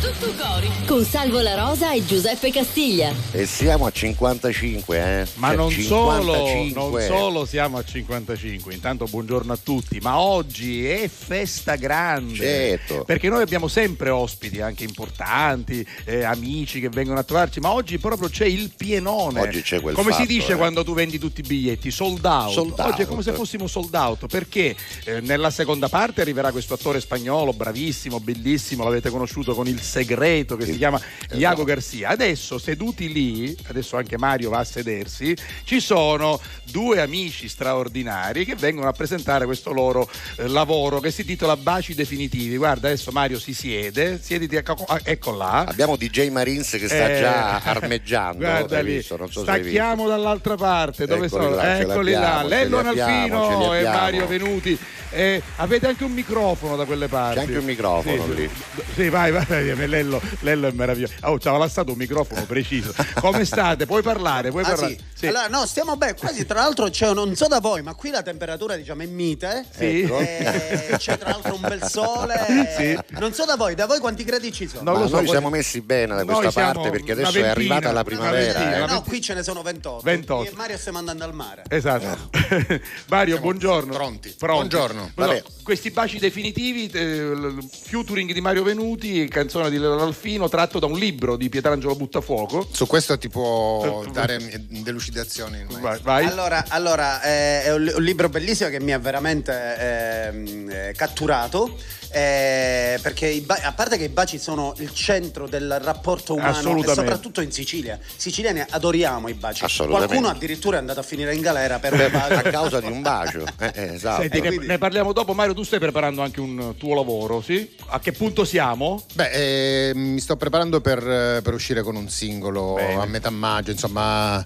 Tutto cori. Con Salvo La Rosa e Giuseppe Castiglia. E siamo a 55, eh? Ma Cioè, non, 55. solo, non solo siamo a 55, intanto buongiorno a tutti, ma oggi è festa grande. Certo. Perché noi abbiamo sempre ospiti anche importanti, eh, amici che vengono a trovarci, ma oggi proprio c'è il pienone. Oggi c'è quel Come si fatto, dice eh. quando tu vendi tutti i biglietti? Sold out. Sold Oggi è out. come se fossimo sold out perché eh, nella seconda parte arriverà questo attore spagnolo bravissimo, bellissimo, l'avete conosciuto con il segreto che si chiama Iago Garcia. Adesso seduti lì, adesso anche Mario va a sedersi, ci sono due amici straordinari che vengono a presentare questo loro eh, lavoro che si intitola Baci definitivi. Guarda, adesso Mario si siede, siediti ecco, ecco là. Abbiamo DJ Marines che sta Eh, già armeggiando. Guarda lì, visto? So stacchiamo dall'altra parte. Dove Eccoli sono? là, Eccoli là, Lello Nalfino e. Mario Venuti. Eh, avete anche un microfono da quelle parti. C'è anche un microfono Sì, lì. Sì, vai, vai, vai, Lello, Lello è meraviglioso. Oh, ci lasciato un microfono preciso. Come state? Puoi parlare? Puoi Ah, parlare? sì. Sì. Allora, no, stiamo bene. Quasi, tra l'altro, c'è, non so da voi, ma qui la temperatura, diciamo, è mite. Sì. Ecco. Eh, c'è tra l'altro un bel sole. Sì. Non so da voi, da voi quanti gradi ci sono? Non lo so, noi poi- siamo messi bene da questa siamo parte perché adesso è ventina, arrivata la primavera. ventina, eh. no, qui ce ne sono 28. 28. Io e Mario stiamo andando al mare. Esatto. Mario, buongiorno. pronti. Buongiorno. No, Vabbè. questi baci definitivi, eh, featuring di Mario Venuti, canzone di Alfino, tratto da un libro di Pietrangelo Buttafuoco. Su questo ti può Eh, dare delucidazioni. Vai, vai. Allora, allora, eh, è un libro bellissimo che mi ha veramente ehm, eh, catturato. Eh, perché ba- a parte che i baci sono il centro del rapporto umano e soprattutto in Sicilia. Siciliani adoriamo i baci. Qualcuno addirittura è andato a finire in galera per un bacio. a causa di un bacio. Eh, eh, esatto. Senti, ne, quindi- ne parliamo dopo. Mario, tu stai preparando anche un tuo lavoro, sì? A che punto siamo? Beh, eh, mi sto preparando per, per uscire con un singolo Bene. a metà maggio, insomma,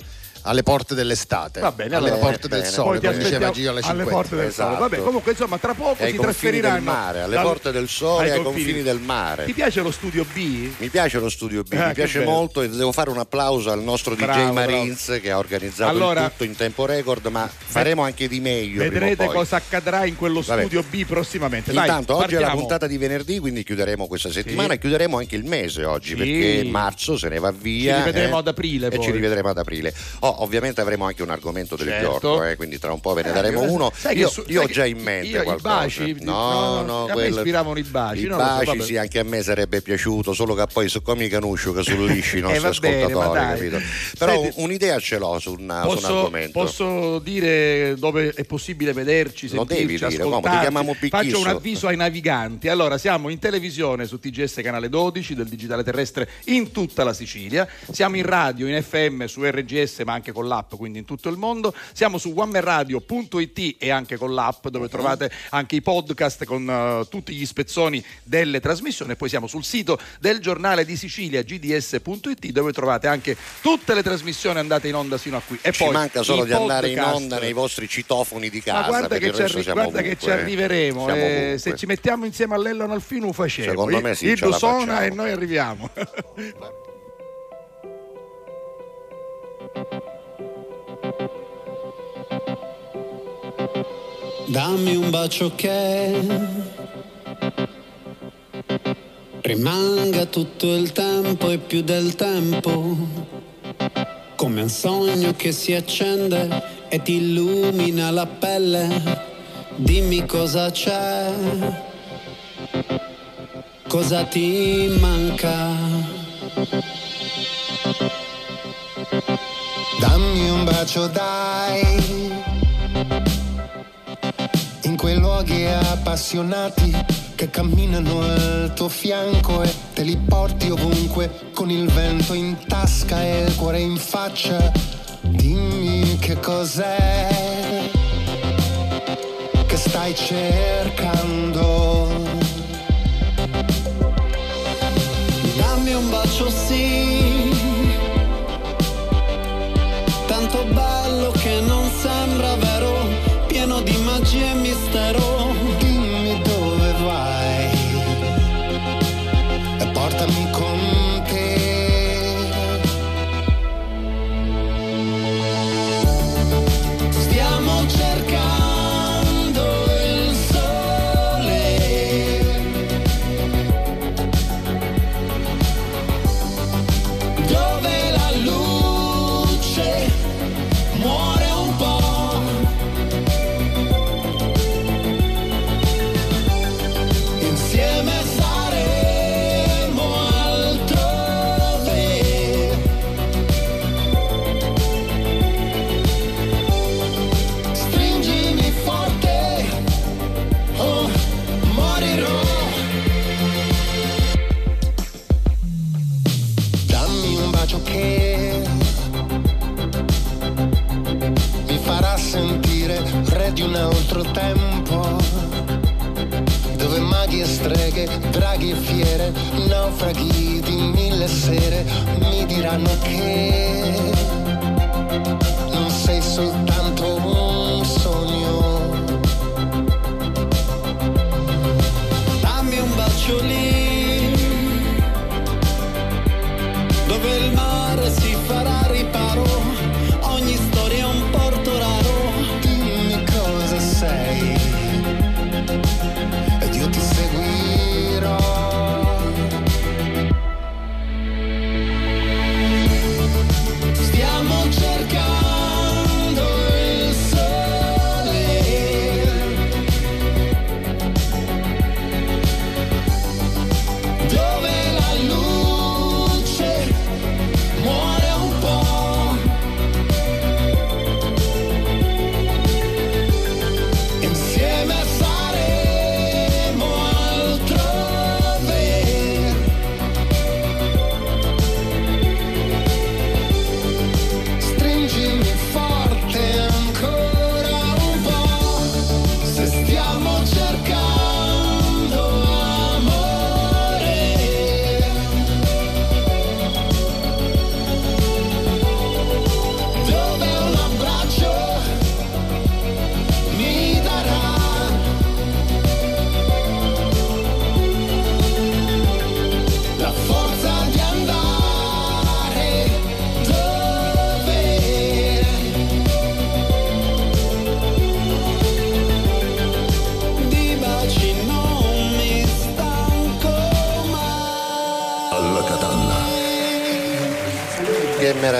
alle porte dell'estate. Va bene, alle allora- porte del bene. sole, Poi ti come diceva Gio alle alle 50. porte del sole. Esatto. Vabbè, comunque insomma, tra poco Ai si confini trasferiranno del mare, alle dal- porte del sole, ai confini del mare. Ti piace lo studio B? Mi piace lo studio B, Ah, mi piace bello. molto e devo fare un applauso al nostro Bravo, DJ Marines che ha organizzato Allora- tutto in tempo record, ma faremo anche di meglio. Vedrete cosa accadrà in quello Vabbè. studio B prossimamente. Dai, Intanto oggi è la partiamo. puntata di venerdì, quindi chiuderemo questa settimana Sì. e chiuderemo anche il mese oggi Sì. perché marzo se ne va via. Ci rivedremo eh, ad aprile, E poi. ci rivedremo ad aprile. Oh, ovviamente avremo anche un argomento del Certo. giorno, eh, quindi tra un po' ve ne Eh, daremo uno. Io, su- io ho già in mente io i qualcosa. baci? no, No, no, quello- ispiravano i baci, I lo so, baci vabbè. sì, anche a me sarebbe piaciuto, solo che poi siccome i canuscio che sul lisci i Eh, nostri bene, ma ascoltatori, capito? Però Senti, un'idea ce l'ho su, una- su un Posso, argomento. posso dire dove è possibile vederci, Lo sentirci, devi dire, ascoltarci? uomo, ti chiamiamo Picchisso. Faccio un avviso ai naviganti. Allora, siamo in televisione su TGS canale 12 del digitale terrestre in tutta la Sicilia. Siamo in radio, in FM, su RGS, ma anche con l'app, quindi in tutto il mondo. Siamo su onemerradio.it e anche con l'app, dove trovate anche i podcast con eh, tutti gli spezzoni delle trasmissioni. E poi siamo sul sito del giornale di Sicilia, gds.it, dove trovate anche tutte le trasmissioni andate in onda sino a qui. E Ci poi manca solo di andare in onda nei vostri citofoni di casa. Ma guarda, che ci, arri- guarda che ci arriveremo. Eh, se ci mettiamo insieme a Lello Alfino, facciamo. Secondo me sì, Il ce facciamo. e noi arriviamo. Dammi un bacio che rimanga tutto il tempo e più del tempo, come un sogno che si accende e ti illumina la pelle. Dimmi cosa c'è, cosa ti manca. Dammi un bacio dai. In quei luoghi appassionati Che camminano al tuo fianco E te li porti ovunque Con il vento in tasca e il cuore in faccia. Dimmi che cos'è Che stai cercando. Dammi un bacio sì, draghi e fiere, naufraghi di mille sere, mi diranno che non sei soltanto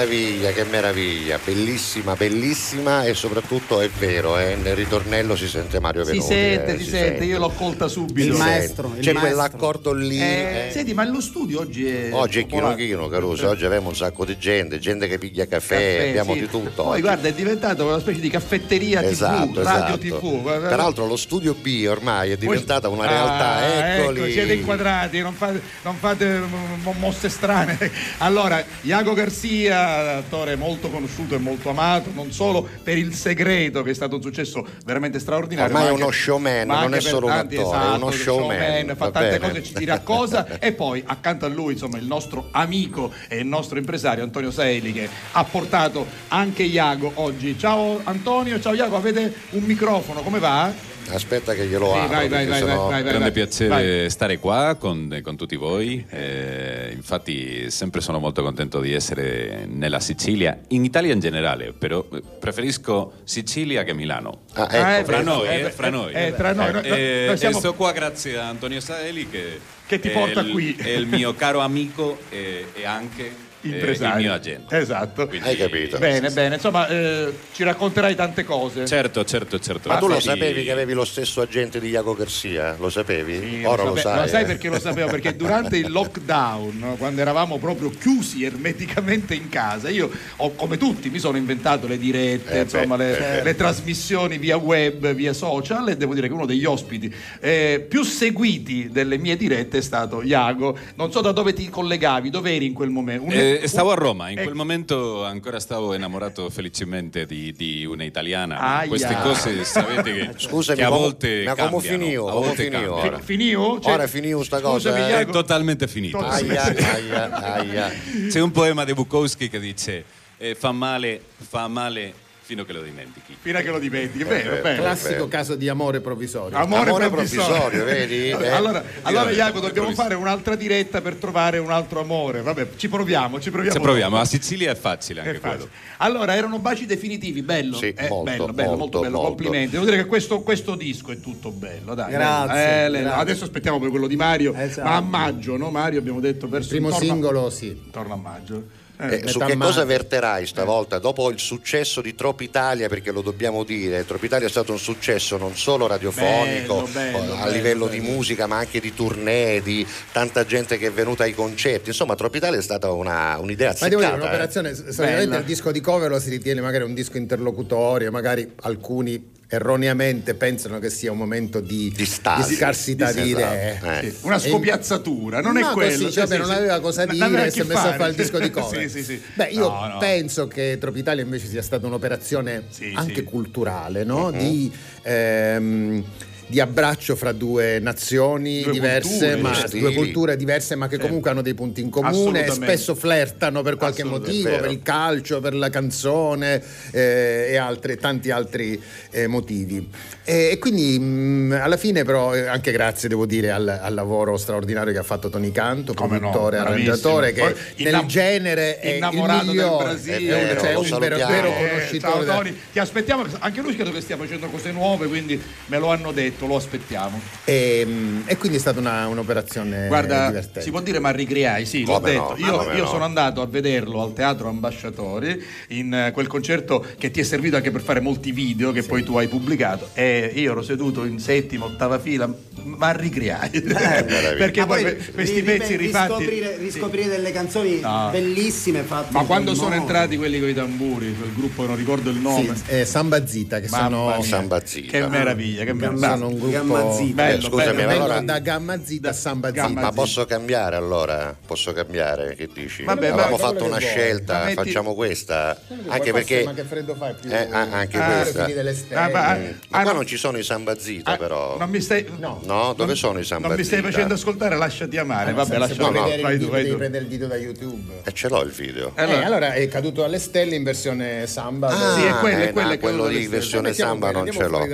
meraviglia, che meraviglia, bellissima, bellissima e soprattutto è vero, eh, nel ritornello si sente Mario Si Venuti. sente, eh, si sente, io l'ho colta subito. Il si maestro, sente. il C'è maestro. quell'accordo lì. Eh, eh. Senti, ma lo studio oggi è. Oggi è chino popolare. chino, Caruso, oggi abbiamo un sacco di gente, gente che piglia caffè, Caffè, abbiamo sì. di tutto. Poi oggi. guarda, è diventato una specie di caffetteria Esatto, TV, radio esatto. TV. Guarda- Peraltro lo studio B ormai è diventata una Ah, realtà, eccoli. Ecco, siete inquadrati, non fate, non fate mo- mosse strane. Allora, Iago Garcia, attore molto conosciuto e molto amato, non solo per il segreto, che è stato un successo veramente straordinario. Ormai ma è anche- uno showman, ma non anche è solo un tanti, attore, è esatto, uno showman, fa va tante bene. cose, ci dirà cosa. e poi accanto a lui, insomma, il nostro amico e il nostro impresario Antonio Saeli, che ha portato anche Iago oggi. Ciao Antonio, ciao Iago, avete un microfono, come va? Aspetta che glielo Sì, apro. vai, vai, sennò- vai, vai, Grande vai. piacere Vai. stare qua con, con tutti voi, eh, infatti sempre sono molto contento di essere nella Sicilia, in Italia in generale, però eh, preferisco Sicilia che Milano. Ah, ecco, eh, Fra beh, noi, eh, eh, beh, fra noi. eh, tra noi, noi- Eh, noi siamo- e sto qua grazie a Antonio Saeli che, Che ti è porta il- qui. È il mio caro amico e, e anche eh, Impresario. il mio agente. Esatto. Quindi- Hai capito. Bene, bene, insomma, eh, ci racconterai tante cose. Certo, certo, certo. Ma tu lo Infatti- sapevi che avevi lo stesso agente di Iago Garcia? Lo sapevi? Sì, Ora lo, sape- sai. eh. perché lo sapevo? Perché durante il lockdown, quando eravamo proprio chiusi ermeticamente in casa, io, ho- come tutti, mi sono inventato le dirette, Eh, insomma, beh, le, eh, le trasmissioni via web, via social, e devo dire che uno degli ospiti eh, più seguiti delle mie dirette è stato Iago. Non so da dove ti collegavi, dove eri in quel momento? Un- Eh, stavo a Roma, in Ecco. quel momento ancora stavo innamorato felicemente di, di una italiana. Aia. Queste cose sapete che, Scusami, che a volte ma come finivo? a Come volte finivo ora? Fi- Finio? Cioè- Ora finio sta cosa, Scusami, eh. È totalmente finito. Aia, aia, aia. C'è un poema di Bukowski che dice eh, fa male, fa male fino a che lo dimentichi. Fino a che lo dimentichi, bene, bene. Classico caso di amore provvisorio. Amore, Amore provvisorio, provvisorio, vedi? Eh. allora, allora Iago, amore dobbiamo fare un'altra diretta per trovare un altro amore. Vabbè, ci proviamo, ci proviamo. Se proviamo, a Sicilia è facile È anche facile. quello. Allora, erano baci definitivi, bello. Sì, Eh, molto, bello, bello, molto, molto, bello, molto. complimenti. Devo dire che questo, questo disco è tutto bello, dai. Grazie. Eh, le- grazie. Adesso aspettiamo per quello di Mario, Esatto. ma a maggio, no Mario? Abbiamo detto verso Primo intorno a- singolo, sì. Intorno a maggio. Eh, Eh, su che cosa verterai stavolta? Dopo il successo di Troppo Italia, perché lo dobbiamo dire, Troppo Italia è stato un successo non solo radiofonico, Bello, bello, a bello, livello bello. di musica, ma anche di tournée, di tanta gente che è venuta ai concerti. Insomma, Troppo Italia è stata una, un'idea Ma devo dire, azzeccata. eh. un'operazione, solitamente Bella. il disco di cover lo si ritiene magari un disco interlocutorio, magari alcuni erroneamente pensano che sia un momento di, Di stasi. scarsità Di- di esatto, idee. eh. Sì, Una scopiazzatura, non è No, quello. così, cioè, Sì, non sì, aveva cosa dire aveva si è messo a fare. il disco di cover. sì, sì, sì. Beh, io No, no. penso che Tropitalia invece sia stata un'operazione Sì, anche sì. culturale, no? Di ehm, di abbraccio fra due nazioni Due diverse, culture, ma, due culture diverse, ma che comunque hanno dei punti in comune spesso flirtano per qualche motivo, per il calcio, per la canzone eh, e altri, tanti altri eh, motivi. E, e quindi mh, alla fine però eh, anche grazie devo dire al, al lavoro straordinario che ha fatto Tony Canto, Come no, produttore, bravissimo. arrangiatore, che Poi nel innam- genere è il innamorato del migliore, Brasile. è vero, cioè, un vero, vero Eh, ciao conoscitore. Tony, ti aspettiamo, anche lui credo che stia facendo cose nuove, quindi me lo hanno detto, lo aspettiamo. E, mh, e quindi è stata una- un'operazione Guarda, divertente. si può dire ma ricreai, sì, l'ho Come detto. no, io come io no. sono andato a vederlo al Teatro Ambasciatori in eh, quel concerto che ti è servito anche per fare molti video che poi tu hai pubblicato e io ero seduto in settima, ottava fila, ma ricreai. Perché Ma poi, poi que- questi ri- pezzi rifatti riscoprire, sì. riscoprire delle canzoni No. bellissime fatte Ma quando sono modo. entrati quelli con i tamburi, quel gruppo non ricordo il Sì, nome. eh, Samba Zita, che Mamma sono, Samba Zita. Che meraviglia, che Gamma- meraviglia. sono un gruppo Gamma Zita. Bello, Eh, scusami, bello, ma allora- da Gamma Zita a Samba Zita. Gamma Ma Zita. posso cambiare allora? Posso cambiare? Che dici? Vabbè, Avevamo ma- fatto una scelta, Ma metti- facciamo questa. Anche perché. ma che freddo fa più Eh, ah, anche Ah, questa. Ah, ma- Ma ah, qua no. Non ci sono i Samba Zita, Ah, però. Non mi stai. No. No? Dove sono i Samba Non mi stai Zita? facendo ascoltare, lasciati amare. Vabbè, Se lascia vuoi no, vedere vai il tu, video, vai devi tu. prendere il video da YouTube. E ce l'ho il video. Eh, Allora, è caduto alle stelle in versione samba. Ah, Sì, è quello, è eh, quello no, quello quello di delle versione stelle. samba non ce l'ho.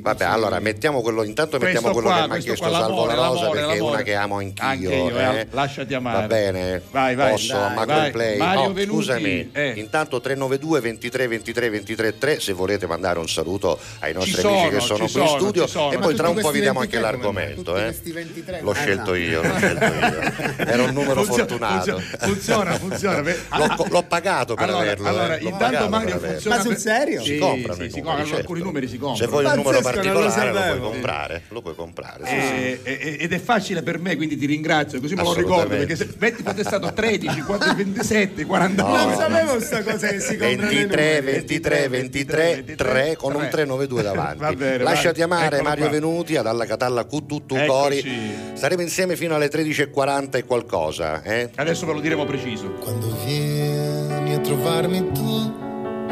Vabbè, allora mettiamo quello. Intanto mettiamo quello che mi ha chiesto Salvo la Rosa perché è una che amo anch'io. Eh, eh. lasciati amare. Va bene. Vai, vai. Posso, vai. play. Scusami. eh. Intanto 392 23 23 23 3 se volete mandare un saluto ai nostri Ci amici che sono ci qui in sono, studio sono. e poi tra un po' vediamo anche 23 l'argomento. Eh. 23? L'ho Ah, scelto io, l'ho scelto io. Era un numero Funziona- fortunato. Funziona, funziona. L'ho, co- l'ho pagato per allora, averlo. allora, eh. L'ho intanto Mario funziona. Ma sul serio? Sì, Si comprano sì, si comprano, certo. alcuni numeri si comprano. Se vuoi un numero particolare lo puoi comprare. Lo puoi comprare. sì. Eh, eh, ed è facile per me, quindi ti ringrazio, così me lo ricordo. Perché se metti fosse stato 13, 4, 27, 49. Non sapevo sta cosa che si comprano i 23, numeri. 23, 23, 3 con un 392 davanti. Bene, Lasciati vai. amare Eccolo Mario qua. Venuti ad alla Catalla Cututtu. Cori. Saremo insieme fino alle 13.40 e qualcosa. Eh? Adesso ve lo diremo preciso. Quando vieni a trovarmi tu,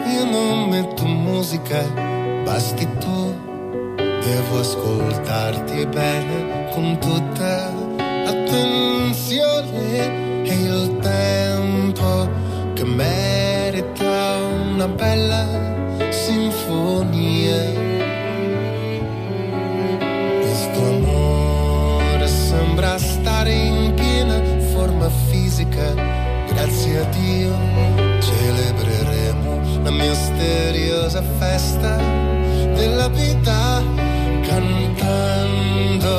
io non metto musica, basti tu. Devo ascoltarti bene con tutta attenzione e il tempo che merita una bella sinfonia. Stare in piena forma fisica, grazie a Dio celebreremo la misteriosa festa della vita cantando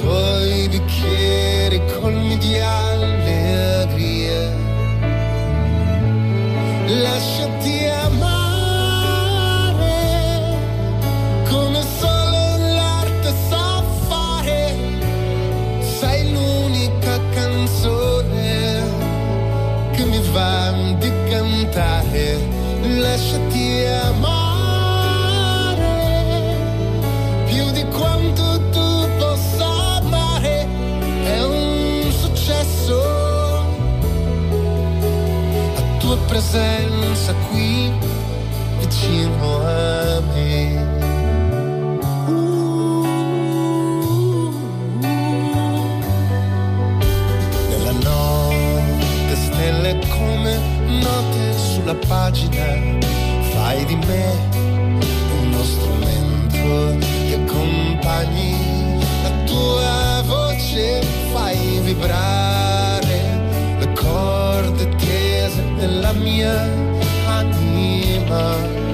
coi bicchieri colmi di allegria. Lasciati va di cantare. Lasciati amare più di quanto tu possa amare. È un successo la tua presenza qui vicino a me. Note sulla pagina, fai di me uno strumento che accompagni la tua voce, fai vibrare le corde tese della mia anima.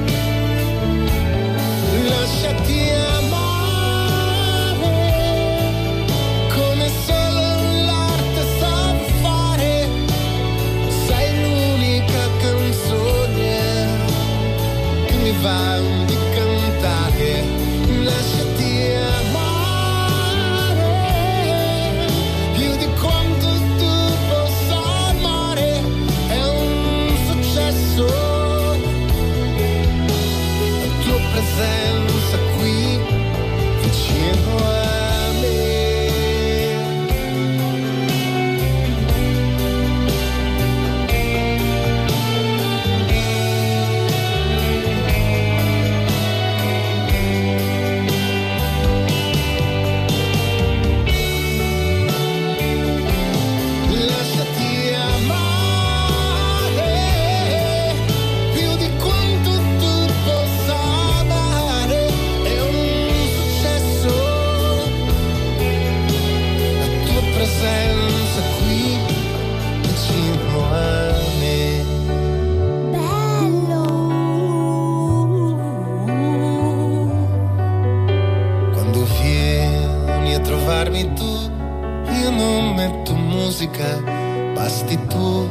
Che musica, basti tu.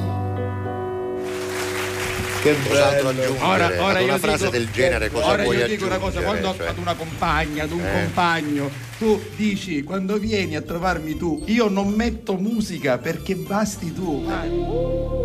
Che cos'altro aggiungere? Ora, ora Ad io una frase dico- del genere cosa ora puoi io dico una cosa, quando Cioè, ad una compagna, ad un Eh. compagno, tu dici quando vieni a trovarmi tu, io non metto musica perché basti tu. Vai.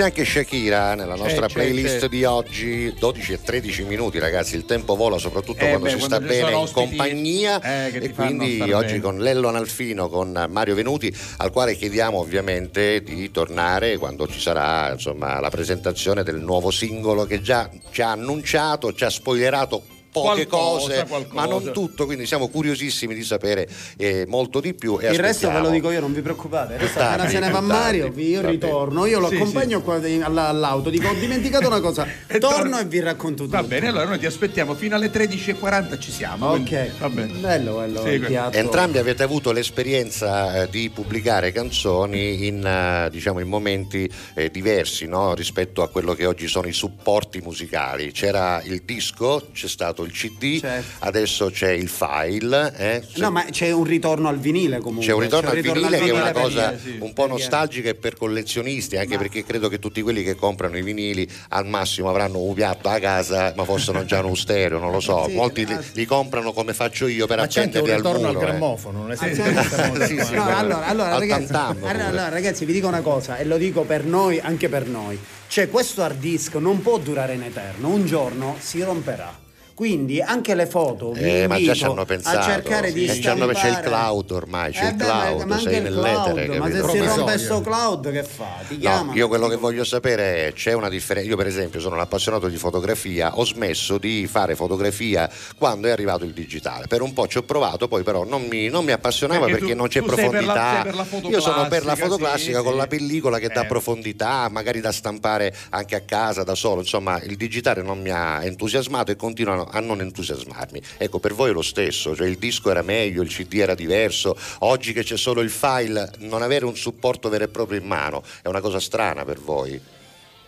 C'è anche Shakira nella nostra c'è, playlist c'è. di oggi, 12 e 13 minuti ragazzi, il tempo vola soprattutto Eh quando beh, si quando sta bene in compagnia eh, e quindi oggi bene. con Lello Analfino, con Mario Venuti, al quale chiediamo ovviamente di tornare quando ci sarà insomma, la presentazione del nuovo singolo che già ci ha annunciato, ci ha spoilerato poche Qualcosa, cose, qualcosa. ma non tutto, quindi siamo curiosissimi di sapere eh, molto di più. E Il resto ve lo dico io, non vi preoccupate. Appena se ne va. Mario, vi- io Va ritorno, io lo Sì, accompagno qua di- alla- all'auto, dico ho dimenticato una cosa, E torno e vi racconto tutto. Va bene, allora noi ti aspettiamo fino alle 13.40 ci siamo. Ok, Va bene. bello, bello. Sì. Entrambi avete avuto l'esperienza eh, di pubblicare canzoni in, eh, diciamo, in momenti eh, diversi no? rispetto a quello che oggi sono i supporti musicali. C'era il disco, c'è stato il CD, Certo. adesso c'è il file. eh. No, ma c'è un ritorno al vinile comunque. C'è un ritorno al vinile che è una cosa sì, un po' nostalgica e per collezionisti, anche perché credo che tutti quelli che comprano i vinili al massimo avranno un piatto a casa, ma fossero già uno stereo, non lo so. Sì, Molti li, li comprano come faccio io per Ma c'è un appenderli al ritorno al muro. eh. grammofono, non è sempre sì, sì, No, allora, ragazzi, vi dico una cosa e lo dico per noi, anche per noi. Cioè, questo hard disk non può durare in eterno, un giorno si romperà. Quindi anche le foto vi Eh, ma già ci hanno pensato. a cercare di Eh, ci hanno- c'è il stampare- cloud ormai, c'è Eh il beh, ma- cloud, ma anche sei il nell'etere, cloud, ma se si rompe sto cloud che fa? Ti No, chiamano? io quello che voglio sapere è c'è una differenza. Io, per esempio, sono un appassionato di fotografia, ho smesso di fare fotografia quando è arrivato il digitale. Per un po' ci ho provato, poi però non mi, non mi appassionava Perché perché, tu- non c'è profondità. per la io sono per la classica, foto sì, classica sì. con la pellicola che dà Eh. profondità, magari da stampare anche a casa da solo. Insomma, il digitale non mi ha entusiasmato e continua a non entusiasmarmi. Ecco, per voi è lo stesso, cioè il disco era meglio, il CD era diverso. Oggi che c'è solo il file, non avere un supporto vero e proprio in mano è una cosa strana per voi.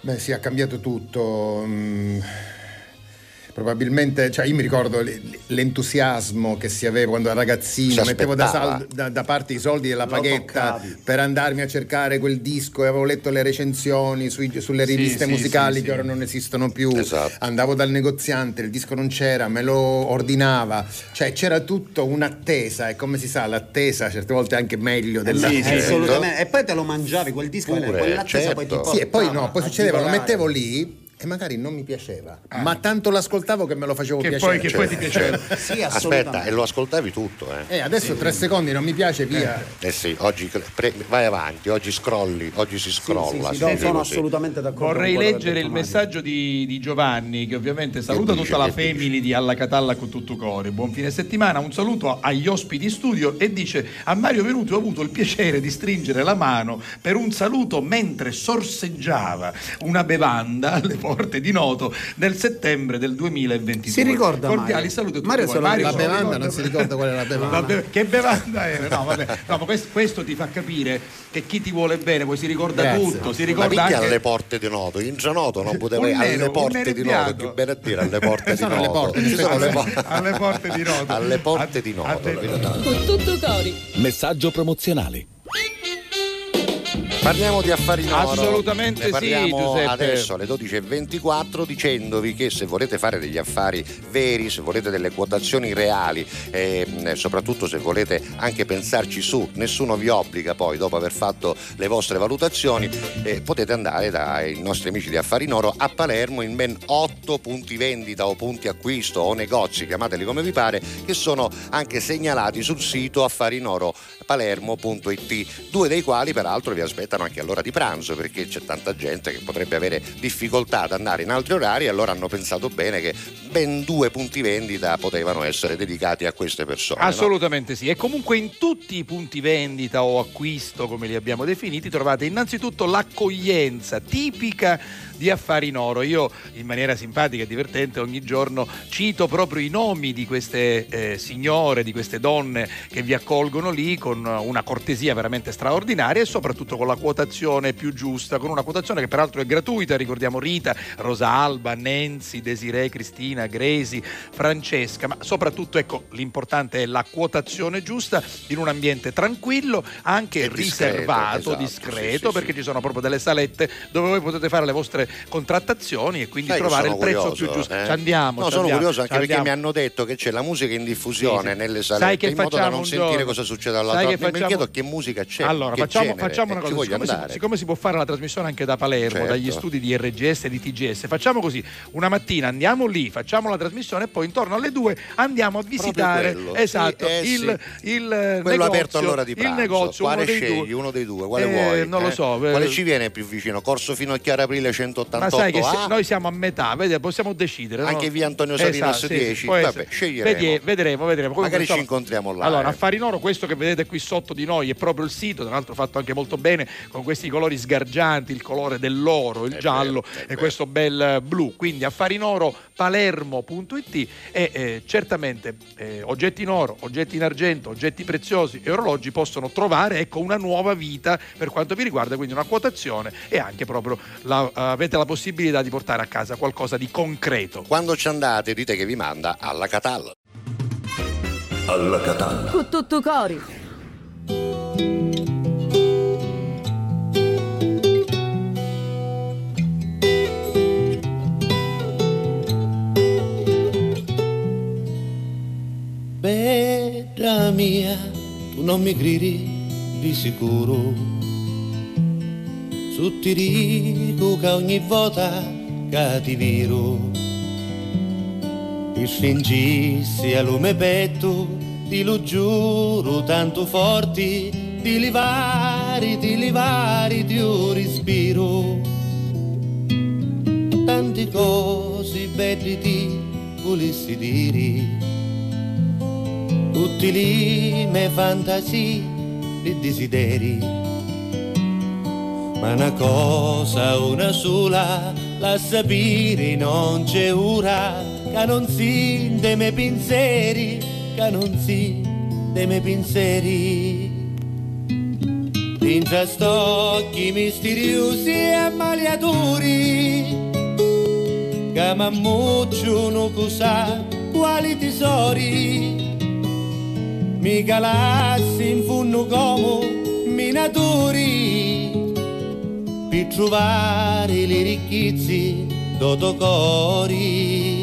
Beh, sì, ha cambiato tutto. mm, Probabilmente, cioè io mi ricordo l'entusiasmo che si aveva quando ero Si ragazzino, mettevo da, sal- da- da parte i soldi della paghetta per andarmi a cercare quel disco e avevo letto le recensioni sui- sulle riviste sì, musicali sì, che sì. ora non esistono più. Esatto. Andavo dal negoziante, il disco non c'era, me lo ordinava, cioè c'era tutto un'attesa e come si sa l'attesa certe volte è anche meglio della... Sì, sì, certo. assolutamente. E poi te lo mangiavi quel disco, Pure, quell'attesa poi ti certo. Sì, e poi no, poi succedeva, lo mettevo lì e magari non mi piaceva, ma tanto l'ascoltavo che me lo facevo Che piacere. poi, che poi ti piaceva. Sì, Aspetta, e lo ascoltavi tutto, eh? Eh, adesso tre secondi non mi piace, via. Eh sì, oggi pre- vai avanti, oggi scrolli, oggi si Sì, scrolla. sì, sì, dice sono assolutamente d'accordo. Vorrei che leggere il messaggio di, di Giovanni che ovviamente saluta Che tutta dice, la che dice? family di Alla Catalla con tutto cuore. Buon fine settimana, un saluto agli ospiti studio e dice a Mario Venuti ho avuto il piacere di stringere la mano per un saluto mentre sorseggiava una bevanda alle porte di Noto nel settembre del 2022. Si ricorda Cordiali Mario? saluti a tutti Mario Mario La bevanda ricorda. non si ricorda qual è la bevanda. La be- che bevanda era? No, vabbè. No, ma questo, questo ti fa capire che chi ti vuole bene poi si ricorda Grazie. tutto, si ricorda anche alle porte di Noto? In Gianoto non poteva alle nero, un porte di Noto, che bene a dire alle porte di Noto. alle, porte. alle di Noto. Alle porte di Noto. Con tutto cori. Messaggio promozionale. Parliamo di affari in oro. Assolutamente Ne parliamo sì, Giuseppe. adesso alle 12.24 dicendovi che se volete fare degli affari veri, se volete delle quotazioni reali e mh, soprattutto se volete anche pensarci su, nessuno vi obbliga poi dopo aver fatto le vostre valutazioni, eh, potete andare dai nostri amici di Affari in Oro a Palermo in ben 8 punti vendita o punti acquisto o negozi, chiamateli come vi pare, che sono anche segnalati sul sito affarinoro.palermo.it, due dei quali peraltro vi aspettano anche all'ora di pranzo perché c'è tanta gente che potrebbe avere difficoltà ad andare in altri orari e allora hanno pensato bene che ben due punti vendita potevano essere dedicati a queste persone. no? Assolutamente sì. E comunque in tutti i punti vendita o acquisto, come li abbiamo definiti, trovate innanzitutto l'accoglienza tipica di Affari in Oro. Io in maniera simpatica e divertente ogni giorno cito proprio i nomi di queste eh, signore, di queste donne che vi accolgono lì con una cortesia veramente straordinaria e soprattutto con la quotazione più giusta, con una quotazione che peraltro è gratuita, ricordiamo Rita, Rosa Alba, Nancy, Desiree, Cristina, Gresi, Francesca, ma soprattutto ecco l'importante è la quotazione giusta in un ambiente tranquillo, anche discreto, riservato, esatto, discreto, sì, sì, perché sì. ci sono proprio delle salette dove voi potete fare le vostre contrattazioni e quindi Sai trovare il prezzo curioso, più giusto. eh? Ci andiamo. No, ci sono andiamo, curioso anche perché mi hanno detto che c'è la musica in diffusione Sì, sì. nelle Sai che in modo da facciamo non sentire giorno? cosa succede Sai dall'altra che parte. Mi facciamo- chiedo che musica c'è. Allora, facciamo, facciamo una cosa. Siccome si, siccome si può fare la trasmissione anche da Palermo, Certo. dagli studi di RGS e di TGS, facciamo così: una mattina andiamo lì, facciamo la trasmissione e poi intorno alle due andiamo a visitare esatto, sì, eh, il, il Quello negozio, aperto all'ora di pranzo. il negozio, quale uno scegli? due. Uno dei due, quale Eh, vuoi? Non lo eh? so. Quale eh, ci viene più vicino? Corso Finocchiara Aprile 188 ma sai che noi siamo a metà, vedi, possiamo decidere. no? Anche via Antonio Salinas Esatto, 10? può Vabbè, sceglieremo. Vedi- vedremo, vedremo. Comunque, Magari ci incontriamo là. Allora, eh. Affari in Oro, questo che vedete qui sotto di noi è proprio il sito, tra l'altro fatto anche molto bene con questi colori sgargianti, il colore dell'oro, il È giallo è e questo bel blu. Quindi Affari in Oro palermo.it e eh, certamente eh, oggetti in oro, oggetti in argento, oggetti preziosi e orologi possono trovare ecco, una nuova vita per quanto vi riguarda, quindi una quotazione e anche proprio la- avete la possibilità di portare a casa qualcosa di concreto. Quando ci andate dite che vi manda alla Catalla. Alla Catalla. Con tutto cori. Bella mia, tu non mi gridi di sicuro. Su ti dico che ogni volta che ti viro, ti stringissi a lume petto, ti lo giuro tanto forti, di livari, di livari, ti respiro. Tanti cose belli ti volessi dire, tutti lì me fantasie e desideri. Ma una cosa, una sola, la sapere non c'è ora, che non si dei miei pensieri, che non si dei miei pensieri. Dentro stocchi misteriosi e maliatori, che mammucciano cosa, quali tesori, mi calassi in funno come minatori, per trovare le ricchezze d'otocori.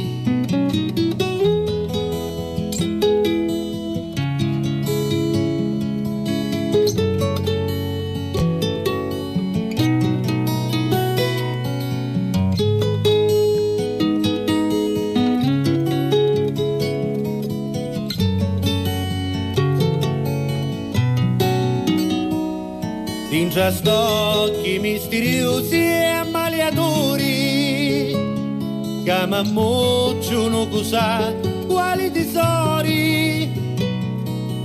Dintra stocchi misteriosi e ammaliatori. Che mammucciano cosa quali tesori.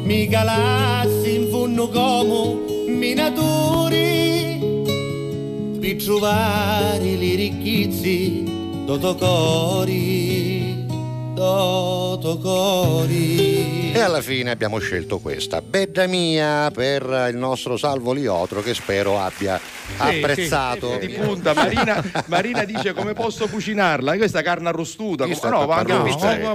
Mi calassi in funno come minatori. Per trovare le ricchezze d'otocori d'otocori E alla fine abbiamo scelto questa, Bedda mia, per il nostro Salvo Liotro che spero abbia apprezzato. Di punta, Marina, Marina dice come posso cucinarla? Questa carne arrostuta, Questa come- no, va anche No, a pizzaiola.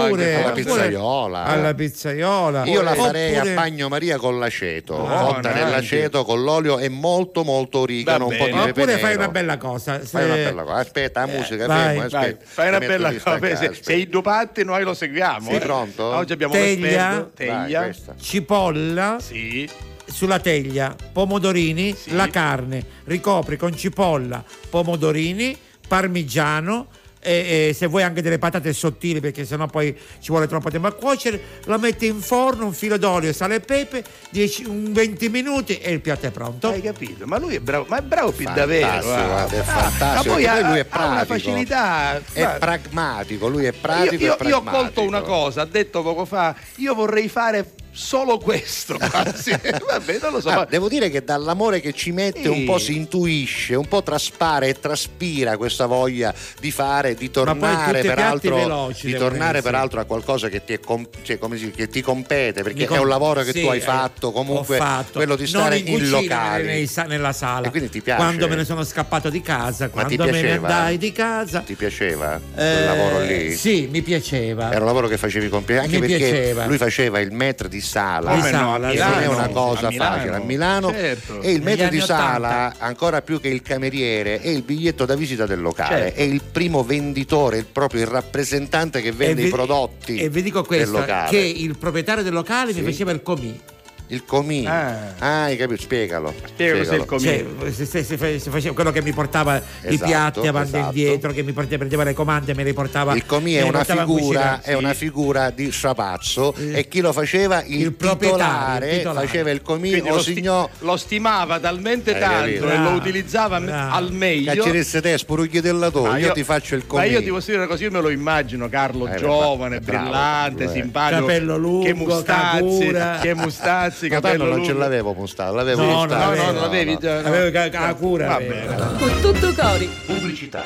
oppure- alla pizzaiola. alla pizzaiola Io la farei Oppure- a bagnomaria con l'aceto, Ah, cotta no, nell'aceto con l'olio e molto molto origano, un po' di pepe oppure fai nero. una bella cosa se- Fai una bella cosa. Aspetta, la musica, vai, fermo, vai, aspetta. Fai una bella cosa, se, i due patti noi lo seguiamo. Sei eh. pronto? Oggi abbiamo teglia, l'esperto, teglia. Cipolla Sì. Sulla teglia, pomodorini, la carne, ricopri con cipolla, pomodorini, parmigiano e, e se vuoi anche delle patate sottili perché sennò poi ci vuole troppo tempo a cuocere, la metti in forno, un filo d'olio, sale e pepe, 10, un 20 minuti e il piatto è pronto. Hai capito? Ma lui è bravo, ma è bravo più davvero. guarda. guarda, è Ah, fantastico. Ma poi lui è ha una pratico. facilità. È guarda. pragmatico, lui è Io, pratico io- e io ho colto una cosa, ha detto poco fa, io vorrei fare solo questo. quasi. Vabbè, non lo so. Ah, ma- devo dire che dall'amore che ci mette un Sì. po' si intuisce, un po' traspare e traspira questa voglia di fare, di tornare peraltro, veloci di tornare peraltro a qualcosa che ti, è com- cioè, si- che ti compete, perché com- è un lavoro che sì, tu hai eh, fatto, comunque fatto. quello di Non stare in in, nei sa- nella sala. E quindi ti piace? Quando me ne sono scappato di casa, Ma quando me ne andai di casa. Ti piaceva quel eh, lavoro lì? Sì, mi piaceva. Era un lavoro che facevi con piacere, anche Mi perché piaceva. lui faceva il metro di sala, che a non è una cosa A Milano. facile. A Milano Certo. e il metro di sala, 80. ancora più che il cameriere, è il biglietto da visita del locale, Certo. è il primo venditore, il proprio il rappresentante che vende vi- i prodotti E vi dico del questo: locale. che il proprietario del locale Sì. mi faceva il comì. Il comì. Ah. Ah, hai capito? Spiegalo. Spiega cos'è il comino. Cioè, se, se- se fa- se faceva quello che mi portava i Esatto, piatti avanti e esatto. indietro, che mi portava, prendeva le comande e me le portava. Il comì me è una, figura, è una figura di strapazzo e chi lo faceva? Il, Il proprietario, titolare, il titolare. faceva il comì Quindi o lo, sti- signor lo stimava talmente Hai tanto capito? e lo Bravo, utilizzava bravo. al meglio. Cacceresse te, spurugli del io, Ma io ti faccio il Ma comì. io ti posso dire una cosa, io me lo immagino Carlo Eh, giovane, bravo, brillante, eh. simpatico. Capello lungo, che mustazzi, cacura. che mustazzi, Ma capello non lungo. ce l'avevo Mustafa, l'avevo No, non No, no, l'avevo. non l'avevi già. no. Avevo ca- ca- cura. Va bene. Con tutto cori. Pubblicità.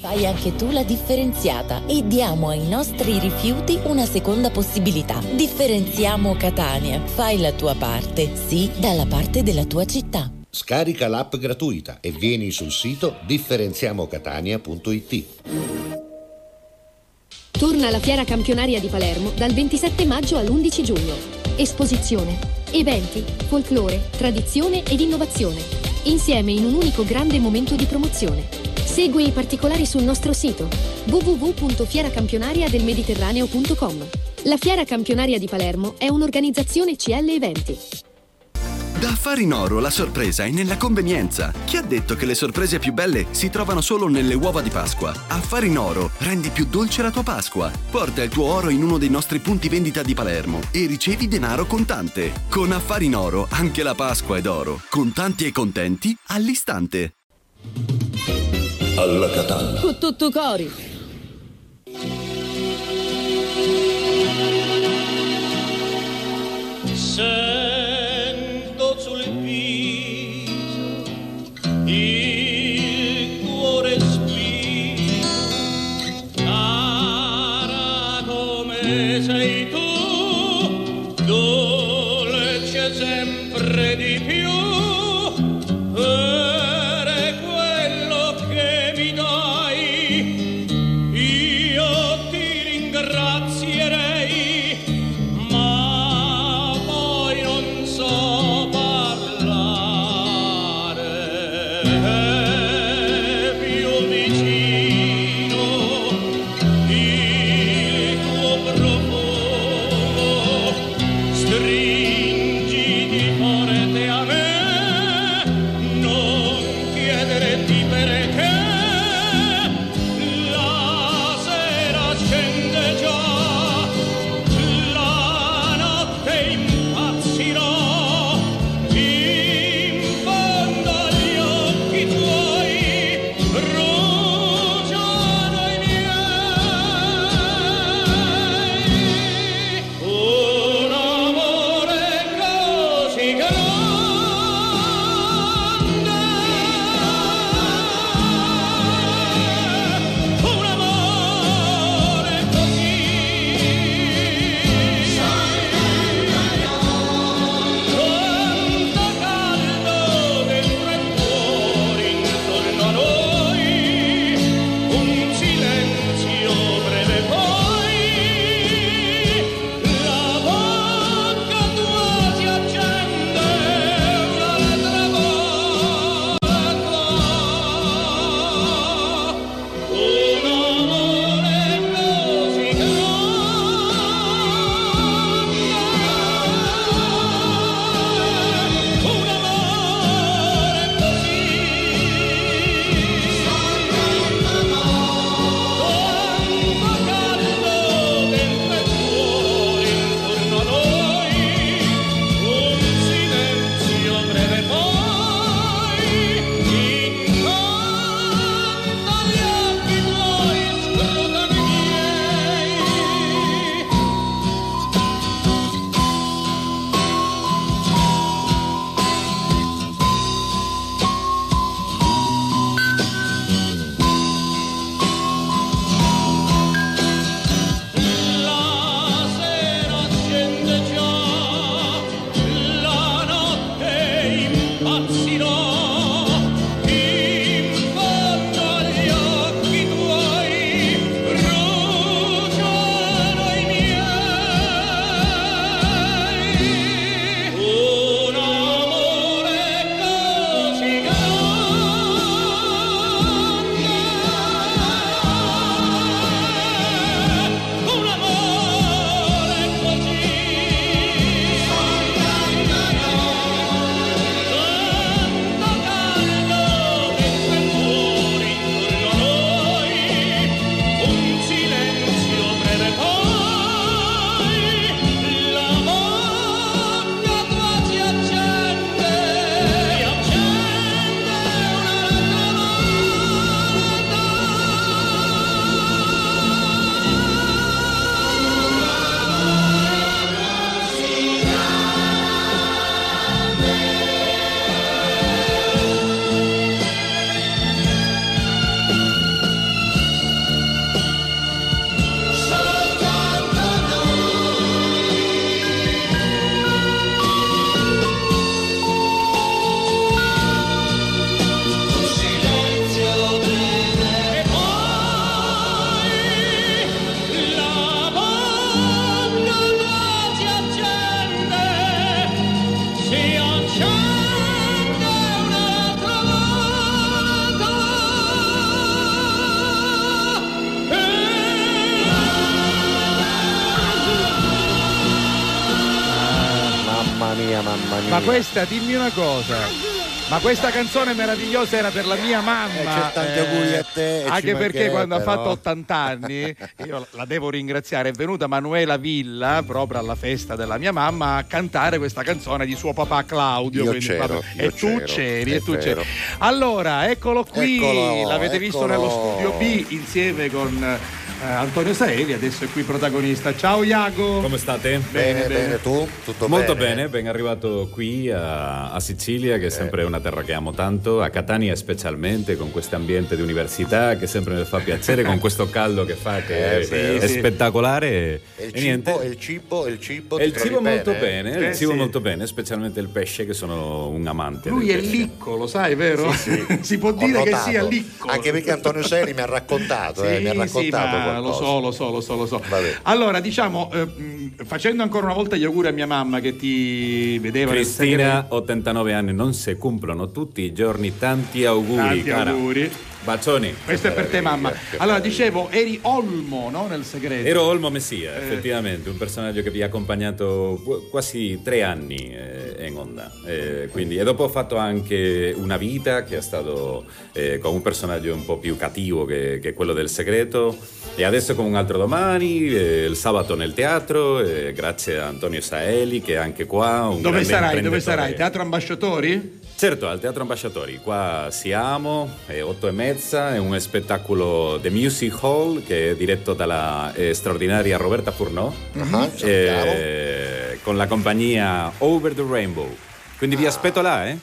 Fai anche tu la differenziata e diamo ai nostri rifiuti una seconda possibilità. Differenziamo Catania. Fai la tua parte, sì, dalla parte della tua città. Scarica l'app gratuita e vieni sul sito differenziamocatania.it. Torna la fiera campionaria di Palermo dal 27 maggio all'11 giugno. Esposizione, eventi, folklore, tradizione ed innovazione. Insieme in un unico grande momento di promozione. Segui i particolari sul nostro sito www.fieracampionariadelmediterraneo.com. La Fiera Campionaria di Palermo è un'organizzazione CL Eventi. Da Affari in Oro la sorpresa è nella convenienza. Chi ha detto che le sorprese più belle si trovano solo nelle uova di Pasqua? Affari in Oro rendi più dolce la tua Pasqua. Porta il tuo oro in uno dei nostri punti vendita di Palermo e ricevi denaro contante. Con Affari in Oro anche la Pasqua è d'oro. Contanti e contenti all'istante. Alla Catalla. Con tutto cori. Sento questa, dimmi una cosa. Ma questa canzone meravigliosa era per la mia mamma. Eh, c'è tanti auguri a te Anche perché quando ha fatto 80 anni, io la devo ringraziare, è venuta Manuela Villa proprio alla festa della mia mamma a cantare questa canzone di suo papà Claudio. Io c'ero, vabbè, io e tu c'ero, c'eri, è e tu c'eri. Allora, eccolo qui, Eccolo, l'avete visto eccolo. nello studio B insieme con eh, Antonio Saeli, adesso è qui protagonista. Ciao Iago. Come state? Bene, bene, tu? Tutto Molto bene? bene, ben arrivato qui a, a Sicilia, che è sempre una terra che amo tanto, a Catania specialmente, con questo ambiente di università che sempre mi fa piacere, con questo caldo che fa, che Eh, sì, è sì. spettacolare. E E, il niente. cibo, e il cibo, e il cibo, E il cibo molto bene? bene, Eh, il cibo sì. molto bene, specialmente il pesce, che sono un amante. Lui del è pesce. licco, lo sai, vero? si può Ho dire che notato. sia licco. Anche perché Antonio Seri mi ha raccontato, eh, mi ha Sì, raccontato lo so, lo so, lo so, lo so. Allora, diciamo, eh, facendo ancora una volta gli auguri a mia mamma che ti vedeva Cristina, 89 anni, non si cumplono tutti i giorni, tanti auguri. Tanti cara. auguri. Bacioni. Questo è per te, mamma. Allora, dicevo, eri Olmo, no? Nel segreto. Ero Olmo Messia, Eh. effettivamente, un personaggio che vi ha accompagnato qu- quasi tre anni eh, in onda. Eh, quindi, e dopo ho fatto anche una vita che è stato eh, con un personaggio un po' più cattivo che, che quello del segreto. E adesso con un altro domani, eh, il sabato nel teatro, eh, grazie a Antonio Saeli che è anche qua. Dove sarai? Dove sarai? Teatro Ambasciatori? Certo, al Teatro Ambasciatori, qua siamo, è otto e mezza, è un spettacolo The Music Hall che è diretto dalla eh, straordinaria Roberta Furnò, Ah, salutiamo. eh, con la compagnia Over the Rainbow. Quindi vi aspetto là, eh?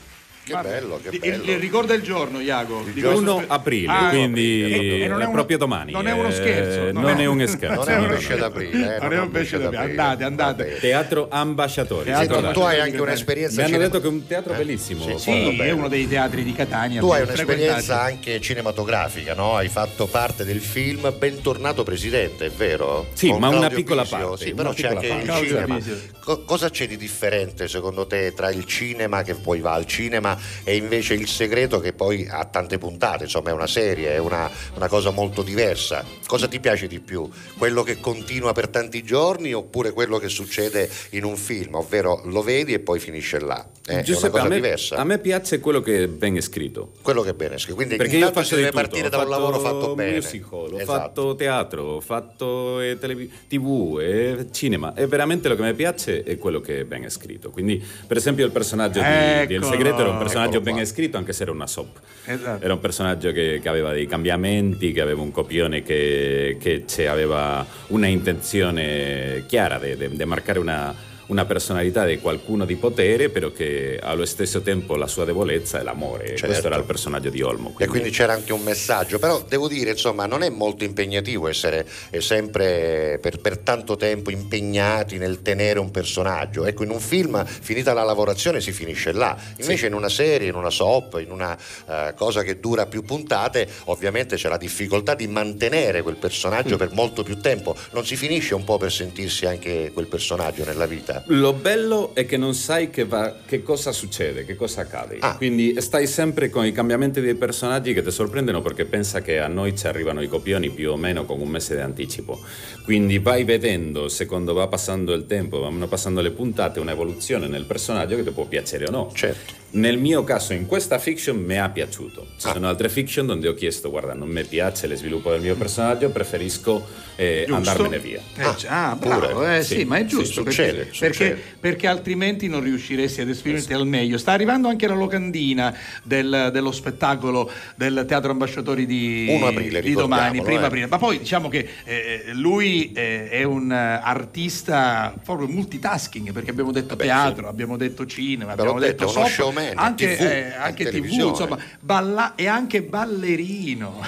Che bello, che Il, bello. il- ricorda il giorno, Iago. Il Di 1 questo- aprile, Ah, quindi non è, uno- proprio domani. Non è uno eh, scherzo. non è un scherzo. Non è un pesce d'aprile, eh, Non è un pesce d'aprile. Andate, andate. Teatro Ambasciatori. Teatro tu hai anche un'esperienza Mi hanno detto che è un teatro bellissimo. sì, è uno dei teatri di Catania. Tu hai un'esperienza anche cinematografica, no? Hai fatto parte del film Bentornato Presidente, è vero? Sì, Con ma una piccola parte, Sì, però c'è anche parte. il cinema. Co- cosa c'è di differente secondo te tra il cinema che poi va al cinema e invece il segreto che poi ha tante puntate, insomma è una serie, è una, una cosa molto diversa. Cosa ti piace di più? Quello che continua per tanti giorni oppure quello che succede in un film, ovvero lo vedi e poi finisce là? Eh, è una Giuseppe, cosa a me, diversa. a me piace quello che ben scritto. Quello che è bene, scritto. quindi Perché io intanto faccio si di deve tutto. partire da un lavoro fatto fatto bene. musical, ho Esatto. fatto teatro, ho fatto eh, televi- tv e cinema e veramente lo che mi piace è quello che è ben scritto. Quindi, per esempio, il personaggio di, di El Eccolo. Segreto era un personaggio Eccolo ben qua. scritto anche se era una soap. Esatto. Era un personaggio che, che aveva dei cambiamenti, che aveva un copione che, che aveva una intenzione chiara di marcare una, una personalità di qualcuno di potere, però che allo stesso tempo la sua debolezza è l'amore. Certo. Questo era il personaggio di Olmo. E quindi c'era anche un messaggio, però devo dire, insomma, non è molto impegnativo essere eh, sempre per, per tanto tempo impegnati nel tenere un personaggio. Ecco, in un film, finita la lavorazione, si finisce là. Invece in una serie, in una soap, in una eh, cosa che dura più puntate, ovviamente c'è la difficoltà di mantenere quel personaggio Mm. per molto più tempo. Non si finisce un po' per sentirsi anche quel personaggio nella vita. Lo bello è che non sai che, va- che cosa succede, che cosa accade. Quindi stai sempre con i cambiamenti dei personaggi che ti sorprendono perché pensa che a noi ci arrivano i copioni più o meno con un mese di anticipo. Quindi vai vedendo, secondo va passando il tempo, vanno passando le puntate, un'evoluzione nel personaggio che ti può piacere o no. Certo. Nel mio caso, in questa fiction mi ha piaciuto. Ci sono altre fiction dove ho chiesto, guarda, non mi piace lo sviluppo del mio personaggio, preferisco eh, andarmene via. Eh, ah, bravo, pure. eh, sì, Sì, ma è sì, giusto succede, perché, perché, perché altrimenti non riusciresti ad esprimerti al meglio. Sta arrivando anche la locandina del- dello spettacolo del Teatro Ambasciatori di, 1 aprile, di domani, prima eh. aprile. Ma poi diciamo che eh, lui eh, è un eh, artista proprio multitasking perché abbiamo detto teatro, abbiamo detto cinema, l'ho abbiamo detto, detto, showman, anche, TV, eh, anche in TV, televisione. insomma, balla- e anche ballerino.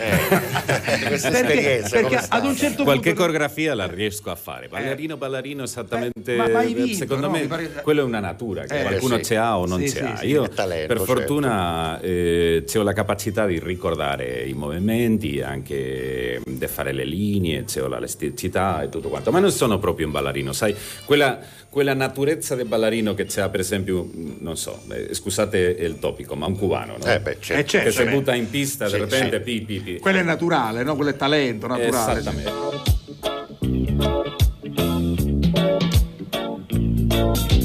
Questa Perché- perché ad un certo Qualche punto coreografia la riesco a fare. Ballerino, ballerino, esattamente. Eh, ma- ma hai vinto, secondo no? me, pare- quello è una natura che Eh, qualcuno sì. ce ha o non Sì, ce sì, ha. sì, Io, talento, per certo. fortuna, eh, ho la capacità di ricordare i movimenti, anche di fare le linee, ho l'elasticità e tutto quanto. Ma non sono proprio un ballerino, sai? Quella, quella naturezza del ballerino che c'ha, per esempio, non so, eh, scusate il topico, ma un cubano, no? Eh beh, certo. Eh, certo. che si butta in pista, Sì, di repente, sì. pi, pi, pi. Quello è naturale, no? Quello è talento naturale. Esattamente. Disse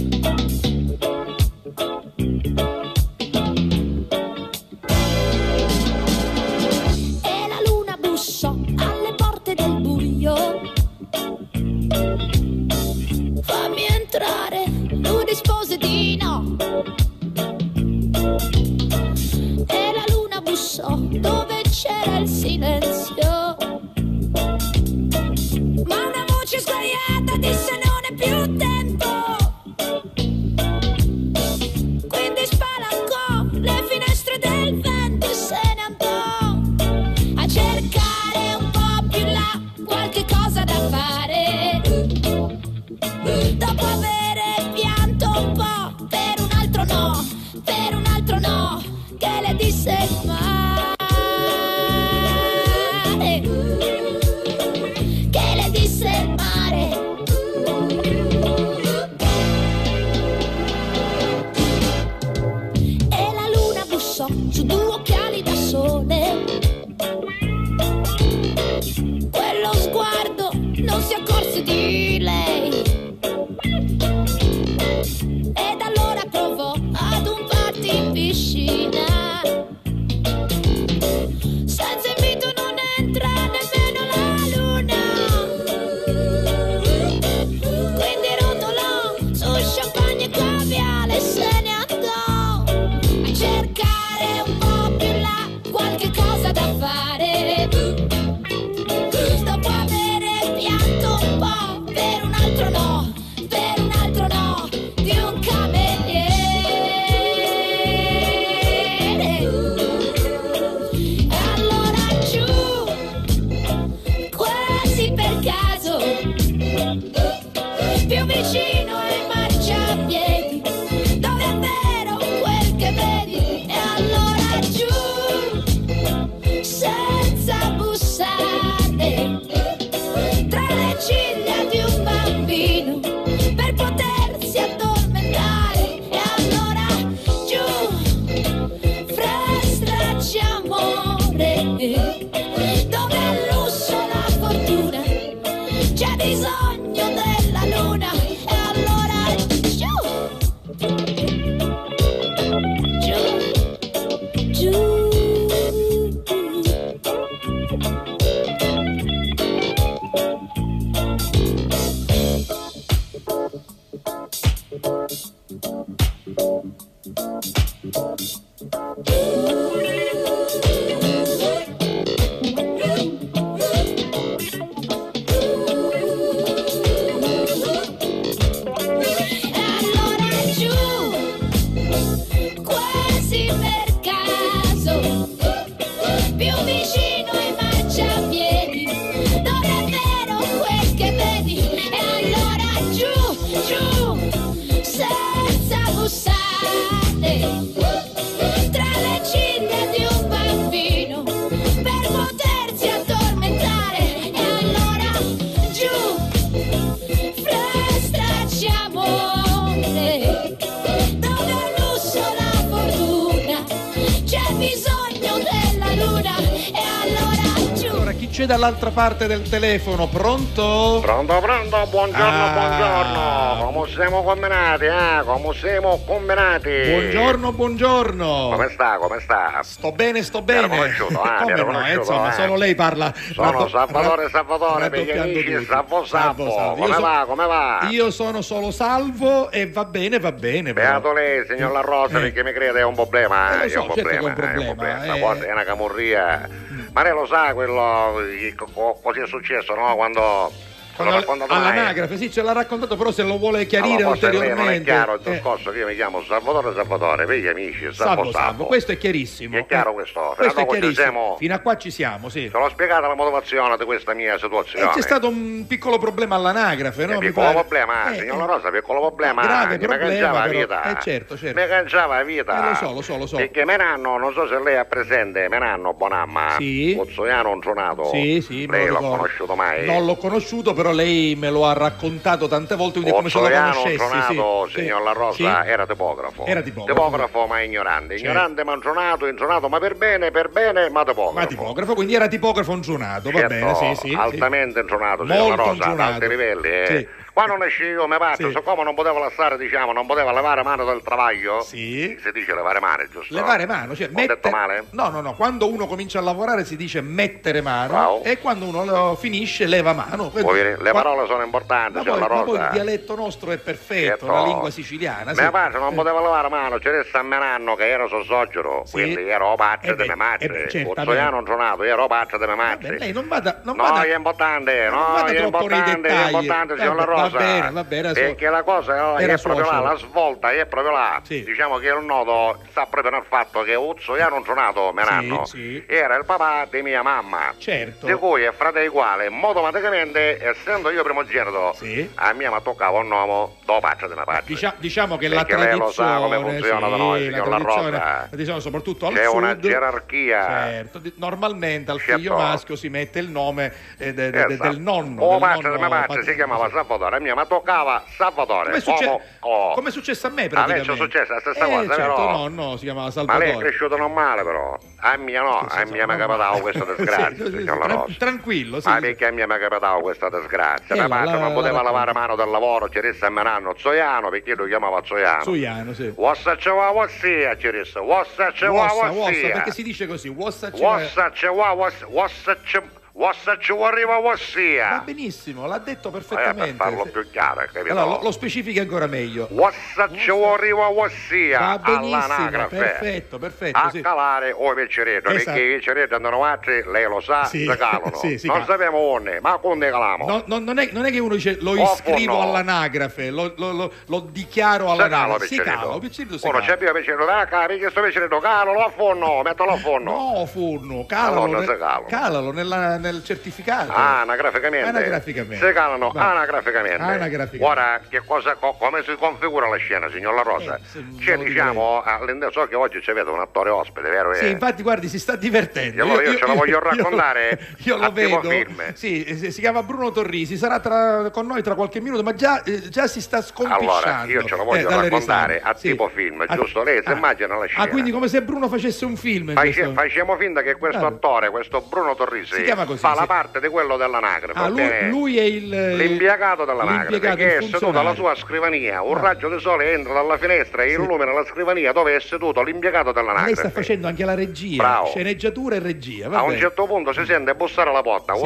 dall'altra parte del telefono? Pronto? Pronto, pronto, buongiorno, Ah. buongiorno. Come siamo combinati, eh? Come siamo combinati? Buongiorno, buongiorno. Come sta, come sta? Sto bene, sto Mi bene. conosciuto, ah, mi Come no, eh, conosciuto, insomma, eh. solo lei parla. Sono raddo- Salvatore Salvatore per gli amici. Salvo Salvo. Come so- va, come va? Io sono solo salvo e va bene, va bene. però. Beato lei, signor La Rosa, Eh. perché mi crede è un problema, Eh, eh, so, è un certo che è un problema, è un problema, problema. eh. È una camurria. Ma lei lo sa quello, che co- così è successo, no? Quando... All'anagrafe, sì, ce l'ha raccontato, però se lo vuole chiarire Allora, lei non è ulteriormente. chiaro il eh, discorso che io mi chiamo Salvatore Salvatore, per gli amici, Salvo salvo, Salvo. questo è chiarissimo. È chiaro Eh, questo? Questo è chiarissimo. siamo- Fino a qua ci siamo, sì. Te l'ho spiegata la motivazione di questa mia E situazione. c'è stato un piccolo problema all'anagrafe, no? Un piccolo problema, Eh, signor Rosa, piccolo problema. grave mi canciava la vita. Eh, certo, certo. Mi canciava la vita. Eh, lo so, lo so, lo so. Perché Menanno, non so se lei è presente, Menanno Bonamma. Sì. Pozzoiano Intronato. Sì, sì, me Lei l'ho conosciuto mai? Non l'ho conosciuto, però lei me lo ha raccontato tante volte, quindi come se lo conoscessi. Intronato, sì. signor La Rosa, Sì. era tipografo. Era tipografo. ma ignorante. Ignorante ma intronato, intronato ma per bene, per bene, ma tipografo. Ma tipografo, quindi era tipografo intronato, va Certo, bene, sì, sì. sì. altamente intronato, signor La Rosa, ad intronato. alti livelli. Eh. Sì. Quando nasci io mi parto, Sì. siccome non potevo lasciare, diciamo, non poteva levare mano dal travaglio. Sì. Si dice levare mano, giusto? Levare mano, cioè Ho mette- detto male? No, no, no, quando uno comincia a lavorare si dice mettere mano Bravo. e quando uno finisce leva mano. Vuoi vedere? Le Qua- parole sono importanti, Ma signor poi, ma poi Rosa. il dialetto nostro è perfetto, Certo. la lingua siciliana. sì. Mia padre non Eh. poteva levare mano, c'era il San Menanno che suo suocero, Sì. quindi ero patria Eh di mia madre. eh certamente. Pozzoiano intronato, io ero patria di mia madre. Beh, lei non vada, non No, vada, è importante, non no, è importante, è importante, signor La Vabbè, va bene, va bene, Perché la cosa è, era è proprio là, la svolta è proprio là. Diciamo che il nodo sta proprio nel fatto che Uzzoiano Intronato, Menanno, Sì, sì. era il papà di mia mamma. Certo. Di cui è fratello uguale, automaticamente essendo io primogenito, a me mi toccava un nome dopo parte della parte. Dicia- diciamo che la Perché lei lo sa come tradizione, funziona da sì, noi, la La tradizione, la tradizione soprattutto al C'è sud. una gerarchia. Certo, di- normalmente al Certo. figlio maschio si mette il nome eh, de- de- de- Esatto. del nonno. O del parte nonno parte si chiamava Salvatore, a mia mi toccava Salvatore. Come, succe- Uomo- oh. come è successo a me A me praticamente. è successa la stessa Eh, cosa, certo, però. nonno si chiamava Ma lei è Salvatore. cresciuto non male però. A mia no, a mia mi è capitato questa disgrazia, Sì, signor La tran- Rosa. tranquillo, sì. Ma perché a mia mi è capitato questa disgrazia? Eh, Mia la- madre la- non poteva la- lavare mano dal lavoro, ci resta a menanno Zoiano, perché lo chiamava Zoiano. Zuiano, sì. Wassa ce va wassia, ci resta. Wassa ce va wassia. perché si dice così, wossa ce Wassa ce va. Wassa ce Wassa va arriva Va wassia. benissimo, l'ha detto Eh, per perfettamente. farlo più chiaro, capito? Allora, lo, lo specifichi ancora meglio. Wassa va arriva wassia. Va benissimo, All'anagrafe. perfetto, perfetto. a sì. calare o i pecceretti, Esatto. perché i pecceretti andano altri, lei lo sa, Sì, calano. sì, si non calano. sappiamo onde, ma quando calamo? No, no, non, è, non è che uno dice lo Oh, iscrivo no. all'anagrafe, lo, lo- lo- lo dichiaro all'anagrafe. Si cala, si cala. c'è più pecceretto, ah, cari, che sto pecceretto, calalo a forno, mettilo a forno. No, forno, calalo, calalo nella- nel certificato. Ah, anagraficamente. Anagraficamente. Si calano Va. anagraficamente. Anagraficamente. Ora, che cosa, co- come si configura la scena, signor La Rosa? Eh, cioè, lo diciamo, all'interno, so che oggi ci vede un attore ospite, vero? Sì, Eh? infatti, guardi, si sta divertendo. E allora io ce la voglio raccontare Io, lo a tipo vedo. film. Sì, eh, si chiama Bruno Torrisi, sarà tra- con noi tra qualche minuto, ma già, eh, già si sta sconfisciando. Allora, io ce eh, voglio dalle raccontare a Sì. tipo film, Ah, giusto? Lei si ah. immagina la scena. Ah, quindi come se Bruno facesse un film. in Face- questo- facciamo finta che questo attore, questo Bruno Torrisi, Si chiama così, fa la sì. parte di quello dell'anagrafe. Ah, lui, lui è il... eh, L'impiegato dell'anagrafe che è seduto alla sua scrivania, un raggio di sole entra dalla finestra e illumina la scrivania dove è seduto l'impiegato Lei sta dell'anagrafe. facendo anche la regia, Bravo. sceneggiatura e regia. va A un certo punto si sente bussare alla porta, Sì.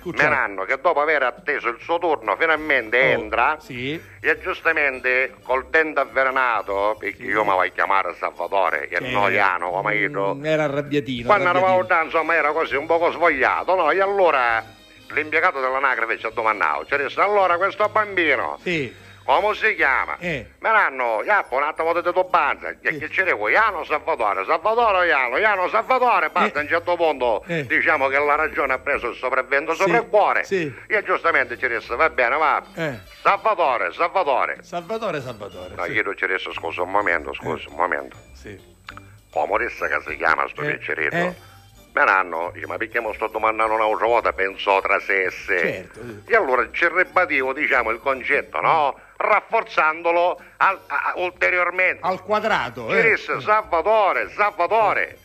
Cucciaro. Menanno che dopo aver atteso il suo turno finalmente Oh, entra Sì. e giustamente col dente avvelenato, perché io mi vai a chiamare Salvatore, che è noiano come io, Mm, Era arrabbiatino. quando eravamo là, insomma, era così un poco svogliato, no? E allora l'impiegato dell'anagrafe ci ha domandato, ci ha detto, allora questo bambino, Sì. come si chiama? Eh. Menanno, Iappo, un attimo di tubanza, che, che ci dico, Iano Salvatore, Salvatore Iano, Iano Salvatore, basta, a un certo punto Eh. diciamo che la ragione ha preso il sopravvento sopra il cuore. sì. Io giustamente ci disse, va bene, va, Eh. Salvatore, Salvatore. Salvatore, Salvatore. No, sì. io ci disse, scusa un momento, scusa un momento. Sì. Come che si chiama sto Eh, piccerino? Eh. Menanno, dice, ma perché mi sto domandando un'altra volta, pensò tra sé e sé. Certo. E allora ci ribadivo, diciamo, il concetto, no? Rafforzandolo al- a- ulteriormente. Al quadrato. Eh. disse, Salvatore, Salvatore.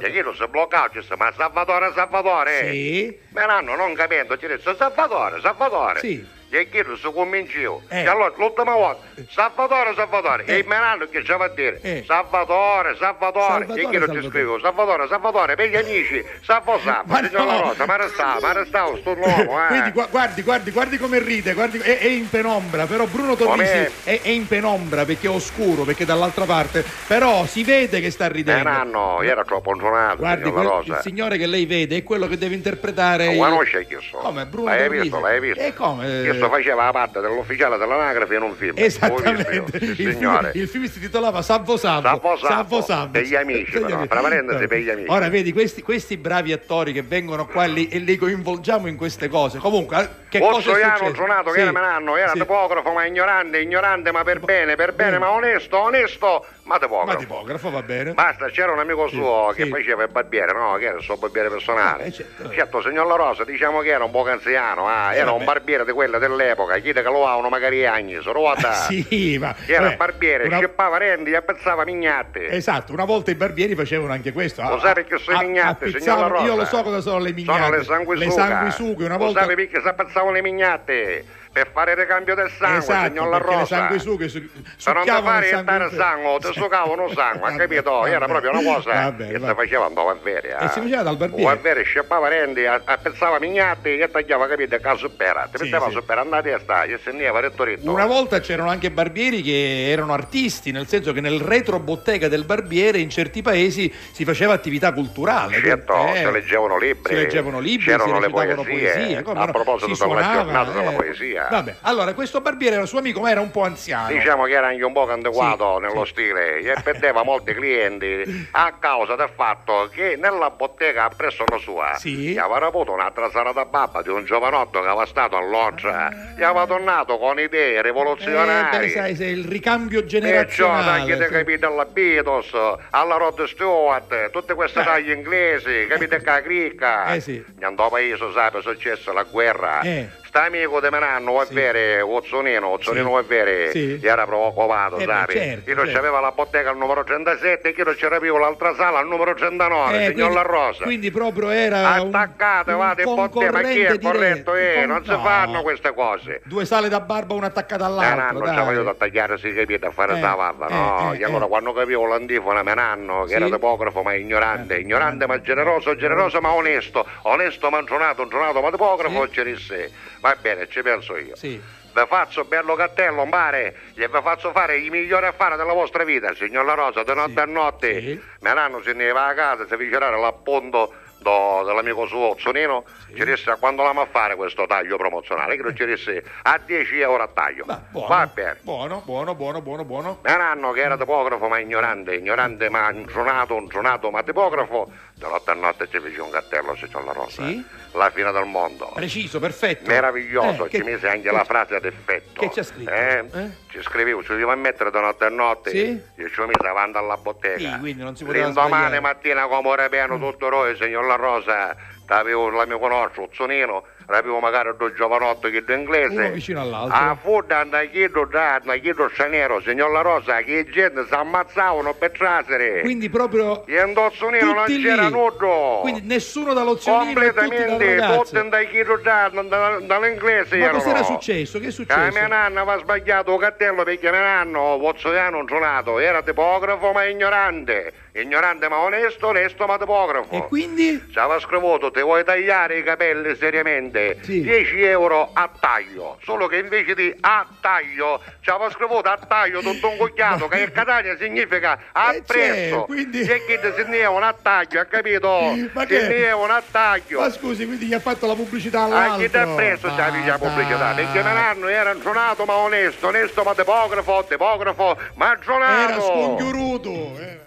E io si bloccavo, ci disse, ma Salvatore, Salvatore. Sì. Menanno, non capendo, ci disse, Salvatore, Salvatore. Sì. E io si convincivo. Eh. E allora, l'ultima volta, Salvatore, Salvatore. E il Menanno che va a dire, Eh. Salvatore, Salvatore. Salvatore, e io ci Salvatore. scrivo, Salvatore, Salvatore, per gli amici, Salvo Salvo. Ma Signor La no. Rosa, ma restavo, ma restavo, sto uomo, eh. Quindi gua- guardi, guardi, guardi come ride, guardi, è, è in penombra, però Bruno Com'è? è, è in penombra perché è oscuro, perché dall'altra parte, però si vede che sta ridendo. Menanno, io ero troppo intonato, Guardi, quel- Rosa. il signore che lei vede è quello che deve interpretare. Non il- conosce chi sono. Come, Bruno l'hai Torrisi? visto, l'hai visto. E come? Questo faceva la parte dell'ufficiale dell'anagrafe in un film. Esattamente. Il sì, film, signore. il film si titolava Salvo Salvo. Salvo Salvo. Per gli amici, Per però, fra parentesi, per gli amici. Ora vedi, questi, questi bravi attori che vengono qua e li, e li coinvolgiamo in queste cose. Comunque, eh, che cosa è successo? Tronato, che Sì, era menanno, era sì. tipografo, ma ignorante, ignorante, ma per bene, per bene, ma onesto, onesto, ma Ma tipografo. tipografo va bene. Basta, c'era un amico suo che sì. faceva il barbiere, no? Che era il suo barbiere personale. Eh, certo. Certo, signor La Rosa, diciamo che era un po' anziano, ah, Eh, era un vabbè. barbiere di quella dell'epoca, chiede che lo avevano magari anni, se lo guarda. Sì, ma Che era eh, barbiere, una- scippava rendi, appezzava mignatte. Esatto, una volta i barbieri facevano anche questo. Lo sai perché sono A- le mignate, appizzavano- signor La Rosa? Io lo so cosa sono le mignate. Sono le sanguisughe. Le sanguisughe, una Lo volta sai perché si appezzavano le mignate? Per fare il ricambio del sangue, esatto, signor La Rosa. sanguisughe su, non da succhiavano fare il il sangue, ti succavano sangue, capito? Era proprio una cosa Va bene, che va si faceva andava a veri. E si faceva dal barbiere. O a veri, scippava rendi, a- appezzava mignate e tagliava, capito, per. Ti Sì, metteva sì. su per andare a stare, e se ne va retto ritto. Una volta c'erano anche barbieri che erano artisti, nel senso che nel retro bottega del barbiere in certi paesi si faceva attività culturale. Certo, Eh, si leggevano libri, si leggevano libri, c'erano si le poesie. poesie, a no? proposito Si della giornata della eh, poesia, barberia. Vabbè, allora questo barbiere era suo amico, ma era un po' anziano. Diciamo che era anche un po' antiquato Sì, nello stile e perdeva molti clienti a causa del fatto che nella bottega appresso la sua Sì. gli aveva avuto un'altra salata babba di un giovanotto che aveva stato a Londra gli aveva tornato con idee Eh, rivoluzionarie beh, sai, sei il ricambio Perciò generazionale. anche te sì. capite alla Beatles, alla Rod Stewart, tutte queste taglie inglesi, capite che la cricca. Eh sì. Andò paese, sai, è successo la guerra. Eh. Sta amico di Menanno, è vero, Ozzonino, Ozzonino è vero, Sì. gli era preoccupato, Eh sai. certo, Io non certo. c'aveva la bottega al numero 37 e io non c'era più l'altra sala al numero 39, Eh, signor La Rosa. Quindi proprio era un, Attaccate, un vate in bottega, ma chi è corretto? Eh, un non si fanno no. queste cose. Due sale da barba una attaccata Eh, all'altro. non dai. c'avevo da tagliare, si capite, a fare Eh, sta valla, eh, no? eh, e allora eh. quando capivo l'antifona Menanno, che Sì. era tipografo ma ignorante, ignorante ma generoso, generoso ma onesto, onesto ma intronato, intronato ma tipografo, ci disse, va bene, ci penso io. Sì. Vi faccio bello cattello, pare, e vi faccio fare i migliori affari della vostra vita, signor La Rosa, di notte a notte. Menanno se ne va a casa, si avvicinerà l'appunto do- dell'amico suo Ozzonino, ci disse quando l'amo a fare questo taglio promozionale, che ci disse a 10 euro a taglio. Buono, Va bene. buono, buono, buono, buono, buono. Menanno che era tipografo ma ignorante, ignorante ma intronato, intronato ma tipografo, da notte a notte ci fece un cartello, signor La Rosa. Sì? La fine del mondo. Preciso, perfetto. Meraviglioso, Eh, ci che- mise anche che- la frase ad effetto. che c'è scritto? Eh? Eh? Ci scrivevo, ci devo mettere da notte a notte. Sì? Io ci ho messo avanti alla bottega. Sì, quindi non si poteva L'indomani mattina come ora pieno tutto roio, signor La Rosa, avevo la mia conosco, Zonino, avevo magari due giovanotto che inglese. Uno vicino all'altro. A fuori andai chiedo da, chiedo straniero, signor La Rosa, che gente si ammazzavano per trasere. Quindi proprio E in Dozzonino non c'era nudo. Quindi nessuno dall'ozionino Completamente, tutti andai chiedo da, da- dall'inglese Ma erano. cos'era successo? Che è Ah, successo? mia nanna aveva sbagliato il cartello perché mia nanno, pozzoiano intronato, era tipografo ma ignorante. Ignorante ma onesto, onesto ma tipografo. E quindi? Ci aveva scritto, ti vuoi tagliare i capelli seriamente? 10 euro a taglio. Solo che invece di a taglio, ci aveva scritto a taglio tutto un cucchiato, che in Catania significa appresso. c'è, quindi- E che si un a taglio, ha capito? Ma che? un a taglio. Ma scusi, quindi gli ha fatto la pubblicità Anche all'altro. da presto c'è Ma la pubblicità, perché Menanno era intronato ma onesto, onesto ma tipografo, tipografo ma aggiornato. Era scongiuruto. eh.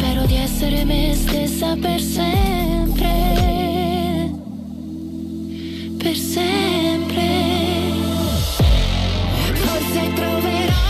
Spero di essere me stessa per sempre. Per sempre. Forse troverò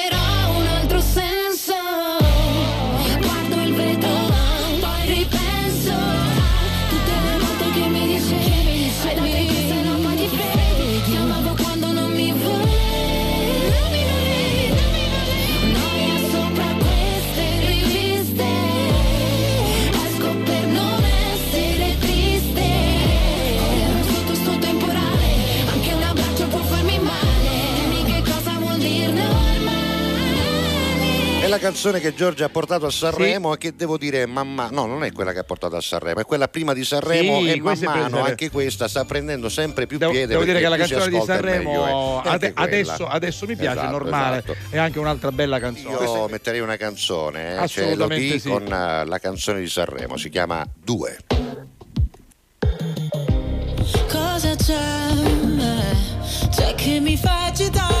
canzone che Giorgia ha portato a Sanremo e che devo dire mamma no non è quella che ha portato a Sanremo è quella prima di Sanremo Sì, e man è mano anche questa sta prendendo sempre più Devo, piede devo dire che la canzone di Sanremo è. È ade- adesso, adesso mi piace, è Esatto, normale, esatto. è anche un'altra bella canzone. Io metterei una canzone, eh, cioè Assolutamente Elodie sì. con eh, la canzone di Sanremo, si chiama Due. Cosa c'è? C'è che mi fa agitare?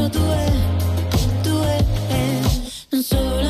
cose sono due, due. Non solamente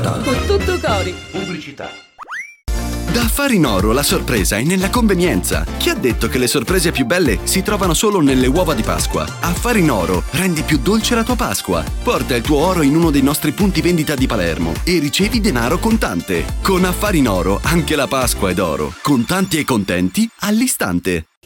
Con tutto cori. Pubblicità. Da Affari in Oro la sorpresa è nella convenienza. Chi ha detto che le sorprese più belle si trovano solo nelle uova di Pasqua? Affari in Oro rendi più dolce la tua Pasqua. Porta il tuo oro in uno dei nostri punti vendita di Palermo e ricevi denaro contante. Con Affari in Oro anche la Pasqua è d'oro. Contanti e contenti all'istante.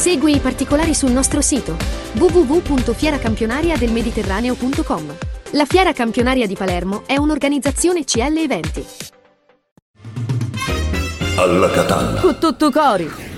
Segui i particolari sul nostro sito www.fieracampionariadelmediterraneo.com. La Fiera Campionaria di Palermo è un'organizzazione CL Eventi. Alla Catalla. Con tutto cori.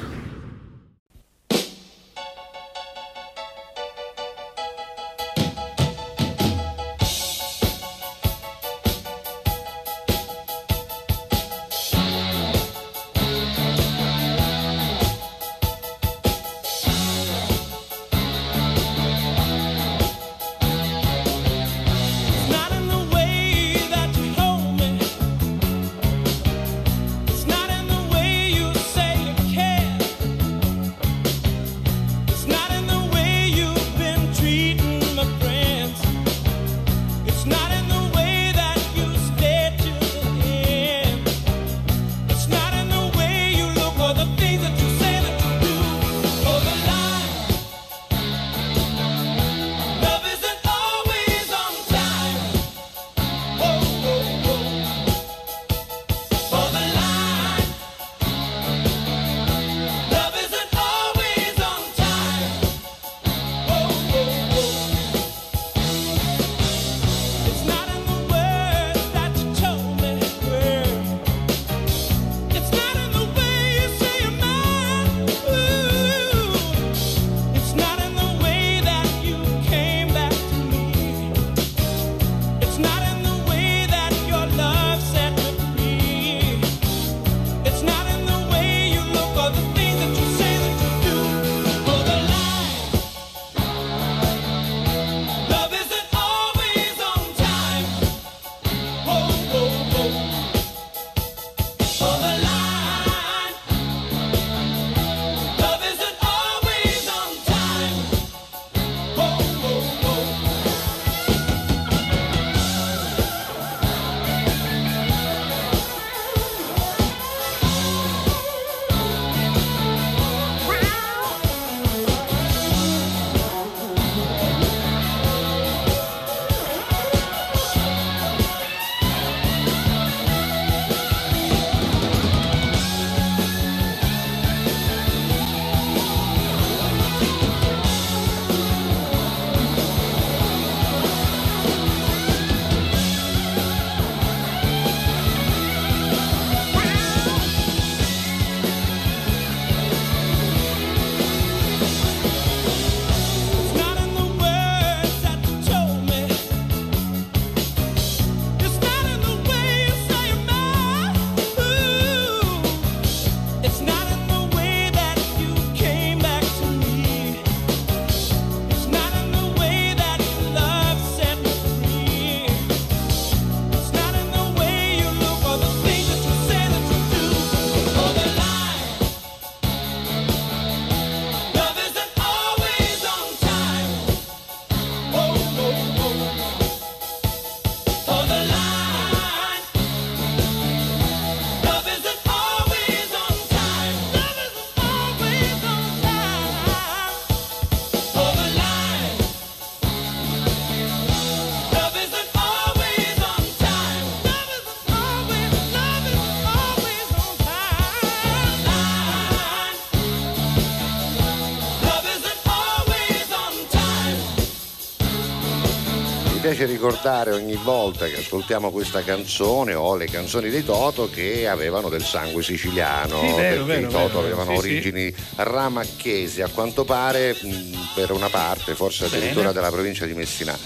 Piace ricordare ogni volta che ascoltiamo questa canzone o le canzoni dei Toto che avevano del sangue siciliano, Sì, vero, perché vero, i Toto vero, avevano sì, sì. origini ramacchesi, a quanto pare mh, per una parte, forse Bene. addirittura della provincia di Messina,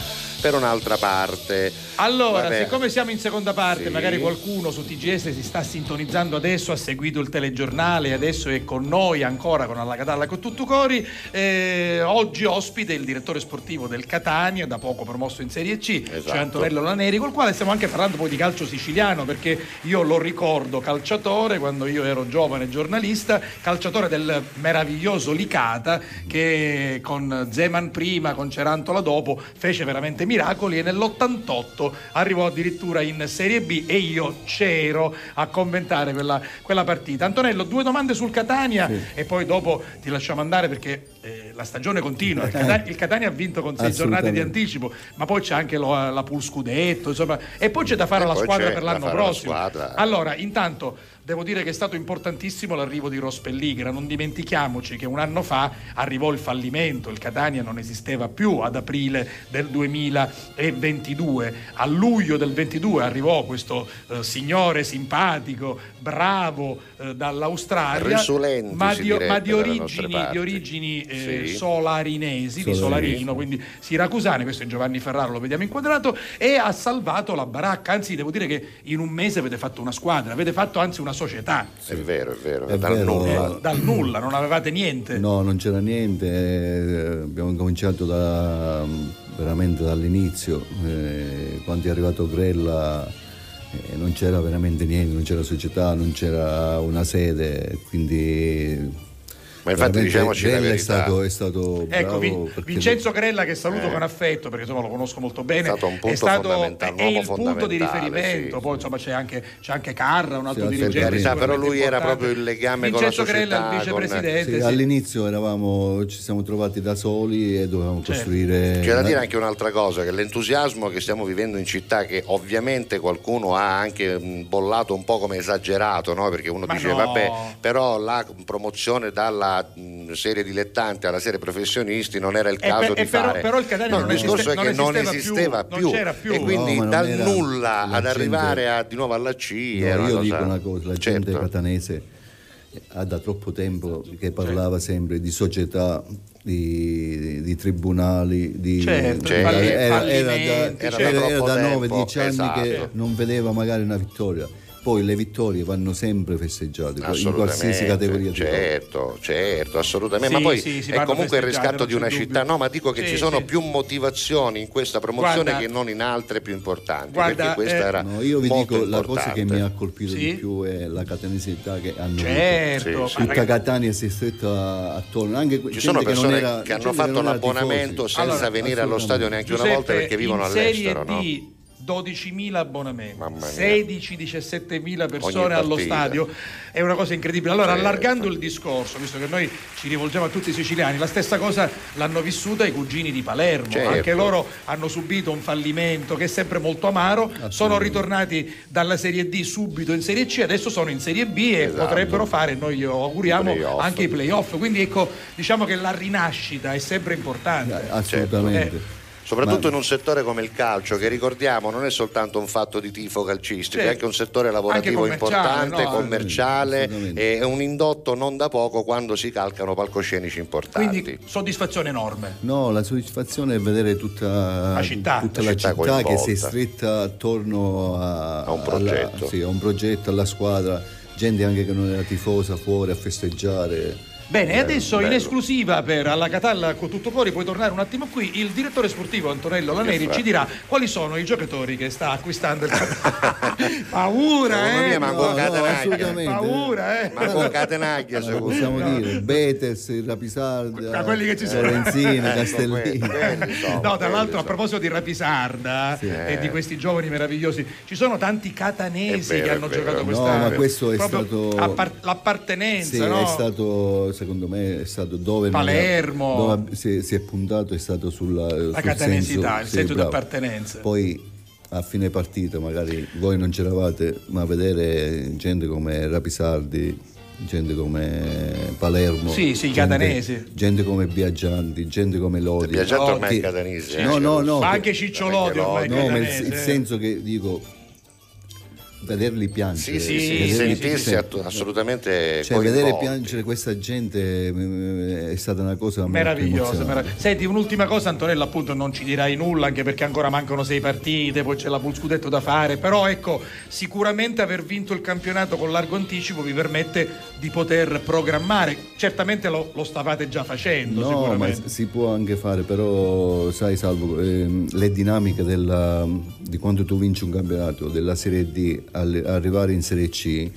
per un'altra parte. Allora, Vabbè. siccome siamo in seconda parte, Sì. magari qualcuno su TGS si sta sintonizzando adesso, ha seguito il telegiornale, adesso è con noi ancora con Alla Catalla con tutto cori. eh, oggi ospite il direttore sportivo del Catania, da poco promosso in Serie C, cioè Esatto. Antonello Laneri, col quale stiamo anche parlando poi di calcio siciliano, perché io lo ricordo calciatore quando io ero giovane giornalista, calciatore del meraviglioso Licata che con Zeman prima, con Cerantola dopo, fece veramente miracoli e nell'88 arrivò addirittura in Serie B e io c'ero a commentare quella, quella partita. Antonello, due domande sul Catania e poi dopo ti lasciamo andare perché eh, la stagione continua. Il Catania, il Catania ha vinto con sei giornate di anticipo, ma poi c'è anche lo- la Pool Scudetto, insomma, e poi c'è da fare E la poi squadra per l'anno la prossimo. squadra. Allora, intanto devo dire che è stato importantissimo l'arrivo di Rospelligra. Non dimentichiamoci che un anno fa arrivò il fallimento, il Catania non esisteva più ad aprile del 2022. A luglio del 22 arrivò questo eh, signore simpatico, bravo eh, dall'Australia, ma di, ma di origini, di parti. origini eh, Sì. solarinesi, di Solarino. Quindi siracusane, questo è Giovanni Ferraro, lo vediamo inquadrato, e ha salvato la baracca, anzi devo dire che in un mese avete fatto una squadra, avete fatto anzi una società, È vero, è vero, È dal vero. nulla. Eh, dal nulla, non avevate niente. No, non c'era niente, eh, abbiamo cominciato da- veramente dall'inizio, eh, quando è arrivato Grella eh, non c'era veramente niente, non c'era società, non c'era una sede, quindi... Ma infatti diciamoci la Grella è verità. stato, è stato Ecco, Vin- Vincenzo Grella che saluto Eh. con affetto perché insomma lo conosco molto bene, È stato un punto è, stato, fondamentale, è il punto di riferimento, sì. poi insomma c'è anche, c'è anche Carra, un altro Sì, dirigente. per carità, però lui era importante. proprio il legame con la Vincenzo Grella, società, il con- vicepresidente. Sì, sì. all'inizio eravamo, ci siamo trovati da soli e dovevamo Certo. costruire... C'è da dire anche un'altra cosa, che l'entusiasmo che stiamo vivendo in città, che ovviamente qualcuno ha anche bollato un po' come esagerato, no? perché uno Ma dice no. vabbè, però la promozione dalla serie dilettante alla serie professionisti non era il Eh, caso per- di eh, però- fare. però il Catania No, non il discorso esiste- è che non esisteva più, più, non c'era più. e quindi No, dal nulla la ad gente- arrivare a- di nuovo alla C No, era io cosa- dico una cosa, la gente Certo. catanese ha da troppo tempo che Certo. parlava sempre di società, di, di tribunali, di, Certo, era, falli- era- era da, era certo. da Era troppo 9-10 anni tempo, che esatto. non vedeva magari una vittoria. Poi le vittorie vanno sempre festeggiate, in qualsiasi categoria di certo, certo, assolutamente. Sì, ma poi sì, è comunque il riscatto di una città. dubbio. No, ma dico che Sì, ci sono sì. più motivazioni in questa promozione Guarda- che non in altre più importanti. Guarda, perché questa eh, era No, io vi dico la cosa che importante. mi ha colpito Sì? di più è la catanesità che hanno Certo, Tutta Catania si è stretta attorno, anche Ci sono persone che, non era, che hanno fatto l'abbonamento senza Allora, venire allo stadio neanche una volta perché vivono all'estero. No? D 12.000 abbonamenti, Mamma mia. 16-17.000 persone allo stadio, è una cosa incredibile. Allora, Certo. allargando il discorso, visto che noi ci rivolgiamo a tutti i siciliani, la stessa cosa l'hanno vissuta i cugini di Palermo, Certo. anche loro hanno subito un fallimento che è sempre molto amaro, sono ritornati dalla Serie D subito in Serie C, adesso sono in Serie B e Esatto. potrebbero fare, noi glielo auguriamo, I anche i playoff. Quindi ecco, diciamo che la rinascita è sempre importante. Assolutamente. Eh, Soprattutto Ma- in un settore come il calcio, che ricordiamo non è soltanto un fatto di tifo calcistico, Certo. è anche un settore lavorativo importante, no? commerciale, Assolutamente. e un indotto non da poco quando si calcano palcoscenici importanti. Quindi soddisfazione enorme. No, la soddisfazione è vedere tutta La città. tutta La la città città, che si è stretta attorno a, A un progetto. alla, sì, a un progetto, alla squadra, gente anche che non era tifosa fuori a festeggiare. Bene, e adesso in bello. esclusiva per Alla Catalla con tutto fuori, puoi tornare un attimo qui, il direttore sportivo Antonello Laneri ci dirà quali sono i giocatori che sta acquistando il Paura, eh? me manco No, no, Catenaglia. assolutamente. Paura, eh? Ma con Catenaglia Allora, possiamo me. dire Betes, il Rapisarda, Da quelli che ci sono. Lorenzini, Ecco, Castellini. sono, No, tra l'altro a proposito di Rapisarda Sì. e di questi giovani meravigliosi, ci sono tanti catanesi vero, che hanno giocato No, quest'anno. ma questo è Proprio stato- appar- l'appartenenza, Sì, no? è stato, secondo me, è stato dove, Palermo. era- dove si, si è puntato, è stato sulla, sul La catanesità, senso, il senso di appartenenza. Poi a fine partita, magari voi non c'eravate, ma vedere gente come Rapisardi, gente come Palermo, Sì, sì, i gente- catanesi. gente come Viaggianti, gente come Lodi. Viaggiato ormai Che- è catanese. No, eh. no, no. Ma che- anche Cicciolotti ormai è No, ma il, il eh. senso che dico, vederli piangere. Sì, sì, sì, vederli- sentirsi attu- assolutamente Cioè, vedere coinvolti. piangere questa gente eh, è stata una cosa emozionante. meraviglioso. Senti, un'ultima cosa, Antonella, appunto non ci dirai nulla anche perché ancora mancano sei partite, poi c'è la Pool Scudetto da fare, però ecco, sicuramente aver vinto il campionato con largo anticipo vi permette di poter programmare. Certamente lo, lo stavate già facendo, No, ma si può anche fare, però sai Salvo, ehm, le dinamiche della- di quando tu vinci un campionato, della Serie D, arrivare in Serie C,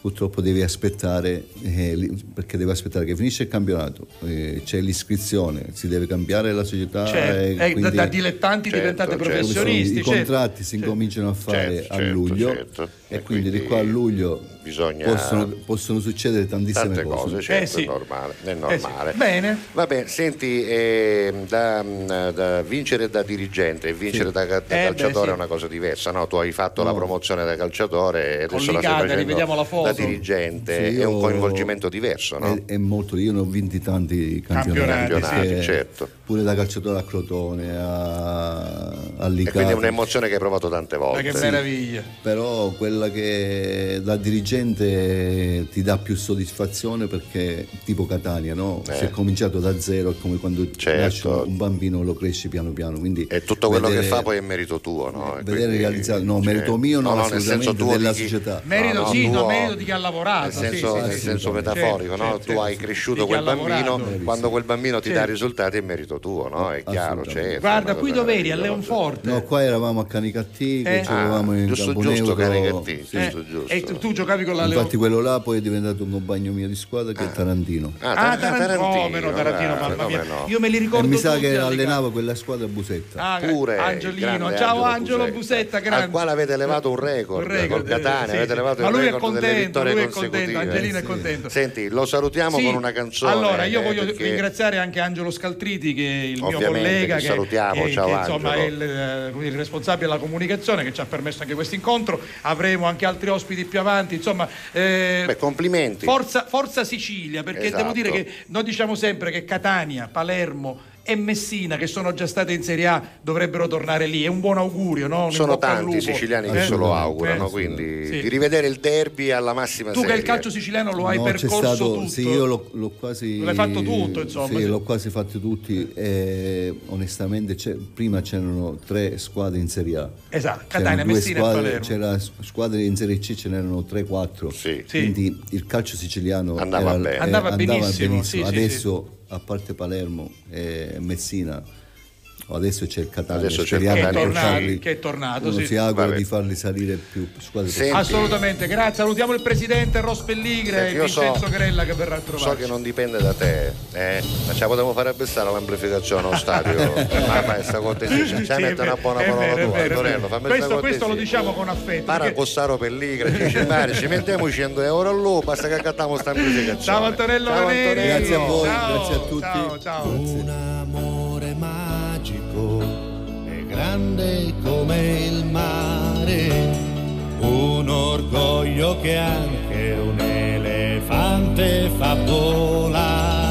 purtroppo devi aspettare, eh, perché devi aspettare che finisce il campionato, eh, c'è l'iscrizione, si deve cambiare la società. Certo, eh, da, quindi- da dilettanti Certo, diventate certo. professionisti. I certo. contratti si incominciano a fare Certo, a certo, luglio certo. E E quindi, di quindi- qua a luglio bisogna... possono, possono succedere tantissime Tante cose. cose, certo, Eh sì. è normale. È Eh sì. normale. Bene. Vabbè, senti, ehm, da, da vincere da dirigente e vincere Sì. da, da Eh, beh, calciatore sì. è una cosa diversa, no? Tu hai fatto la promozione da calciatore e adesso la stai facendo la foto. da dirigente, Sì, è un coinvolgimento diverso, no? È, è molto, io ne ho vinti tanti campionati, Campionati, certo. pure da calciatore a Crotone, a, a E Licata. quindi è un'emozione che hai provato tante Ma volte. che meraviglia. Però quella che da dirigente ti dà più soddisfazione perché tipo Catania, no? Eh. Si è cominciato da zero, è come quando Certo. nasce un bambino lo cresci piano piano. Quindi E tutto quello vedere- che fa poi è merito tuo, no? E vedere quindi, realizzato, no, cioè, merito mio no, no, nel senso assolutamente tuo della chi- società. Merito, no, sì, no, tuo- merito di chi ha lavorato. Nel senso, sì, nel sì, senso sì. metaforico, Certo, no? certo, tu hai certo. cresciuto quel ha bambino, lavorato. quando quel bambino ti dà risultati è merito tuo, no? È chiaro, certo. Guarda, qui dove eri? A. Leonforte. No, qua eravamo a Canicattì, che Eh. giocavamo Ah, in giusto, giusto. Canicattì, Sì. giusto, giusto. E tu, tu giocavi con la Infatti Leonforte. quello là poi è diventato un compagno mio di squadra che è Tarantino. Ah, Ah, Tar- Tarantino, come no, Tarantino, eh, mamma mia. no. Io me li E ricordo mi sa tutti che allenava quella squadra a Busetta. Ah, Pure Angelino, ciao Angelo Busetta, grande. al quale avete elevato un record, Un record, col Catania, eh, sì, avete elevato Ma il lui è record delle contento, vittorie lui è contento. Angelino è contento. Senti, lo salutiamo Sì. con una canzone. Allora, io eh, voglio perché- ringraziare anche Angelo Scaltriti, che è il mio collega, che salutiamo, che- ciao che, insomma è Angelo. il, eh, il responsabile della comunicazione, che ci ha permesso anche questo incontro. Avremo anche altri ospiti più avanti. Insomma, eh, Beh, complimenti. forza, forza Sicilia, perché Esatto. devo dire che noi diciamo sempre che Catania, Palermo e Messina, che sono già state in Serie A, dovrebbero tornare lì. È un buon augurio, no? Un Sono tanti i siciliani che Eh? se lo augurano, Eh? quindi Sì. di rivedere il derby alla massima Tu che serie. il calcio siciliano lo hai No, c'è percorso stato, tutto. sì, io l'ho, l'ho quasi. L'hai fatto tutto, insomma. Sì, l'ho quasi fatto tutti. E onestamente, c'è- prima c'erano tre squadre in Serie A. Esatto, C'erano Catania, due Messina e squadre, Palermo. C'era squadre in Serie C, ce n'erano 3-4. Quindi il calcio siciliano Andava era- bene. eh, Andava benissimo, sì, sì, Adesso, a parte Palermo e Messina, adesso c'è il Catania. Adesso c'è il speriamo Che è di tornato, portarli- che è tornato, sì. si augura Vabbè. di farli salire più Senti, Assolutamente, grazie. Salutiamo il presidente Ross Pelligre Senti, e io so- Vincenzo Grella che verrà a trovarci. So che non dipende da te, eh? ma ce la potremmo fare abbassare l'amplificazione allo stadio. ma fai sta cortesia, ci mette una buona parola vero, tua, Antonello, Questo, questo lo diciamo con affetto. Para perché- costaro pelligra, dice ci mettiamo 100 euro all'uomo, basta che accattiamo sta amplificazione. Ciao Antonello Ciao. Antonello. Grazie a voi, Ciao, grazie a tutti. Ciao, ciao. Magico è grande come il mare, un orgoglio che anche un elefante fa volare,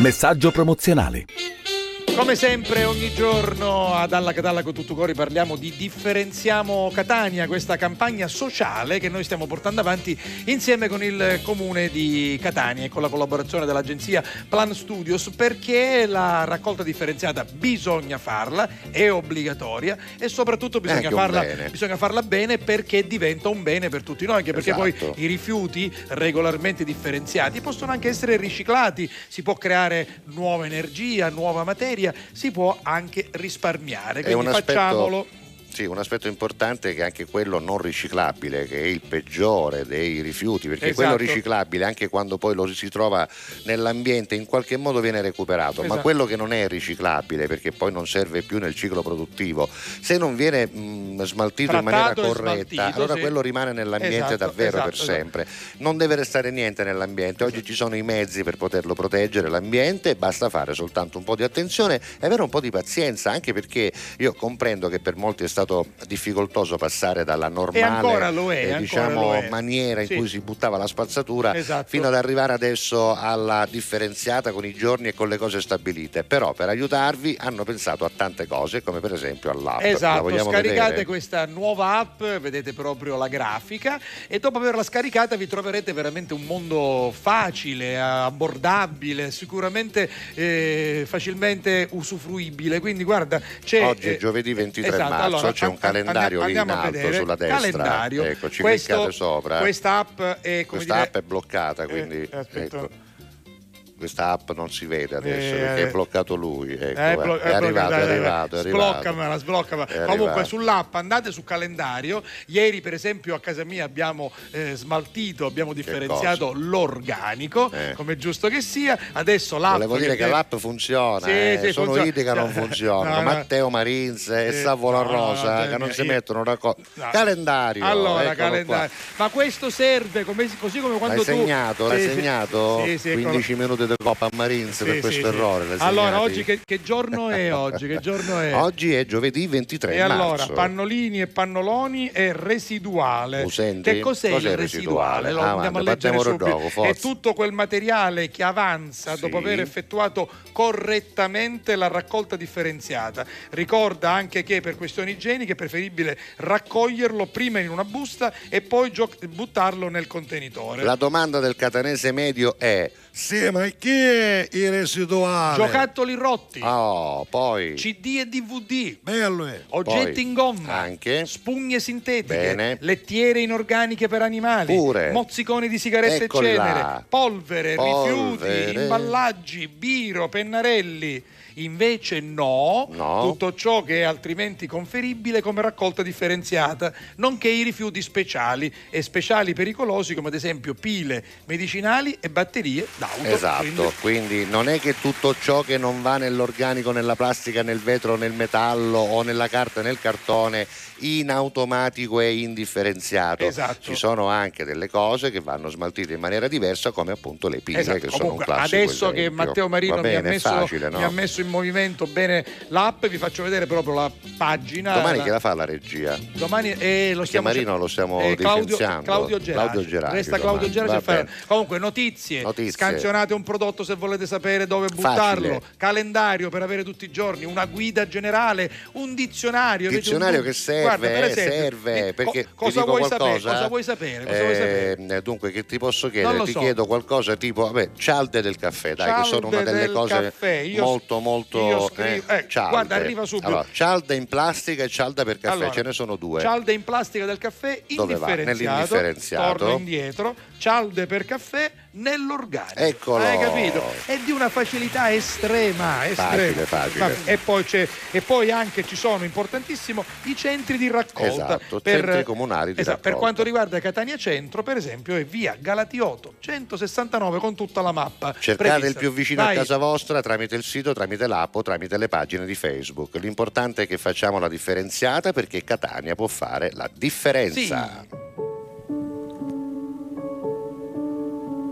Messaggio promozionale. Come sempre, ogni giorno ad Alla Catalla con tutto cuore parliamo di Differenziamo Catania, questa campagna sociale che noi stiamo portando avanti insieme con il comune di Catania e con la collaborazione dell'agenzia Plan Studios perché la raccolta differenziata bisogna farla, è obbligatoria e soprattutto bisogna, anche un farla, bene. bisogna farla bene perché diventa un bene per tutti noi, anche perché Esatto. poi i rifiuti regolarmente differenziati possono anche essere riciclati, si può creare nuova energia, nuova materia, si può anche risparmiare. È un Quindi facciamolo. Sì, un aspetto importante che è anche quello non riciclabile, che è il peggiore dei rifiuti, perché Esatto. quello riciclabile, anche quando poi lo si trova nell'ambiente, in qualche modo viene recuperato, ma Esatto. quello che non è riciclabile, perché poi non serve più nel ciclo produttivo, se non viene mh, smaltito in maniera Trattato corretta, allora sì. quello rimane nell'ambiente Esatto, davvero esatto, per esatto. sempre. Non deve restare niente nell'ambiente, oggi ci sono i mezzi per poterlo proteggere l'ambiente, basta fare soltanto un po' di attenzione e avere un po' di pazienza, anche perché io comprendo che per molti è stato difficoltoso passare dalla normale è, eh, diciamo, maniera in Sì. cui si buttava la spazzatura Esatto. fino ad arrivare adesso alla differenziata con i giorni e con le cose stabilite. Però per aiutarvi hanno pensato a tante cose, come per esempio all'app. La Esatto, scaricate vedere? questa nuova app, vedete proprio la grafica e dopo averla scaricata vi troverete veramente un mondo facile, abbordabile, sicuramente eh, facilmente usufruibile. Quindi guarda, c'è Oggi è eh, giovedì 23 esatto, marzo, allora, c'è un calendario in andiamo a alto sulla destra. Calendario. Ecco, ci Questo- cliccate sopra. Questa app è Questa dire, app è bloccata, quindi Eh, aspetta. ecco. Questa app non si vede adesso Eh, perché eh. è bloccato lui. Ecco, Eh, è, blo- è arrivato, è eh, arrivato, è arrivato. Sbloccamela, sbloccamela. Comunque arrivato. sull'app andate su calendario. Ieri, per esempio, a casa mia abbiamo eh, smaltito, abbiamo differenziato l'organico, come è giusto che sia. Adesso l'app. Volevo dire che te- l'app funziona, Sì, eh, sì, sono funziona. che non No, funzionano. no. Matteo Marins e Savola no, Rosa no, che non si mettono d'accordo. No. Calendario. Allora, calendario. Ma questo serve come- così come qua. quando L'hai tu. segnato, l'hai segnato? Sì, sì, eccolo. 15 minuti di Coppa Marins Sì, per questo sì. errore. Allora, oggi che, che giorno è oggi? Che giorno è? Oggi è giovedì 23 E allora, marzo. pannolini e pannoloni è residuale. Lo senti? Che cos'è, Cos'è il residuale? residuale? Lo Ah, andiamo a leggere subito. dopo. È tutto quel materiale che avanza dopo aver effettuato correttamente la raccolta differenziata. Ricorda anche che per questioni igieniche è preferibile raccoglierlo prima in una busta e poi gio- buttarlo nel contenitore. La domanda del catanese medio è: Sì, ma chi è il residuale? Giocattoli rotti. Oh, poi. CD e DVD. Bello è. Oggetti Poi, in gomma. Anche. Spugne sintetiche. Bene. Lettiere inorganiche per animali. Pure. Mozziconi di sigarette Eccoli e cenere. Polvere, Polvere. rifiuti, imballaggi, biro, pennarelli. Invece no, No. tutto ciò che è altrimenti conferibile come raccolta differenziata, nonché i rifiuti speciali e speciali pericolosi come ad esempio pile, medicinali e batterie d'auto. Esatto, Quindi- quindi non è che tutto ciò che non va nell'organico, nella plastica, nel vetro, nel metallo o nella carta nel cartone in automatico è indifferenziato. Esatto. Ci sono anche delle cose che vanno smaltite in maniera diversa come appunto le pile Esatto, che sono un comunque, classico adesso che esempio. Matteo Marino Va mi, ha bene, messo, facile, no? mi ha messo in movimento bene l'app, vi faccio vedere proprio la pagina. Domani la- chi la fa la regia? Domani eh, lo Che stiamo Marino lo stiamo eh, Claudio. Claudio Gerardi. Claudio Gerardi Resta Claudio Gerardi fare- bene. Comunque notizie, Notizie. scansionate un prodotto se volete sapere dove Facile. buttarlo, calendario per avere tutti i giorni, una guida generale, un dizionario. Dizionario che serve, Guarda, per eh, esempio, serve eh, perché co- cosa, vuoi sapere? cosa vuoi sapere? Cosa vuoi sapere? Eh, dunque, che ti posso chiedere? Ti so. chiedo qualcosa tipo, vabbè, cialde del caffè, dai, che sono una Cialde delle del cose caffè. Molto, molto. io scrivo- eh, cialde. guarda, arriva subito. Allora, cialda in plastica e cialda per caffè, Allora, ce ne sono due. Cialde in plastica del caffè Dove va? indifferenziato. Nell'indifferenziato. Torno indietro. Cialde per caffè nell'organico. Eccolo. Hai capito? È di una facilità estrema. estrema. Facile, facile. E poi, c'è, e poi anche ci sono, importantissimo, i centri di raccolta. Esatto, centri comunali di esatto, Per raccolta. quanto riguarda Catania Centro, per esempio, è via Galatiotto 169 con tutta la mappa. Cercate prevista. il più vicino Vai. a casa vostra tramite il sito, tramite l'app o tramite le pagine di Facebook. L'importante è che facciamo la differenziata perché Catania può fare la differenza.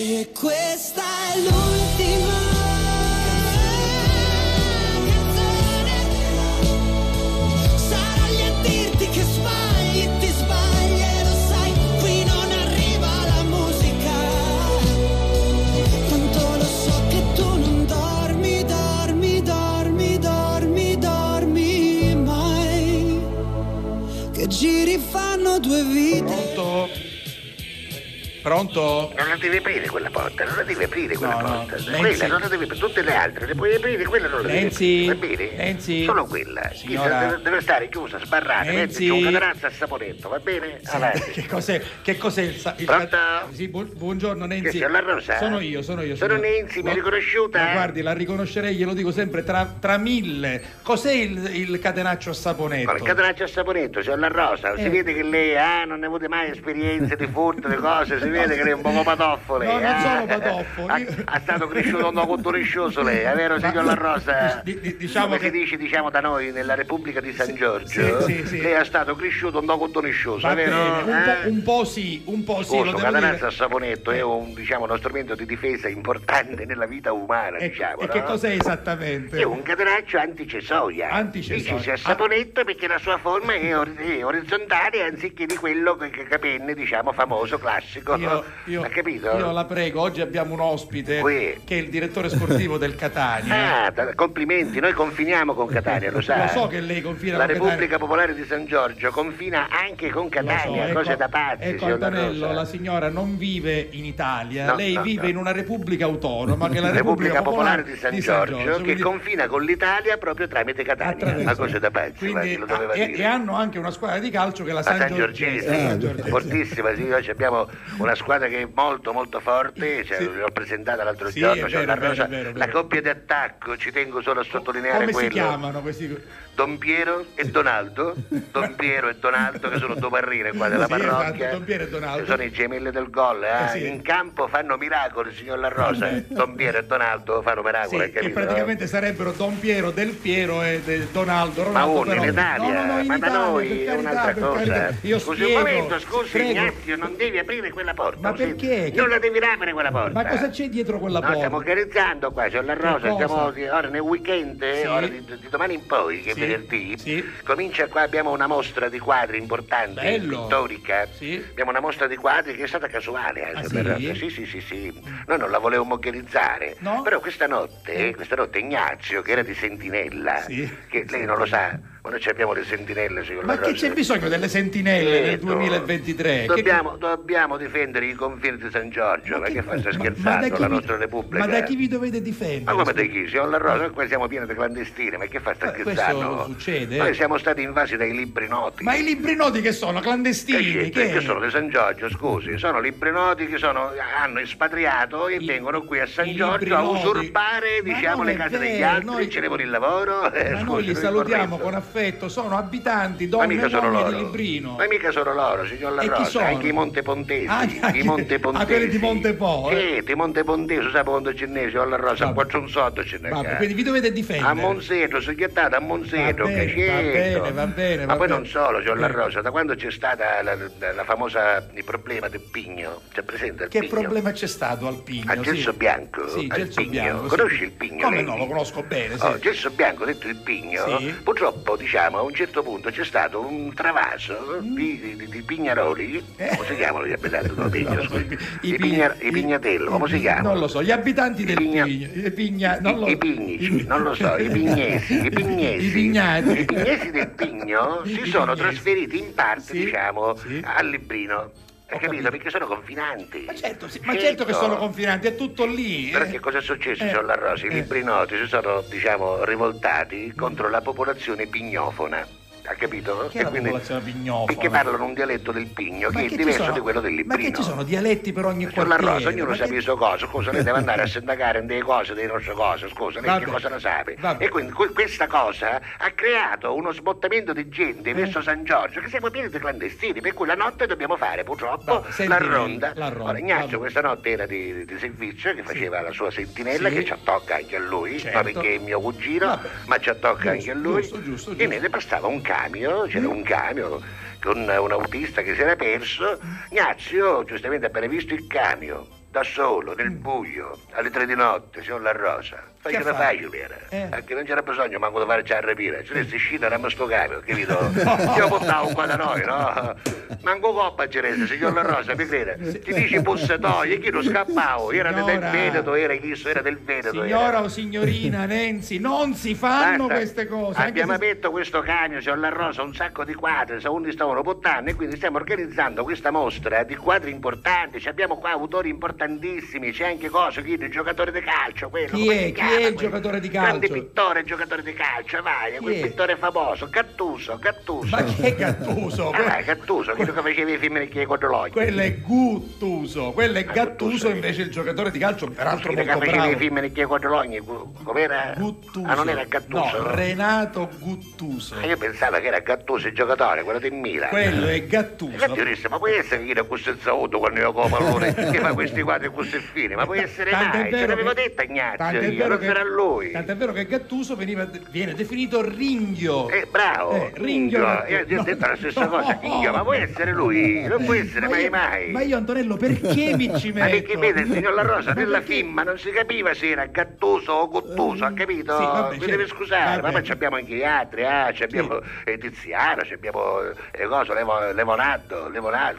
Se questa è l'ultima canzone, sarò a dirti che sbagli, ti sbagli e lo sai, qui non arriva la musica. Tanto lo so che tu non dormi, dormi, dormi, dormi, dormi mai. Che giri fanno due vite. Pronto? Pronto? La devi aprire quella porta, non la devi aprire quella No, no, porta. Nancy. Quella non la devi aprire, tutte le altre le puoi aprire, quella non la devi Nancy, aprire. Va bene? Nancy. Solo quella. Signora. Deve, deve stare chiusa, sbarrata, mentre c'è un catenazzo a saponetto, va bene? Avanti. Che cos'è, che cos'è il, sa- il Pronto? Sì, bu- buongiorno. Che Rosa? Sono io, sono io. Sono Nancy, mi hai riconosciuta? Ma guardi, la riconoscerei, glielo dico sempre, tra, tra mille. Cos'è il, il catenaccio a saponetto? Il catenaccio a saponetto, c'è la rosa, si Eh. vede che lei ah, non ne avute mai esperienze di furto, di cose, si vede che lei è un po' patoffo lei. No, non ah. sono patoffo, Ha, ha stato cresciuto un poco riscioso lei, è vero signor La Rosa? Di- di- diciamo Come che- si dice diciamo da noi nella Repubblica di San Giorgio, sì, sì, sì. lei è stato cresciuto un poco riscioso, Va è vero? un, Eh? po', un po' sì, un po' sì, lo sto devo catenazzo dire. a saponetto è un, diciamo, uno strumento di difesa importante nella vita umana, diciamo. E che no? cos'è esattamente? È un catenaccio anticesoia. Anticesoia. Dice a saponetto perché la sua forma è, or- è orizzontale anziché di quello che, che capenne, diciamo, famoso, classico. Io, io- ha capito? io la prego, oggi abbiamo un ospite Qui. che è il direttore sportivo del Catania. Ah, da- complimenti, noi confiniamo con Catania, lo sa. Lo so che lei confina La con Repubblica Catania. Popolare di San Giorgio confina anche con Lo so, Catania, ecco- cose da pazzi, Ecco Antonello, la signora non vive in Italia, No, lei no, vive no. in una repubblica autonoma che è la Repubblica Popolare di San, Giorgio, che quindi- confina con l'Italia proprio tramite Catania, Attraverso- una cosa da pazzi, quindi- lo doveva e, dire. e hanno anche una squadra di calcio che è la La San, San Giorgese, Giorgese. fortissima, sì, oggi abbiamo una squadra che è molto molto forte, cioè, l'ho presentata l'altro Sì, giorno, è c'è vero, la vero, Rosa, vero, la coppia di attacco, ci tengo solo a sottolineare Come si quello. chiamano questi? Don Piero e Donaldo, Don Piero e Donaldo che sono due parrine qua della Sì, esatto, parrocchia. Don Piero e Donaldo. Sono i gemelli del gol, eh? Eh, sì. in campo fanno miracoli, signor La Rosa. Don Piero e Donaldo fanno Sì, miracoli, hai che praticamente sarebbero Don Piero, Del Piero e de- Donaldo. Ma Ronaldo, uno in Italia, No, no, in ma da Italia, noi per è un'altra cosa. carità. Io scusi spiego, un momento, scusi prego. Ignazio, non devi aprire quella porta. Ma perché? Non la devi aprire quella porta. Ma cosa c'è dietro quella No, porta? stiamo organizzando qua, c'è la Rosa, sì, ora nel weekend, eh, Sì. ora di, di domani in poi, che è Sì, comincia qua, abbiamo una mostra di quadri importante, Bello. pittorica. Abbiamo una mostra di quadri che è stata casuale, eh, Ah, sì? Sì, sì, sì, sì. Noi non la volevo moccanizzare. No? Però questa notte, questa notte Ignazio, che era di sentinella, che lei non lo sa, ma noi ci abbiamo le sentinelle, signor Ma che c'è bisogno delle sentinelle nel Certo. 2023? Che- Dobbiamo, dobbiamo difendere i confini di San Giorgio, ma, che fa? Sta scherzando da chi la vi- nostra Repubblica? Ma da chi vi dovete Ma difendere? come da chi? Signor La Rosa, qua siamo pieni di clandestini, ma che fa? Sta questo scherzando? succede? Noi siamo stati invasi dai libri noti. Ma i libri noti che sono? Eh, Clandestini? certo, che... che sono di San Giorgio, scusi, sono libri noti che sono- hanno espatriato e vengono qui a San i Giorgio a usurpare, Ma diciamo, le case degli vero, altri, noi- ce ne vuole il lavoro. Eh, Ma scusi, noi li salutiamo con affetto, sono abitanti, donne e uomini di. Librino. Ma mica sono loro, signor La Rosa, anche i Montepontesi. Ah, anche- I Montepontesi. ah, quelli di Montepo, eh? Sì, i Montepontesi, sa quando ce signor La Rosa, a quattro un soldo ce. Vabbè, qua. quindi vi dovete difendere. A Monseto, soggettato a Monseto, Va bene, va bene, va bene, Ma va poi bene. non solo, signor La Eh. Rosa, da quando c'è stata la, la- famosa, il problema del pigno, c'è presente il Che pigno? problema c'è stato al Pigno? A Gelso sì. Bianco? Sì, al Gelso Pigno. Bianco. sì. Conosci il pigno? Come lei? no, lo conosco bene, sì. Oh, Gelso Bianco, detto il pigno, Sì. purtroppo diciamo a un certo punto c'è stato un travaso di, di- di pignaroli, come si chiamano gli abitanti del pigno? scusi? i pigna- i pignatello, come si chiamano? Non lo so, gli abitanti del Pigno. I, pigna, non lo- I pignici, non lo so, i pignesi, i pignesi, I pignati. i pignesi del pigno si sono trasferiti in parte, diciamo, al Librino. Hai capito? Perché sono confinanti. Ma certo, Ma certo che sono confinanti, è tutto lì. Però eh. che cosa è successo, Eh, signor La Rosa? I eh. librinoti si sono, diciamo, rivoltati contro la popolazione pignofona. Ha capito? Che è la popolazione pignofona? Perché parlano un dialetto del pigno Ma che che è diverso sono? di quello del Ma librino. che ci sono dialetti per ogni quartiere? Rosa, ognuno Ma sa che- le sue cose, scusa, lei deve andare a sindacare in delle cose, delle nostre cose, scusa, lei Vabbè. che cosa ne sa? Vabbè. E quindi que- questa cosa ha creato uno sbottamento di Eh. gente verso San Giorgio, che siamo pieni di clandestini, per cui la notte dobbiamo fare purtroppo Va, la ronda. la ronda, Ora, Ignazio vabbè. questa notte era di, di servizio, che faceva la sua sentinella, Sì. che ci attocca anche a lui, Certo. ma perché è mio cugino, ma ci attocca anche a lui. giusto, giusto, E ne passava un camion, c'era un camion con un autista che si era perso. Ignazio, giustamente appena visto il camion, da solo, nel buio, alle tre di notte, signor La Rosa. Fai Che che da fa? facile era. Eh. Anche non c'era bisogno manco di fare a rapire. Se ne uscito era sto camion, capito? Io portavo qua da noi, no? Manco coppa c'era, signor La Rosa, mi crede? Ti dici bussatoio, chi lo scappavo? Era del. Veneto, era chi era del Veneto. Signora era. o signorina Nenzi, non si fanno Basta. queste cose. Abbiamo se- aperto questo camion, signor La Rosa, un sacco di quadri, secondo stavano portando e quindi stiamo organizzando questa mostra di quadri importanti. Ci abbiamo qua autori importantissimi, c'è anche cosa, chi? Il giocatore di calcio, quello. Chi è? Chi è il quello? giocatore di Grande calcio? pittore, giocatore di calcio, vai, quel è? pittore famoso, Gattuso, Gattuso. Ma chi è Gattuso? Ah, vai, Gattuso, quello che faceva i film di Chiego Dologli. Quello è Guttuso, quello è Gattuso invece il giocatore di calcio, peraltro Quello che molto faceva i bravo. film di Chiego Dologli, com'era? Guttuso. Ah, non era Gattuso? No, Renato Guttuso. Ah, Io pensavo che era Gattuso il giocatore, quello del Milan. Quello è Gattuso. Disse, ma può essere che era questo zauto quando io come allora che fa questi quadri così fini? Ma può essere Tant'è mai? Ce l'avevo che- detto Ignazio io, sarà lui. Tant'è vero che Gattuso veniva- viene definito ringhio. Eh, bravo, Eh, ringhio. Io ti ho detto la stessa No. cosa, Ringhio, ma può essere lui? Non può essere Ma mai io- mai. Ma io Antonello, perché mi ci Ma metto? perché vede il signor La Rosa Ma nella firma non si capiva se era Gattuso o Gottuso, ha capito? sì, vabbè, Mi certo. deve scusare, ma Vabbè. poi ci abbiamo anche gli altri, ah, ci abbiamo eh, Tiziano, ci abbiamo eh, cosa, Levo- Leonardo,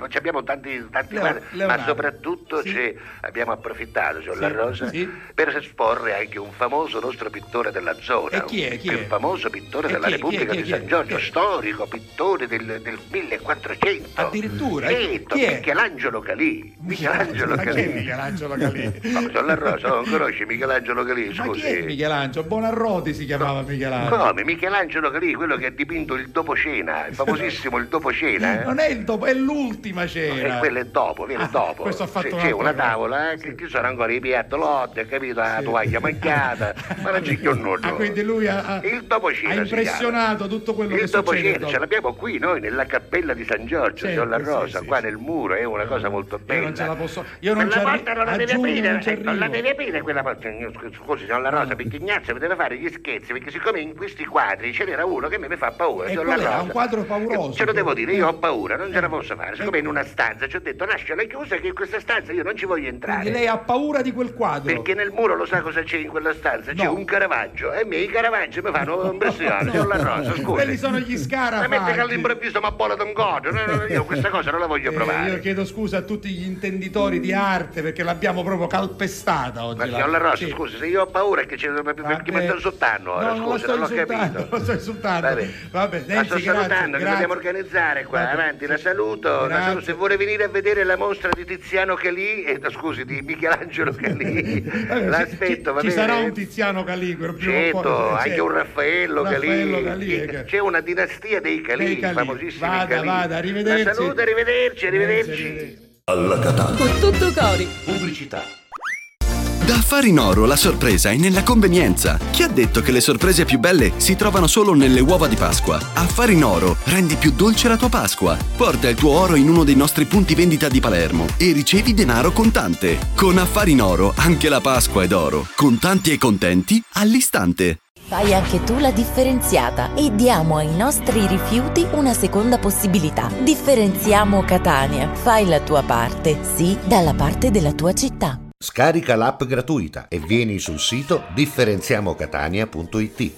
ci abbiamo tanti, tanti quadri, ma Leonardo. soprattutto ci abbiamo approfittato, signor La Rosa, sì. per esporre anche un un famoso nostro pittore della zona. E chi è? Chi il è? più famoso pittore E della è? Repubblica è? di? San Giorgio, storico pittore del, del 1400. Addirittura? Certo, Chi è? Michelangelo Calì. Michelangelo Calì. Michelangelo Calì? Ma signor La Rosa, non conosci Michelangelo Calì? Ma chi è Scusi. Michelangelo? Bonarroti si chiamava Michelangelo. Come? Michelangelo Calì, quello che ha dipinto il dopo cena, il famosissimo il dopo cena. eh? Non è il dopo, è l'ultima cena. E quello è dopo, viene dopo. Ah, questo ha fatto C'è- una tavola, eh, che ci sono ancora i piatti, l'odde, capito? La tovaglia mangiata, ma non nulla. Ah, quindi lui ha, ha- Il dopo ha cena si impressionato tutto quello che Il dopo succede. cena ce l'abbiamo qui noi nella cappella di San Giorgio, Certo, signor La sì, Rosa, sì, qua sì. nel muro, è una cosa molto bella. Io non ce la posso. Io non Quella porta non la devi aprire, eh, non la devi aprire quella porta. Scusi, signor La Rosa, perché Ignazio mi deve fare gli scherzi, perché siccome in questi quadri ce n'era uno che mi fa paura, E signor qual La è? Ha Rosa. un quadro pauroso. Ce lo devo dire, io ho paura, non ce Eh. la posso fare. Siccome in una stanza ci ho detto lasciala chiusa che in questa stanza io non ci voglio entrare. Quindi lei ha paura di quel quadro. Perché nel muro lo sa cosa c'è in quella stanza? C'è No. un Caravaggio e i miei Caravaggi mi fanno impressione, signor La Rosa, scusi. Quelli sono gli Ma mette che scarafaggi. all'improvviso mi abbola un godo. No, no, no, io questa cosa non la voglio Eh, provare. io chiedo scusa a tutti gli intenditori di arte perché l'abbiamo proprio calpestata oggi. Ma la- signor La Rosa, Sì. scusi, se io ho paura che c'è perché mi Vabbè. sto insultando ora, No, non lo scusi, sto non l'ho capito. lo sto insultando. Vabbè. Vabbè, Nenzi, sto grazie, salutando, che grazie. dobbiamo organizzare qua, Vabbè, avanti, la saluto, la saluto. Se vuole venire a vedere la mostra di Tiziano Calì, eh, scusi, di Michelangelo Calì, l'aspetto, ci, va ci bene? sarà un Tiziano Caliguro prima o poi, Certo, anche un Raffaello Calì. Raffaello che- C'è una dinastia dei Calì. famosissimi Vada, Calì. vada, arrivederci. La saluto, arrivederci, arrivederci. Alla Catalla. Con tutto cori. Pubblicità. Da Affari in Oro la sorpresa è nella convenienza. Chi ha detto che le sorprese più belle si trovano solo nelle uova di Pasqua? Affari in Oro rendi più dolce la tua Pasqua. Porta il tuo oro in uno dei nostri punti vendita di Palermo e ricevi denaro contante. Con Affari in Oro anche la Pasqua è d'oro. Contanti e contenti all'istante. Fai anche tu la differenziata e diamo ai nostri rifiuti una seconda possibilità. Differenziamo Catania. Fai la tua parte, sì, dalla parte della tua città. Scarica l'app gratuita e vieni sul sito differenziamocatania.it.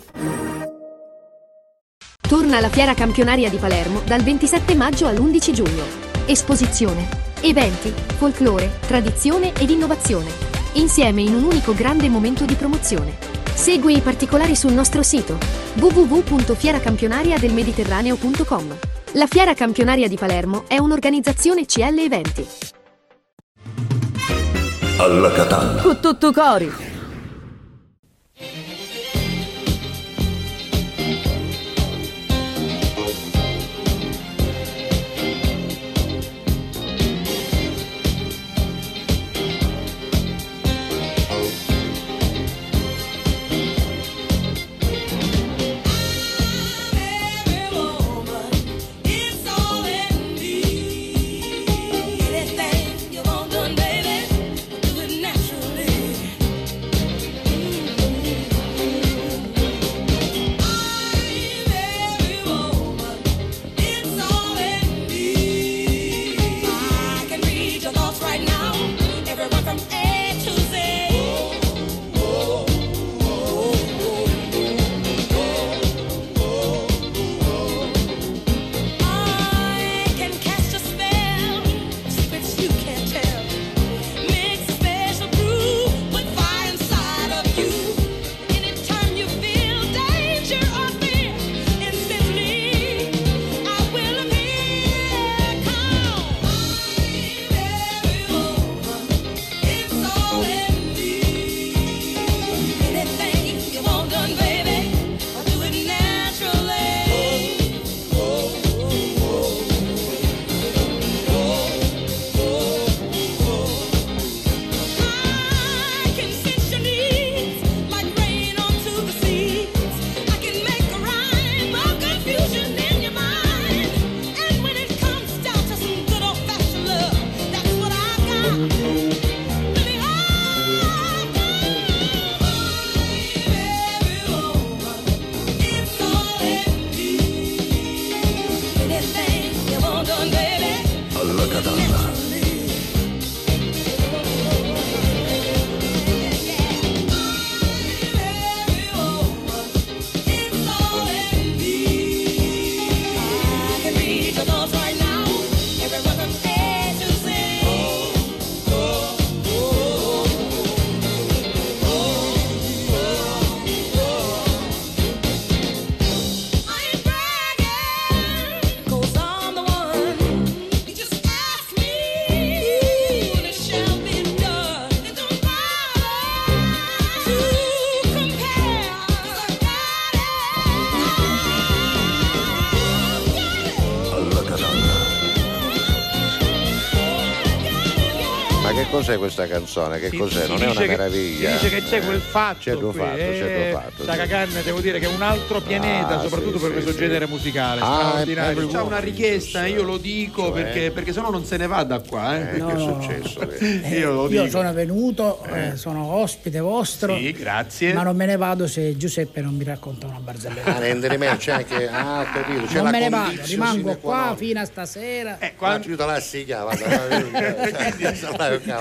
Torna la fiera campionaria di Palermo dal 27 maggio all'11 giugno. Esposizione, eventi, folklore, tradizione ed innovazione. Insieme in un unico grande momento di promozione. Segui i particolari sul nostro sito www.fieracampionariadelmediterraneo.com. La Fiera Campionaria di Palermo è un'organizzazione CL Eventi. Alla Catalla. Con tutto cori. Cos'è questa canzone? Che Si- cos'è? si Non è una che- meraviglia. si dice che c'è quel Eh, fatto C'è due qui, fatto, c'è due eh, fatto. sì. Sagagan devo dire che è un altro pianeta, Ah, soprattutto sì, per sì, questo sì. genere musicale, Ah, straordinario. è- è- C'ha una richiesta, io lo dico Cioè? perché, perché se no non se ne va da qua. Eh. Eh, che è successo? Eh, io lo io sono venuto, eh, sono ospite vostro. Sì, grazie. Ma non me ne vado se Giuseppe non mi racconta una barzelletta. Ah, rendere c'è anche. Ah, ho capito. C'è non la me ne vado, rimango qua qua non. fino a stasera. Eh, Quando tu te la si chiama,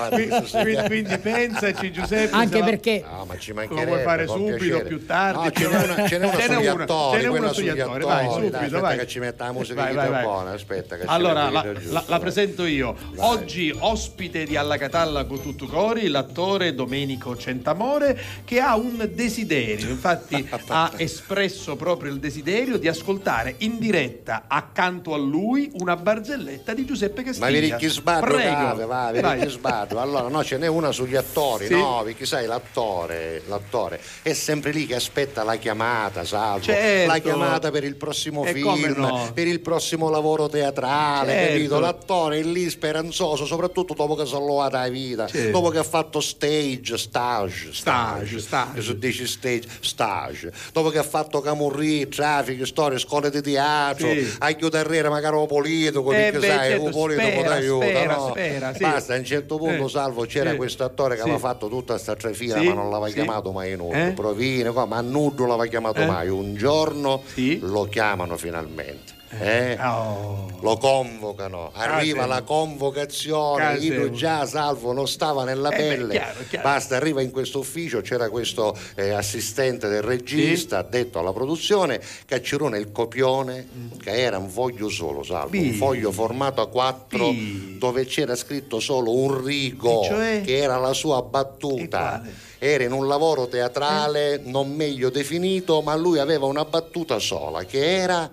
quindi, quindi pensaci Giuseppe. Anche la- perché No, ma ci lo mancherebbe. vuoi fare subito, piacere. più tardi? No, ce n'è una, ce n'è una Ce n'è una, attori, ce n'è una sugli attori, vai, subito, Dai, aspetta vai. che ci metta la musica Vai, vai, buona, aspetta che ci Allora, la, il giusto, la- la vai. presento io. Oggi ospite di Alla Catalla con tutto cori, l'attore Domenico Centamore, che ha un desiderio. Infatti ha espresso proprio il desiderio di ascoltare in diretta accanto a lui una barzelletta di Giuseppe Castiglia. Ma vi ricchi sbaddo, Prego. va, ricchi sbaddo. Allora, no, ce n'è una sugli attori, Sì. no, perché sai, l'attore, l'attore è sempre lì che aspetta la chiamata, salvo. Certo. La chiamata per il prossimo E film, no? per il prossimo lavoro teatrale, Certo. capito? L'attore è lì speranzoso, soprattutto dopo che si è alluvata la vita, Certo. dopo che ha fatto stage, stage, Stage, stage. Su dici stage, stage. Dopo che ha fatto camurri, traffico, storie, scuole di teatro, Sì. a chiudere magari un politico, Eh, perché beh, sai, certo, un politico spera, ti aiuta, spera, no? spera, sì. Basta, a un certo punto, Eh, salvo, c'era sì. questo attore che Sì. aveva fatto tutta sta trafila, Sì, ma non l'aveva chiamato mai nudo. Eh? Provine, qua, ma nudo l'aveva chiamato Eh? mai. Un giorno lo chiamano finalmente. Eh? Oh. Lo convocano, arriva Casemo. la convocazione, io già salvo non stava nella Eh, beh, pelle, chiaro, chiaro. basta, arriva in questo ufficio, c'era questo eh, assistente del regista, addetto alla produzione, che accirona il copione, che era un foglio solo, salvo, un Bi. foglio formato a quattro Bi. dove c'era scritto solo un rigo, cioè? che era la sua battuta. Era in un lavoro teatrale non meglio definito, ma lui aveva una battuta sola, che era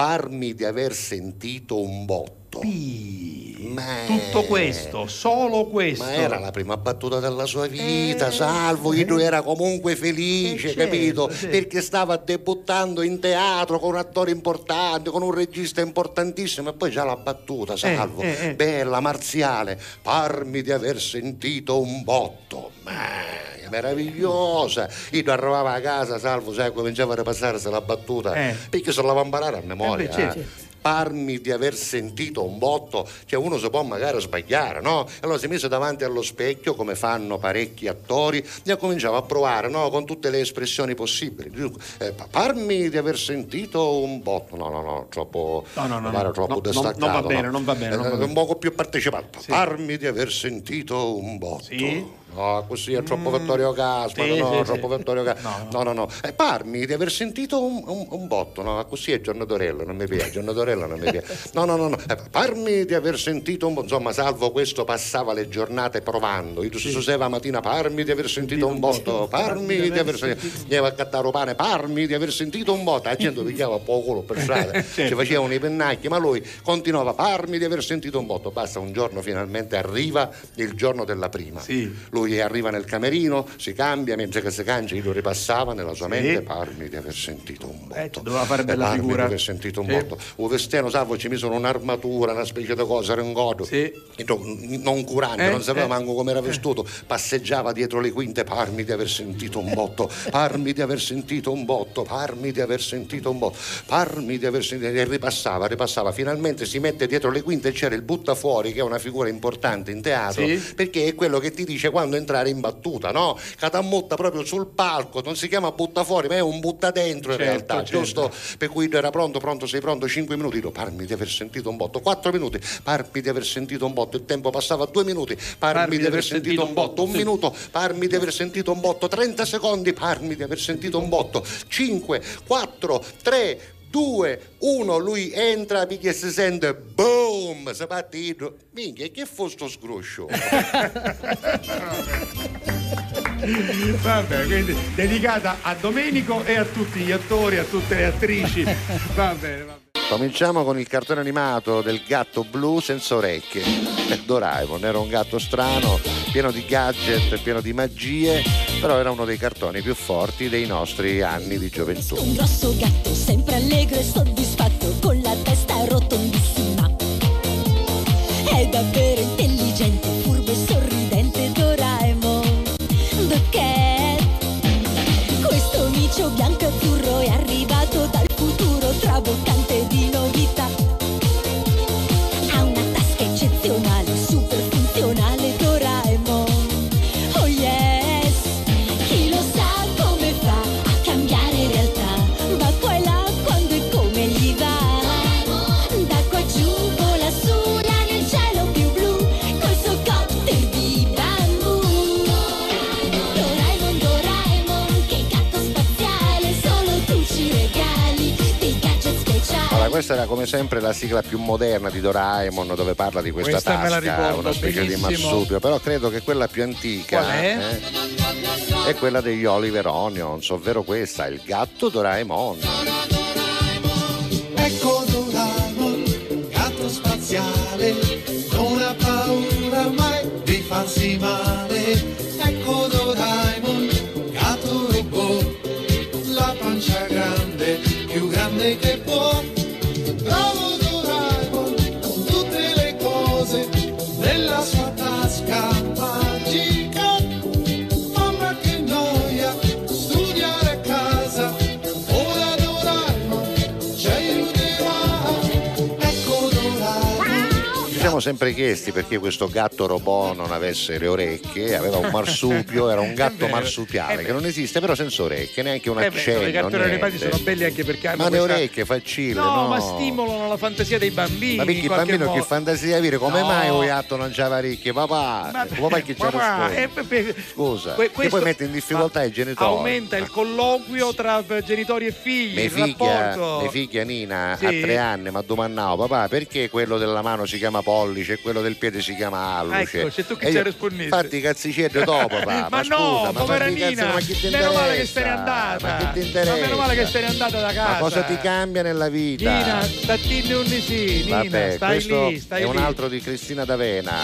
parmi di aver sentito un botto. Ma- Tutto questo, solo questo. Ma era la prima battuta della sua vita, salvo, Ido era comunque felice, Eh, certo, capito? sì. Perché stava debuttando in teatro con un attore importante, con un regista importantissimo e poi già la battuta, salvo, eh, eh. bella, marziale, parmi di aver sentito un botto. Ma meravigliosa. Ido arrivava a casa, salvo, sai, cominciava a ripassarsi la battuta, Eh. perché se la va a imparare a memoria. Eh beh, certo. eh. Parmi di aver sentito un botto, cioè uno si può magari sbagliare, no? Allora si mise davanti allo specchio, come fanno parecchi attori, e cominciava a provare, no? Con tutte le espressioni possibili. Eh, pa- parmi di aver sentito un botto, no, no, no, troppo, No, no, no, troppo no, distaccato. non va bene, no? non va bene, non va Eh, bene. Un poco più partecipato. Parmi di aver sentito un botto. Sì? No, così è troppo Vittorio Caspa, sì, no, sì, troppo sì. Vittorio Caspa. No, no, no. Eh, parmi di aver sentito un, un- un botto, no, così è Giorno Dorello, non mi piace, Giorno Dorello non mi piace. No, no, no, no. Eh, parmi di aver sentito un botto, insomma, salvo questo passava le giornate provando. Io si usava mattina, parmi di aver sentito un botto, parmi di aver sentito, andiamo a cattare pane, parmi di aver sentito un botto, la gente pigliava poco per strada, ci facevano i pennacchi, ma lui continuava, parmi di aver sentito un botto, basta, un giorno finalmente arriva il giorno della prima. Lui arriva nel camerino, si cambia, mentre che si cambia, io lo ripassava nella sua Sì. mente, parmi di aver sentito un botto. Eh, doveva fare bella parmi figura. di aver sentito un Sì. botto. Un vesteno, salvo, ci misero un'armatura, una specie di cosa, era un godo. E non, non curante, Eh, non sapeva eh. manco come era vestuto, passeggiava dietro le quinte, parmi di aver sentito un botto, parmi di aver sentito un botto, parmi di aver sentito un botto, parmi di aver sentito e ripassava, ripassava, finalmente si mette dietro le quinte e c'era il buttafuori che è una figura importante in teatro, Sì. perché è quello che ti dice quando entrare in battuta, no? Catamotta proprio sul palco, non si chiama buttafuori, ma è un butta dentro in Certo, realtà, certo. giusto? Per cui era pronto, pronto, sei pronto, 5 minuti, Io, parmi di aver sentito un botto, 4 minuti, parmi di aver sentito un botto, il tempo passava 2 minuti, parmi, di aver sentito un botto, un sì. minuto, parmi di aver sentito un botto, 30 secondi, parmi di aver sentito un botto, 5, 4, 3, 2, 1, lui entra, minchia si sente, boom, si parte Ido. minchia, che fu sto sgruscio? Vabbè, quindi dedicata a Domenico e a tutti gli attori, a tutte le attrici. Va bene, va bene. Cominciamo con il cartone animato del gatto blu senza orecchie. Eh, Doraemon era un gatto strano, pieno di gadget, pieno di magie, però era uno dei cartoni più forti dei nostri anni di gioventù. Un grosso gatto sempre allegro e soddisfatto con la testa rotondissima. È davvero intelligente, questa era come sempre la sigla più moderna di Doraemon dove parla di questa, Questa tasca, una specie benissimo. di marsupio, però credo che quella più antica Qual è? eh, è quella degli Oliver Onions, ovvero questa, il gatto Doraemon. Ecco Doraemon, gatto spaziale, non ha paura mai di farsi male. Ecco Doraemon, gatto robot, la pancia grande, più grande che siamo sempre chiesti perché questo gatto robot non avesse le orecchie, aveva un marsupio, era un gatto vero, marsupiale che non esiste però senza orecchie, neanche un accenno. I cartoni animati sono belli anche perché hanno Ma le questa- orecchie faccille, No, no? ma stimolano la fantasia dei bambini. Ma perché il bambino che modo. fantasia avere come No. mai un gatto non c'ha orecchie? Papà, Ma- papà che c'è Papà, eh, Scusa, que- che questo- poi mette in difficoltà ma i genitori. Aumenta il colloquio tra genitori e figli. Il figlia, figlia Nina Sì. a tre anni mi ha domandato papà perché quello della mano si chiama pollice e quello del piede si chiama alluce Ecco, c'è tu che ci risposto. fatti i cazzicelli dopo papà Ma, scusa, no, ma povera fatti i cazzi- Nina, ma chi ti meno male che se n'è andata. ma che ti Ma interessa meno male che se n'è andata da casa. ma cosa ti cambia nella vita Nina, statine un sì, Nina, Vabbè, stai questo lì, stai è un altro di Cristina D'Avena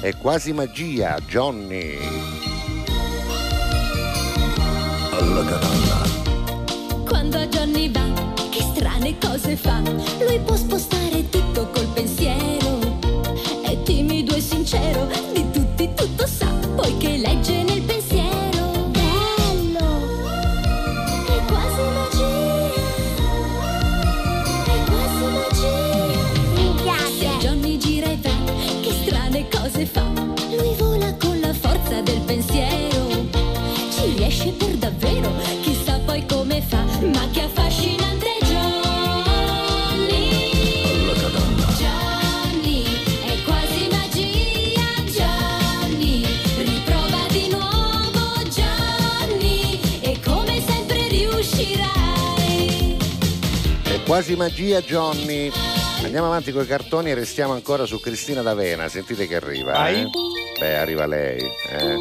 è quasi magia Johnny Alla catalla. Quando Johnny va, che strane cose fa. Lui può spostare tutto col pensiero. Sincero, di tutti tutto sa, poiché legge nel pensiero. Bello! È quasi magia. È quasi magia. Mi piace. Se Johnny gira e va, che strane cose fa. Lui vola con la forza del pensiero. Ci riesce per davvero, chissà poi come fa, ma che affascinante quasi magia Johnny andiamo avanti con i cartoni e restiamo ancora su Cristina D'Avena sentite che arriva eh? beh arriva lei eh.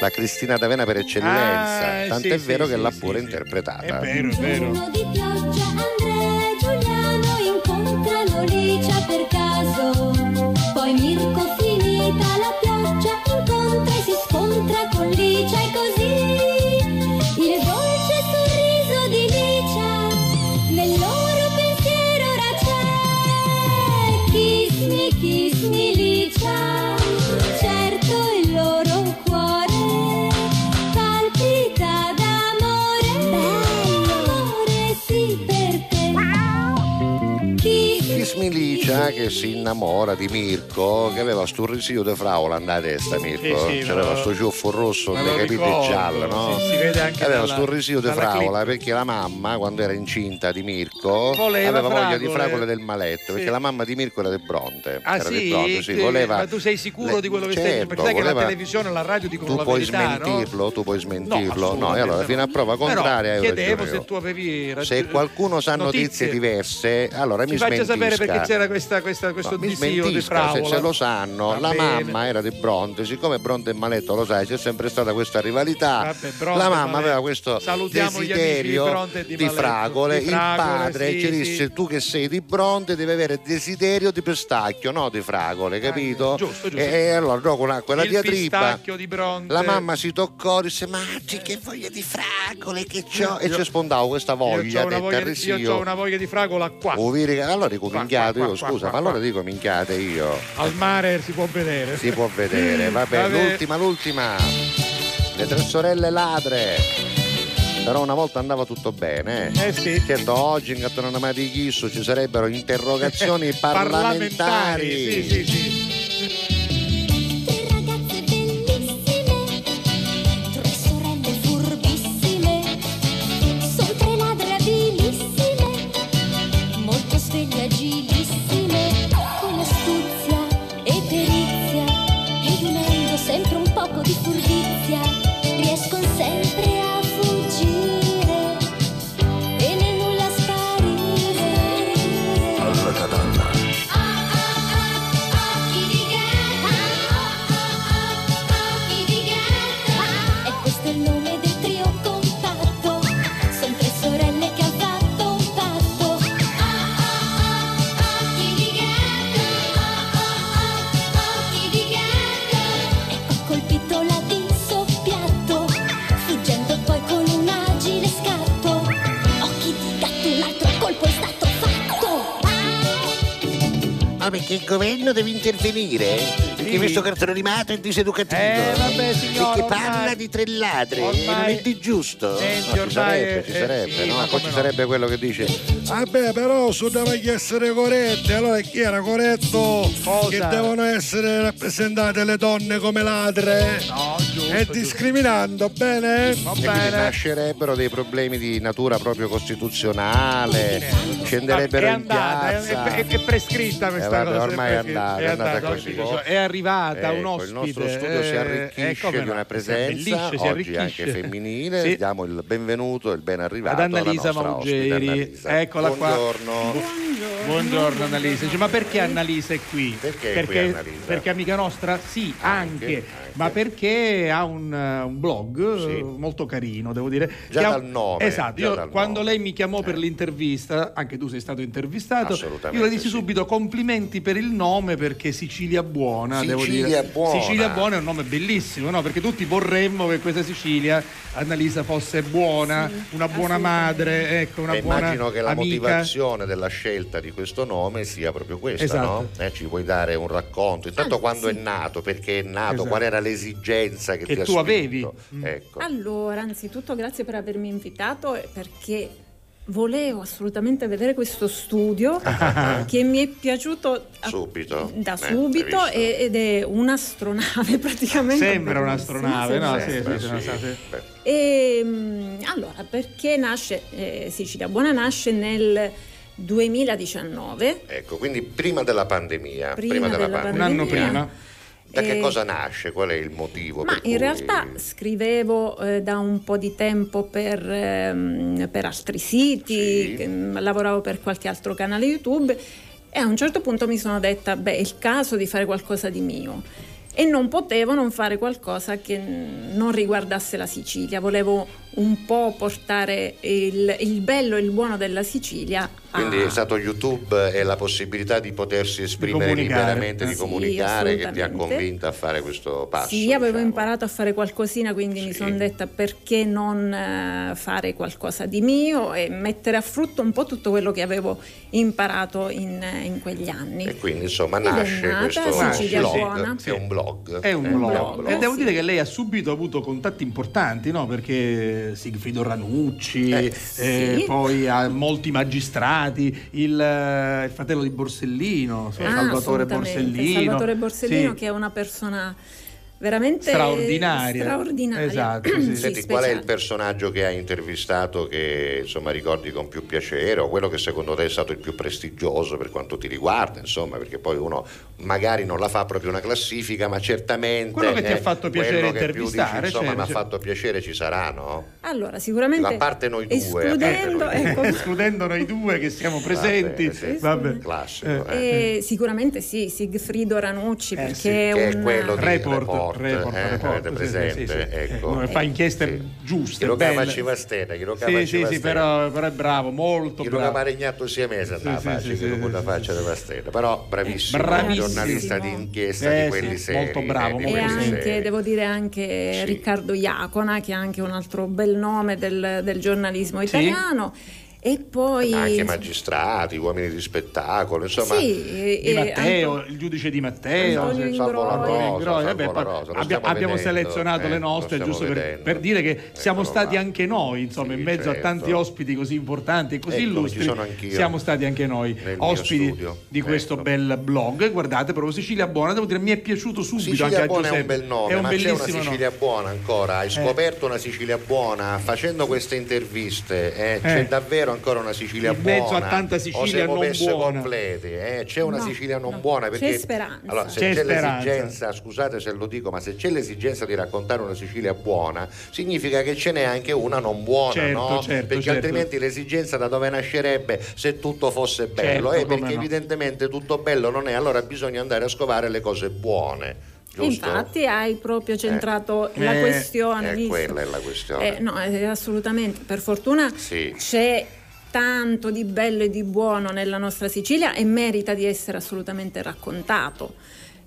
la Cristina D'Avena per eccellenza Ah, tant'è sì, vero sì, che sì, l'ha pure sì. interpretata È vero, è vero. Giorno di pioggia Andrea e Giuliano incontrano Licia per caso. Poi Mirko Me Licia che si innamora di Mirko che aveva sto risio di fraula andata a testa Mirko Sì, sì, me lo- sto ciuffo rosso lo capelli ricordo, giallo no? sì, si vede anche aveva dalla- sto risio di dalla fraula perché la mamma quando era incinta di Mirko Voleva aveva voglia fragole. di fragole del maletto Sì. perché la mamma di Mirko era del Bronte Ah era sì? Bronte, sì, voleva Ma tu sei sicuro le- di quello che stai certo, Perché sai che voleva- la televisione la radio dicono tu la puoi verità, no? smentirlo tu puoi smentirlo no, assolutamente e allora no. fino a prova contraria chiedevo se tu avevi se qualcuno sa notizie, diverse allora mi faccia smentisca sapere perché c'era questa, questa, questo No, disio di fravola. se, se lo sanno, Va la bene. mamma era di Bronte, siccome Bronte e Maletto lo sai, c'è sempre stata questa rivalità. Vabbè, Bronte la mamma Maletto. aveva questo Salutiamo di desiderio e di Maletto. fragole, Di il fragole, padre sì, ci sì. disse tu che sei di Bronte devi avere desiderio di pistacchio, no di fragole, capito? Ah, giusto, giusto. E, allora dopo una- quella il diatriba di la mamma si toccò e disse Maggi che voglia di fragole che c'ho e Io- ci spondavo questa io voglia ho una voglia, di, io ho una voglia di fragola qua. Allora qua, io, scusa, ma allora dico minchiate io. Al mare si può vedere. Si può vedere, vabbè, Vabbè. l'ultima, l'ultima. Le tre sorelle ladre. Però una volta andava tutto bene. Eh sì. Certo, oggi in Cattonana Mai di Chisso ci sarebbero interrogazioni parlamentari. Sì, sì, sì. Perché il governo deve intervenire. Perché questo cartone animato è diseducativo. Eh, vabbè, signora, Perché parla ormai- di tre ladri e ormai- non è di giusto. Senti, No, ci sarebbe, è- ci eh, sarebbe, sì, no? ma Poi ci no? sarebbe quello che dice Vabbè, però su deve essere corretti, allora chi era corretto che devono essere rappresentate le donne come ladre? No, giusto. E discriminando, bene? e quindi nascerebbero dei problemi di natura proprio costituzionale, scenderebbero è in andata, è, piazza. è- è prescritta questa Eh, vabbè, cosa. ormai è andata, è andata oggi, così. È arrivata un Ecco, ospite. il nostro studio si eh, arricchisce eh, di una presenza si oggi anche femminile. Sì. Diamo il benvenuto e il ben arrivato Ad Annalisa Maugeri. Annalisa. Eccola qua. Buongiorno. Buongiorno Annalisa. Dice, ma perché Annalisa è qui? Perché è qui perché, Annalisa? perché amica nostra? Sì, anche. Anche, Ma perché ha un, eh, un blog eh, molto carino, devo dire. Già che ha- dal nome, Esatto, io dal quando nome. lei mi chiamò per l'intervista, anche tu sei stato intervistato, Assolutamente io le dissi sì. subito complimenti per il nome perché Sicilia Buona, devo Sicilia dire. Buona. Sicilia Buona è un nome bellissimo, no? Perché tutti vorremmo che questa Sicilia, Annalisa, fosse buona, una buona madre, ecco, una E buona immagino che la amica. motivazione della scelta di questo nome sia proprio questa, Esatto. no? Eh, ci puoi dare un racconto? Intanto quando è nato, perché è nato, Esatto. qual era l'esigenza che, Che ti ha tu avevi. spinto? Ecco. Allora, anzitutto grazie per avermi invitato perché volevo assolutamente vedere questo studio che mi è piaciuto a- Subito. da Eh, subito hai visto? e- ed è un'astronave praticamente. Sembra un'astronave, no? Sì, Sembra, sì, sì, sì. E, mm, allora, perché nasce eh, Sicilia Buona nasce nel 2019. Ecco, quindi prima della pandemia. Prima della della pandemia. Un anno prima. Da che Eh, cosa nasce? Qual è il motivo? Ma in cui- realtà scrivevo eh, da un po' di tempo per, ehm, per altri siti, che, mm, lavoravo per qualche altro canale YouTube e a un certo punto mi sono detta, beh, è il caso di fare qualcosa di mio. E non potevo non fare qualcosa che non riguardasse la Sicilia, volevo un po' portare il, il bello e il buono della Sicilia a... Quindi è stato YouTube e la possibilità di potersi esprimere comunicare. liberamente, di Sì, comunicare che ti ha convinta a fare questo passo. Sì, avevo diciamo. imparato a fare qualcosina, quindi mi sono detta perché non eh, fare qualcosa di mio e mettere a frutto un po' tutto quello che avevo imparato in, in quegli anni. E quindi insomma Ed nasce nata questo Sicilia blog, Buona. che è un blog. È un Eh, blog. E devo sì. dire che lei ha subito avuto contatti importanti, no? Perché Sigfrido Ranucci, Eh, eh, sì. poi ha molti magistrati, il, eh, il fratello di Borsellino, Ah, Salvatore. Borsellino. Salvatore Borsellino Sì. che è una persona veramente Straordinaria. straordinaria. Esatto, sì. Senti, qual è il personaggio che hai intervistato che insomma ricordi con più piacere o quello che secondo te è stato il più prestigioso per quanto ti riguarda, insomma, perché poi uno magari non la fa proprio una classifica, ma certamente Quello che ti ha eh, fatto piacere quello che più dici, intervistare, insomma, certo, mi ha certo. fatto piacere ci sarà, no? Allora, sicuramente A parte noi due, escludendo, a parte noi due. ecco, Escludendo noi due che siamo presenti. Vabbè, sì, Vabbè. Classico. eh. Eh, sicuramente sì, Sigfrido Ranucci, perché sì, è che è un quello di Report, report, report, eh, report, avete sì, presente? sì, sì. Ecco. Eh, fa inchieste giuste, Chi lo belle. faceva stena, lo Sì, sì, sì, però, però è bravo, molto Chi lo bravo. caparegnato sia mese Sì, sì, sì, che sì, con la sì, faccia della stella. Però bravissimo, Bravissimo. giornalista di inchiesta Eh, di quelli sì, seri. molto bravo, eh, E anche, seri. devo dire, anche Riccardo Iacona, che è anche un altro bel nome del, del giornalismo italiano. E poi... Anche magistrati, uomini di spettacolo, insomma. Sì, e- Di e Matteo, Anto- il giudice di Matteo, Rosa, Ingroia, Salvo vabbè, la poi Rosa, abbia- abbiamo vedendo, selezionato eh, le nostre giusto per, per dire che siamo Eccolo stati là. anche noi, insomma, Sì, in mezzo certo. a tanti ospiti così importanti e così Eccomi, illustri, ci sono anch'io. siamo stati anche noi ospiti di questo Ecco. bel blog. Guardate, proprio Sicilia Buona, devo dire, mi è piaciuto subito Sicilia anche a Buona è un bel nome, è un ma c'è una nome. Sicilia Buona ancora. Hai scoperto una Sicilia Buona facendo queste interviste? eh? C'è Eh. davvero ancora una Sicilia In buona? mezzo a tanta Sicilia o siamo non messe buona. complete? eh? C'è una No, Sicilia non no. buona? Perché C'è speranza. Allora, se C'è c'è, speranza. l'esigenza, scusate se lo dico, ma se c'è l'esigenza di raccontare una Sicilia buona, significa che ce n'è anche una non buona, Certo, no? certo, perché certo. altrimenti l'esigenza da dove nascerebbe se tutto fosse bello? Certo, eh, perché no. evidentemente tutto bello non è, allora bisogna andare a scovare le cose buone. Giusto? Infatti hai proprio centrato la Eh, questione. eh, quella è la questione. Eh, no, eh, assolutamente. Per fortuna Sì. c'è tanto di bello e di buono nella nostra Sicilia e merita di essere assolutamente raccontato.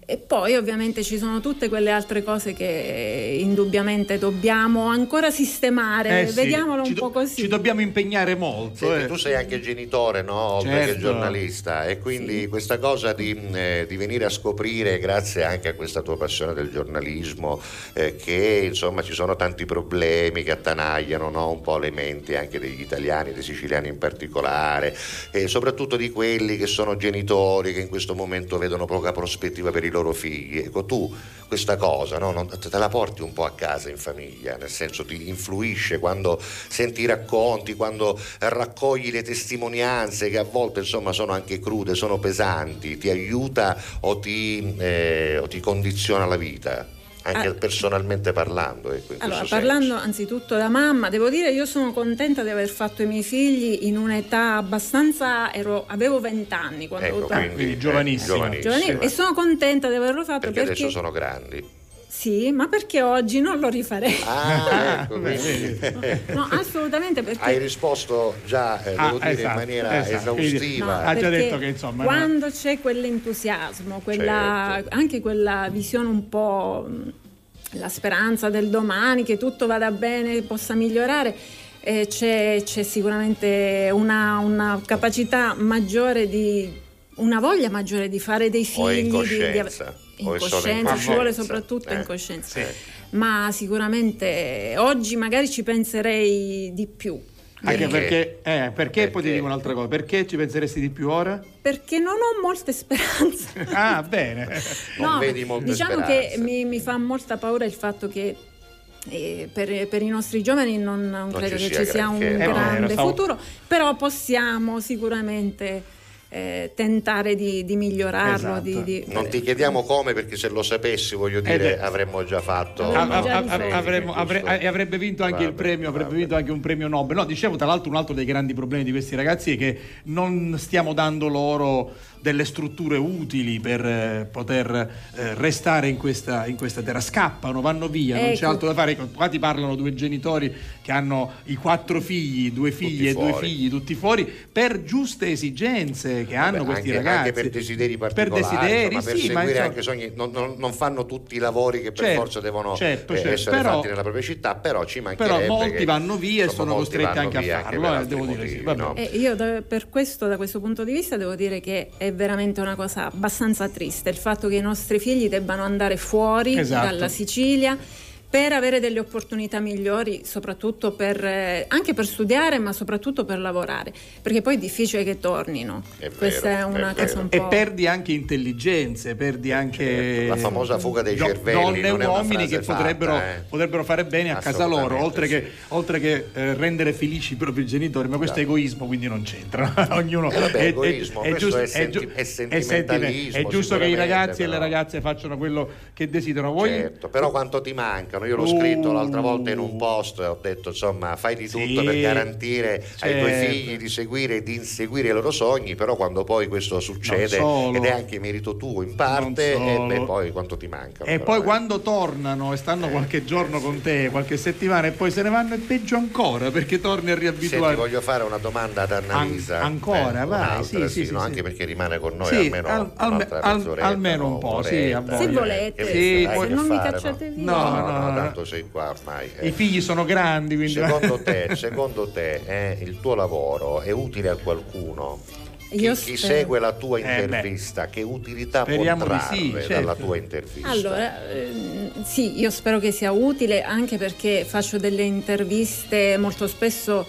E poi ovviamente ci sono tutte quelle altre cose che indubbiamente dobbiamo ancora sistemare, Eh sì, vediamolo un do- po' così. Ci dobbiamo impegnare molto. Senti, eh. tu sei anche genitore, no? Oltre che Certo. giornalista, e quindi questa cosa di, mh, eh, di venire a scoprire, grazie anche a questa tua passione del giornalismo, eh, che insomma ci sono tanti problemi che attanagliano no? un po' le menti anche degli italiani, dei siciliani in particolare, e soprattutto di quelli che sono genitori che in questo momento vedono poca prospettiva per i loro figli. Ecco, tu questa cosa no? Non- te la porti un po' a casa in famiglia, nel senso ti influisce quando senti i racconti, quando raccogli le testimonianze che a volte insomma sono anche crude, sono pesanti, ti aiuta o ti, eh, o ti condiziona la vita, anche Ah. personalmente parlando. Ecco, in Allora, parlando anzitutto da mamma, devo dire io sono contenta di aver fatto i miei figli in un'età abbastanza, ero, avevo 20 anni quando Ecco, ho quindi, Quindi eh, giovanissima. giovanissima. giovani- e sono contenta di averlo fatto perché, perché, adesso sono grandi. Sì, ma perché oggi non lo rifarei. Ah, ecco, quindi- No, assolutamente perché Hai risposto già, eh, Ah, devo dire, esatto, in maniera esatto. Esaustiva. ha già detto che insomma no. quando c'è quell'entusiasmo, quella- Certo. anche quella visione un po' la speranza del domani, che tutto vada bene, possa migliorare, eh, c'è, c'è sicuramente una, una capacità maggiore di una voglia maggiore di fare dei figli di- di, in coscienza, ci vuole soprattutto Eh, in coscienza sì. ma sicuramente oggi magari ci penserei di più Anche Perché? perché, eh, perché poi ti dico un'altra cosa, perché ci penseresti di più ora? perché non ho molte speranze Ah, bene. Non No, vedi molte diciamo speranze. che mi, mi fa molta paura il fatto che eh, per, per i nostri giovani non, non credo ci che ci sia un granché. Eh, grande lo stavo- futuro, però possiamo sicuramente eh, tentare di, di migliorarlo. Esatto. di- di- Non ti chiediamo come perché se lo sapessi voglio dire Eh beh. avremmo già fatto Avremmo A- no, a- a- già risolto. avremmo- avre- giusto? e avrebbe vinto anche il Vabbè, premio, avrebbe vabbè. vinto anche un premio Nobel. No, dicevo tra l'altro un altro dei grandi problemi di questi ragazzi è che non stiamo dando loro delle strutture utili per eh, poter eh, restare in questa, in questa terra. Scappano, vanno via, non c'è Ecco. altro da fare. Ecco, Qua ti parlano due genitori che hanno i quattro figli, due figli e due fuori. figli, tutti fuori, per giuste esigenze che hanno Vabbè, questi anche, ragazzi. anche per desideri Per particolari, desideri, insomma, per sì, ma seguire anche sogni, non, non- non fanno tutti i lavori che per Certo, forza devono certo, eh, certo. essere Però- fatti nella propria città, però ci mancherebbe Però molti che, vanno via e sono costretti anche a farlo, per eh, devo dire motivi, sì, vabbè. no? E io da- per questo, da questo punto di vista, devo dire che è veramente una cosa abbastanza triste il fatto che i nostri figli debbano andare fuori Esatto. dalla Sicilia per avere delle opportunità migliori, soprattutto per, eh, anche per studiare, ma soprattutto per lavorare, perché poi è difficile che tornino. È vero, Questa è una è cosa un po'. E perdi anche intelligenze, perdi anche La famosa fuga dei do- cervelli donne e è uomini che potrebbero, fatta, eh. potrebbero fare bene a casa loro, oltre che, sì. oltre che, eh, rendere felici i propri genitori, ma questo è egoismo, quindi non c'entra. Ognuno Eh vabbè, egoismo, questo è senti- giu- è sentime- sentimentalismo, è giusto che i ragazzi e le però. ragazze facciano quello che desiderano. Voi Certo, però quanto ti mancano? Io l'ho Uh. scritto l'altra volta in un post e ho detto insomma fai di tutto Sì, per garantire ai tuoi certo. figli di seguire e di inseguire i loro sogni, però quando poi questo succede ed è anche merito tuo in parte, e solo. beh, poi quanto ti mancano. E però, poi eh. quando tornano e stanno qualche giorno con te, qualche settimana e poi se ne vanno è peggio ancora perché torni a Senti, riabituare. voglio fare una domanda ad Annalisa. An- ancora, Eh, vai, un'altra, sì, sì, no, sì, anche sì. perché rimane con noi Sì, almeno al- al- mezz'oretta, almeno un po', sì, a un'oretta. voglia. Se volete, Sì, che non mi cacciate no? via. No, No, no, no, no. Tanto sei qua ormai. eh. I figli sono grandi, quindi Secondo te, secondo te eh, il tuo lavoro è utile a qualcuno? Chi, chi segue la tua Eh, intervista, che utilità può Speriamo di trarre sì, dalla certo. tua intervista? Allora, ehm, sì, io spero che sia utile anche perché faccio delle interviste molto spesso.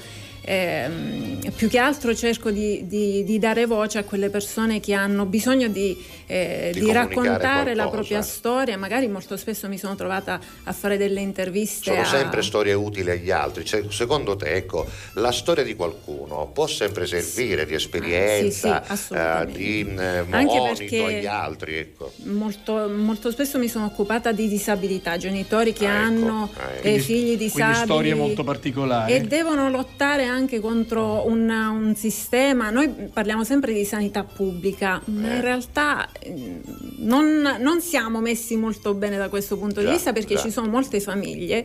Ehm, più che altro cerco di, di- di dare voce a quelle persone che hanno bisogno di, eh, Di raccontare la qualcosa. propria storia. Magari molto spesso mi sono trovata a fare delle interviste. Sono a- sempre storie utili agli altri. Cioè, secondo te, ecco, la storia di qualcuno può sempre servire di esperienza, Ah, sì, assolutamente. eh, di eh, Anche monito agli altri? Ecco. Molto, molto spesso mi sono occupata di disabilità, genitori che Ah, ecco, hanno ah, ecco. eh, Quindi- figli disabili quindi storie molto particolari. e devono lottare anche contro un, un sistema. Noi parliamo sempre di sanità pubblica, ma Eh. in realtà eh, non, non siamo messi molto bene da questo punto di Già, vista perché già. ci sono molte famiglie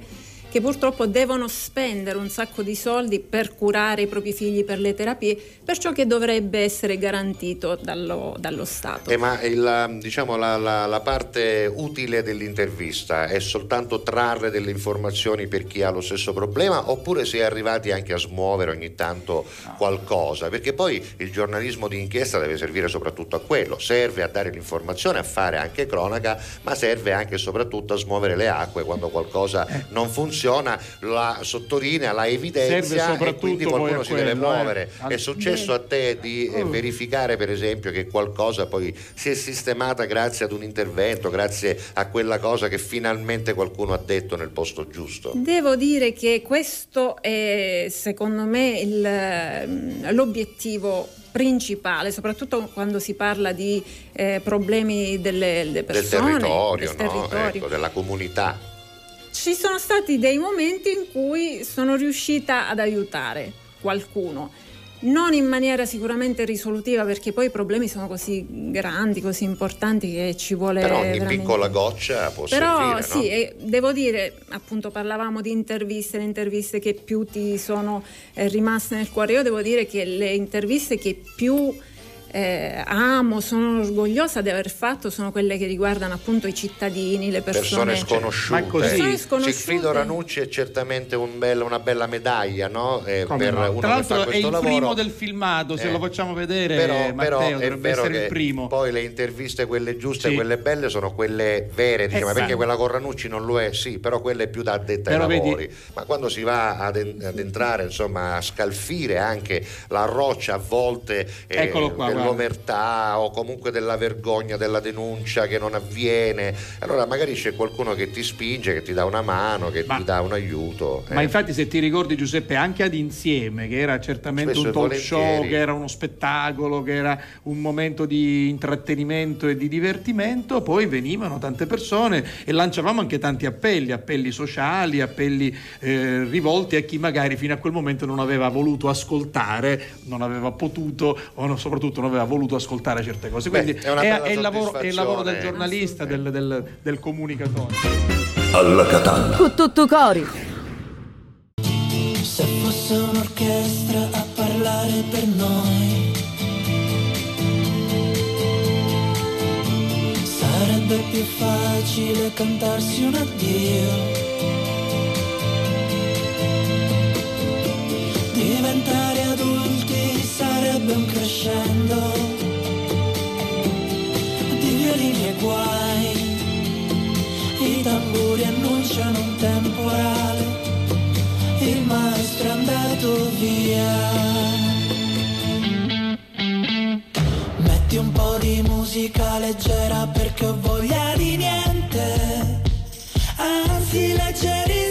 che purtroppo devono spendere un sacco di soldi per curare i propri figli per le terapie, per ciò che dovrebbe essere garantito dallo, dallo Stato. Eh, ma il, diciamo, la, la- la parte utile dell'intervista è soltanto trarre delle informazioni per chi ha lo stesso problema oppure si è arrivati anche a smuovere ogni tanto qualcosa? Perché poi il giornalismo di inchiesta deve servire soprattutto a quello, serve a dare l'informazione, a fare anche cronaca, ma serve anche e soprattutto a smuovere le acque quando qualcosa non funziona, la sottolinea, la evidenzia e quindi qualcuno si deve quello, eh. muovere. È Al- successo a te di eh, Oh. verificare per esempio che qualcosa poi si è sistemata grazie ad un intervento, grazie a quella cosa che finalmente qualcuno ha detto nel posto giusto? Devo dire che questo è secondo me il, ehm, l'obiettivo principale, soprattutto quando si parla di eh, problemi delle, delle Del persone, territorio, del no? territorio. Ecco, della comunità. Ci sono stati dei momenti in cui sono riuscita ad aiutare qualcuno. Non in maniera sicuramente risolutiva, perché poi i problemi sono così grandi, così importanti che ci vuole. Però ogni veramente- piccola goccia può Però servire, sì, no? devo dire, appunto parlavamo di interviste, le interviste che più ti sono eh, rimaste nel cuore. Io devo dire che le interviste che più eh, amo, sono orgogliosa di aver fatto, sono quelle che riguardano appunto i cittadini, le persone, persone sconosciute. Persone sconosciute. Sigfrido Ranucci è certamente un bel- una bella medaglia no? Eh, per no? uno Tra che l'altro è il lavoro. primo del filmato, se Eh, lo facciamo vedere però, Matteo però è dovrebbe vero essere che il primo. poi le interviste quelle giuste Sì. quelle belle sono quelle vere diciamo, Esatto. perché quella con Ranucci non lo è sì però quella è più da addetta ai Però vedi- lavori ma quando si va ad, en- ad entrare insomma a scalfire anche la roccia a volte eh, Eccolo qua, dell'omertà o comunque della vergogna della denuncia che non avviene allora magari c'è qualcuno che ti spinge che ti dà una mano che ti dà un aiuto Ma eh. infatti se ti ricordi Giuseppe anche ad insieme che era certamente Spesso un talk show, che era uno spettacolo, che era un momento di intrattenimento e di divertimento, poi venivano tante persone e lanciavamo anche tanti appelli, appelli sociali, appelli eh, rivolti a chi magari fino a quel momento non aveva voluto ascoltare, non aveva potuto o no- soprattutto non aveva voluto ascoltare certe cose. Beh, Quindi è una è, bella è il lavoro, è il lavoro del giornalista, del, del- del comunicatore. Alla Catalla. Con tutto cori. Se fosse un'orchestra a parlare per noi Sarebbe più facile cantarsi un addio sarebbe un crescendo Di violini e guai I tamburi annunciano un temporale il maestro è andato via. Metti un po' di musica leggera perché ho voglia di niente, anzi leggerissima.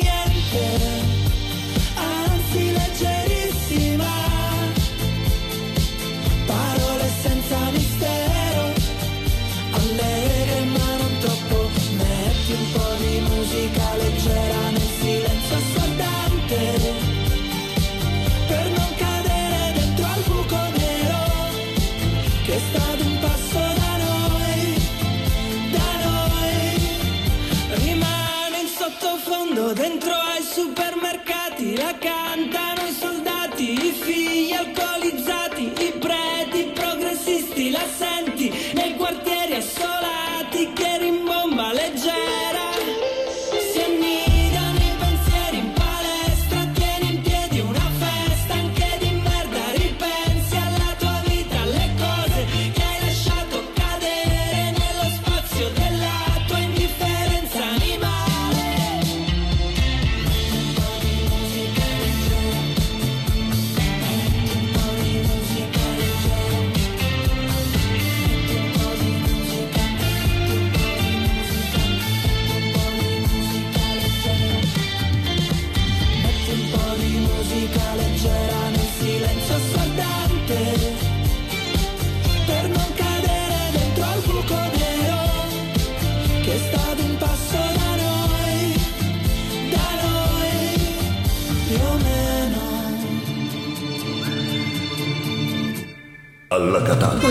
dentro ai supermercati,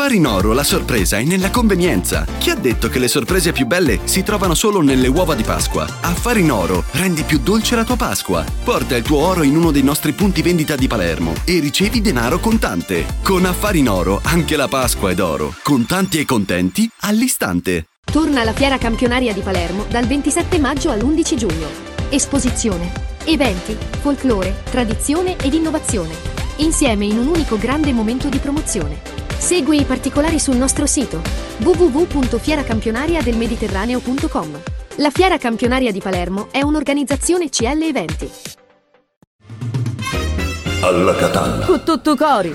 Affari in Oro la sorpresa è nella convenienza. Chi ha detto che le sorprese più belle si trovano solo nelle uova di Pasqua? Affari in Oro rendi più dolce la tua Pasqua. Porta il tuo oro in uno dei nostri punti vendita di Palermo e ricevi denaro contante. Con Affari in Oro anche la Pasqua è d'oro. Contanti e contenti all'istante. Torna alla Fiera Campionaria di Palermo dal 27 maggio all'11 giugno. Esposizione, eventi, folklore, tradizione ed innovazione. Insieme in un unico grande momento di promozione. Segui i particolari sul nostro sito www.fieracampionariadelmediterraneo.com. La Fiera Campionaria di Palermo è un'organizzazione CL Eventi. Alla Catalla. Con tutto cori.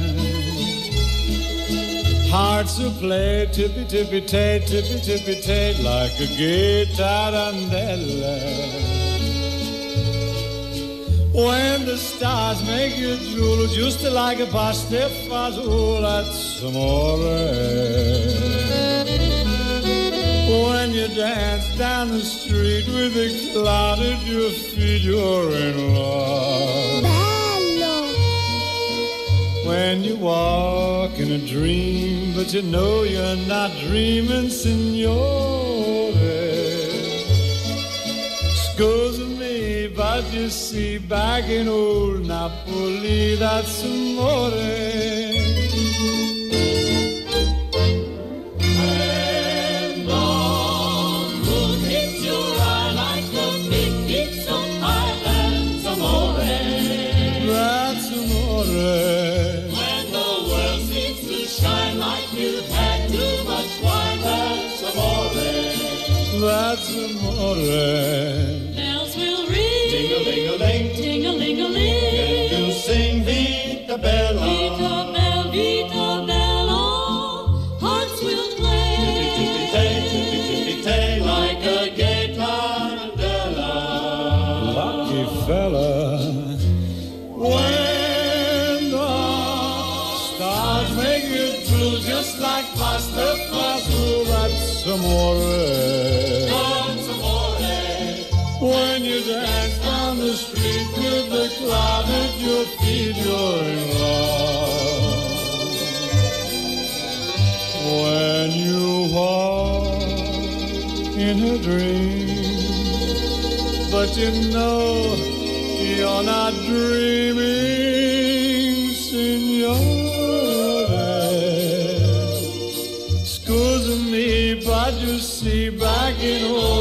Hearts will play tippy tippy tay, tippy tippy tay, like a tarantella. When the stars make you drool, just like a pastifazool, some more. When you dance down the street with a cloud at your feet, you're in love. When you walk in a dream, but you know you're not dreaming, signore. Scusa me, but you see, back in old Napoli, that's amore. Bells will ring. Ding a ling a ling. Ding a ling a ling. And you sing Vita Bella. In love. When you walk in a dream, but you know you're not dreaming, signore. Scusa me, but you see, back in old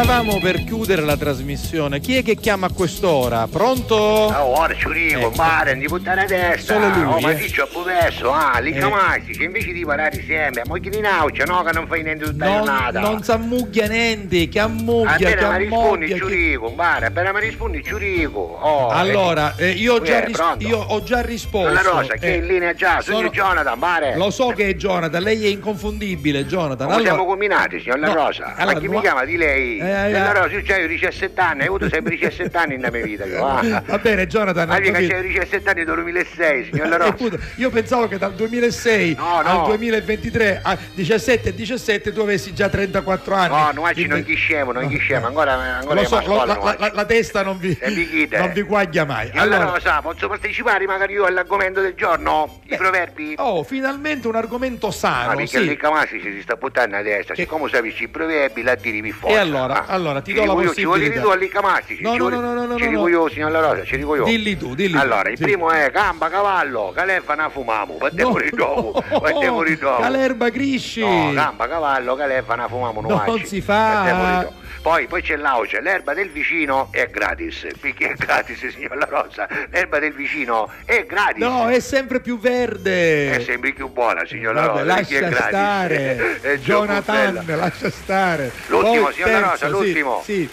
Stavamo per chiudere la trasmissione. Chi è che chiama a quest'ora? Pronto? Oh, ora ci dico, Ecco. mare, di puttana testa. Solo lui, Oh, ma eh. c'ho adesso? Ah, lì Eh. chiamati, invece di parare insieme, ma chi di naucia, no, che non fai niente tutta la Non, giornata. non s'ammucchia niente, che ammucchia, che Appena mi rispondi, ci che- dico, compare, appena mi rispondi, ci dico. Oh, Allora, eh, io, ho già eh, ris- io ho già risposto. La Rosa, che è Eh, in linea già, sono sono- Jonathan, pare. Lo so che è Jonathan, lei è inconfondibile, Jonathan. Come Allora, siamo combinati, signor La No, Rosa? allora, ma chi nu- mi chiama di lei? Eh, eh, La Rosa, io c'ho 17 anni, hai avuto sempre 17 anni nella mia vita. Io, ah. Va bene, Jonathan. Ma mica c'hai 17 anni dal 2006, signor La Io pensavo che dal 2006 No, no. al 2023 a 17 e 17 tu avessi già 34 anni. No, ci Quindi- non chisciamo, non chisciamo, ancora, ancora Lo so, lo- la, noi. la- la testa non vi, chiede. non vi guaglia mai. La Allora, Rosa, posso partecipare magari io all'argomento del giorno? I proverbi? oh, finalmente un argomento Ah, sano. perché sì. lì Camasi si sta buttando a destra, siccome capisci i proverbi, la tiri più forte. E allora, ah. allora ti do la dico io, Ci dire tu lì Camasi? No, no, no, no, no, Ci dico io, signor La Rosa, ci dico io. Dilli tu, dilli tu. Allora, il primo è gamba, cavallo, caleffa, na fumamu, battiamo di dopo, battiamo dopo. Calerba Grisci. No, gamba, cavallo, caleffa, na fumamu, no Non si fa. Poi, poi c'è l'auce, l'erba del vicino è gratis. Perché è gratis, signor La Rosa? L'erba del vicino è gratis. No, è sempre più verde. È sempre più buona, signor La Rosa, perché è lascia gratis. stare. Jonathan, lascia stare. L'ultimo, Poi signor La Rosa, terzo, sì, l'ultimo. Sì.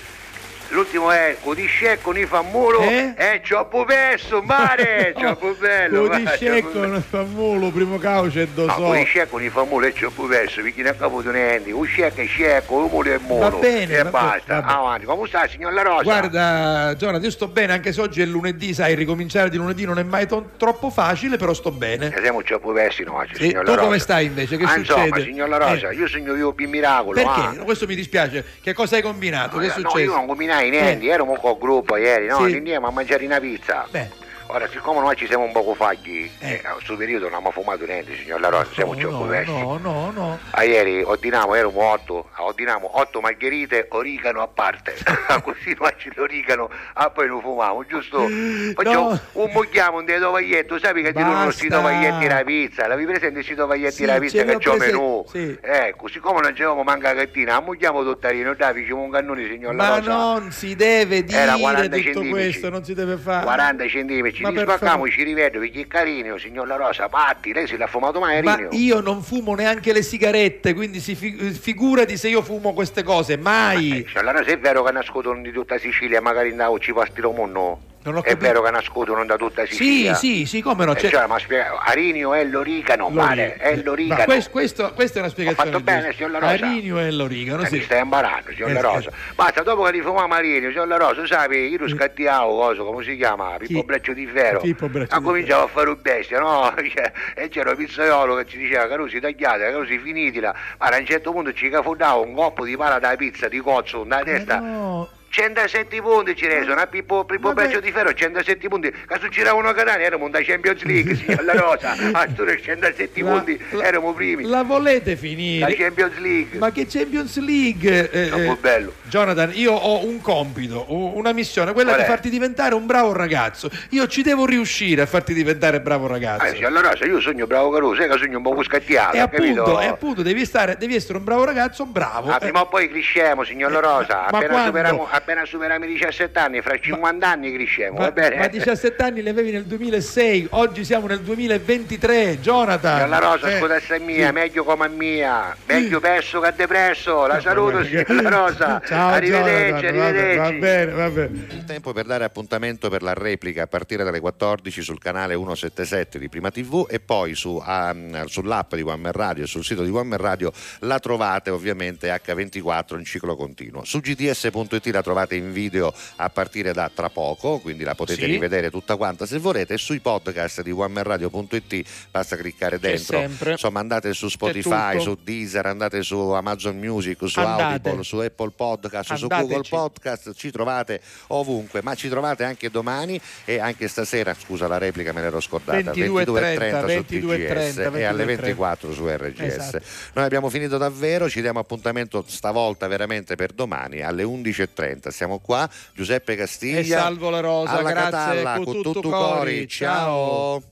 L'ultimo è Codiscecco ni fa muro Eh? e troppo perso, mare, troppo bello. Lo discecco non fa mulo, primo cauce e do No, so. Codiscecco ni fa muro e troppo perso, perché non ha caputo niente. Un scecco è scecco, un muro è muro. Va bene, E va basta, va avanti. Come sta, signor La Rosa? Guarda, Jonathan, io sto bene, anche se oggi è lunedì, sai, ricominciare di lunedì non è mai to- troppo facile, però sto bene. Che siamo troppo persi noi oggi, signor tu La Rosa. come stai invece? Che Ah, succede? Insomma, signor La Rosa, Eh. io sogno io più miracolo. Perché? ah. No, Questo mi dispiace. Che cosa hai combinato? che è No, successo? io non combinai niente, ero un po' gruppo ieri, no? Sì. Andiamo a mangiare una pizza. Beh. Ora, siccome noi ci siamo un poco fagli, eh, a questo periodo non abbiamo fumato niente, signor La Rosa, siamo no, persi. no, no, no. Ah, ieri ordiniamo, erano otto, ordiniamo otto margherite, origano a parte. Così noi ci l'origano, ah poi lo fumiamo, giusto? Facciamo No. un mogliamo un dei tovaglietti, sai che ti uno sti tovaglietti la pizza, l'avevi presente sti tovaglietti Sì, la pizza che ho c'ho menù? sì. Ecco, siccome non c'avevamo manca la cattina, ammogliamo tuttarino, dai, facciamo un cannone, signor La Ma Rosa. non si deve dire Era 40 tutto questo, non si deve fare. 40 centimetri, Ma ci spaccamo, favore. ci rivedo, perché è carino, signor La Rosa, patti, lei se l'ha fumato mai, Ma io non fumo neanche le sigarette, quindi si fi- figurati se io fumo queste cose, mai. Cioè, allora se è vero che nascono di tutta Sicilia, magari andavo ci pastiro mondo. Ho È vero che nascono da tutta Sì, Sicilia. sì, sì, come no. Eh, c'è- cioè, ma spiega, Arinio è l'origano, vale, è l'origano. No, questo- questo- questa è una spiegazione. fatto bene, signor La Rosa? Arinio e l'origano, Eh, sì. Mi stai imbarando, signor Eh, La eh. Rosa. Basta, dopo che rifumiamo Arinio, signor La Rosa, sai, io lo scattiavo, cosa, come si chiama? Pippo Breccio di Ferro. Pippo Breccio Ha cominciato a fare un bestia, no? Cioè, e c'era un pizzaiolo che ci diceva, Carusi, tagliate, Carusi, finitila. Ma a un certo punto ci cafondava un coppo di pala da pizza, di cozzo, da testa. No. 107 punti ci resono, a Pippo, Pippo Breccio di Ferro 107 punti, che succedevano a Catania, eravamo da Champions League, signor La Rosa, a tu 107 La- punti, eravamo primi. La volete La finire? Champions League. Ma che Champions League? Eh, Troppo eh, bello. Jonathan, io ho un compito, una missione, quella Qual di è? farti diventare un bravo ragazzo. Io ci devo riuscire a farti diventare bravo Eh, ragazzo. signor La Rosa, io sogno bravo Caruso, sai che sogno un po' scattiato, E appunto, e appunto devi, stare, devi essere un bravo ragazzo, bravo. Ah, Eh, prima o poi cresciamo, signor La Rosa. ma Appena quando? superiamo, appena superiamo i 17 anni, fra 50 anni cresciamo, va ma, bene? ma 17 anni li avevi nel 2006, oggi siamo nel 2023, Jonathan. Signor La Rosa, Eh, scusa se mia, meglio come mia, meglio perso che depresso. La saluto, signor La Rosa. Ciao, arrivederci, Jonathan, va arrivederci. Va bene, va bene. Il tempo per dare appuntamento per la replica a partire dalle 14 sul canale 177 di Prima TV e poi su, um, sull'app di One Man Radio e sul sito di One Man Radio la trovate ovviamente H24 in ciclo continuo. Su gds.it la trovate in video a partire da tra poco, quindi la potete Sì. rivedere tutta quanta se volete sui podcast di onemanradio.it basta cliccare dentro. Insomma andate su Spotify, su Deezer, andate su Amazon Music, su Andate. Audible, su Apple Podcast, su Andateci. Google Podcast, ci trovate ovunque, ma ci trovate anche domani e anche stasera, scusa la replica me l'ero scordata, 22.30, 22.30 su 22.30, TGS e alle 22.30. 24 su RGS. Esatto. Noi abbiamo finito davvero, ci diamo appuntamento stavolta veramente per domani alle 11.30. Siamo qua, Giuseppe Castiglia. E salvo la rosa, alla grazie, Catalla, con con tutto tutto cori, cori. Ciao.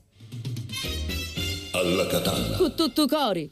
Alla Catalla. Con tutto cori.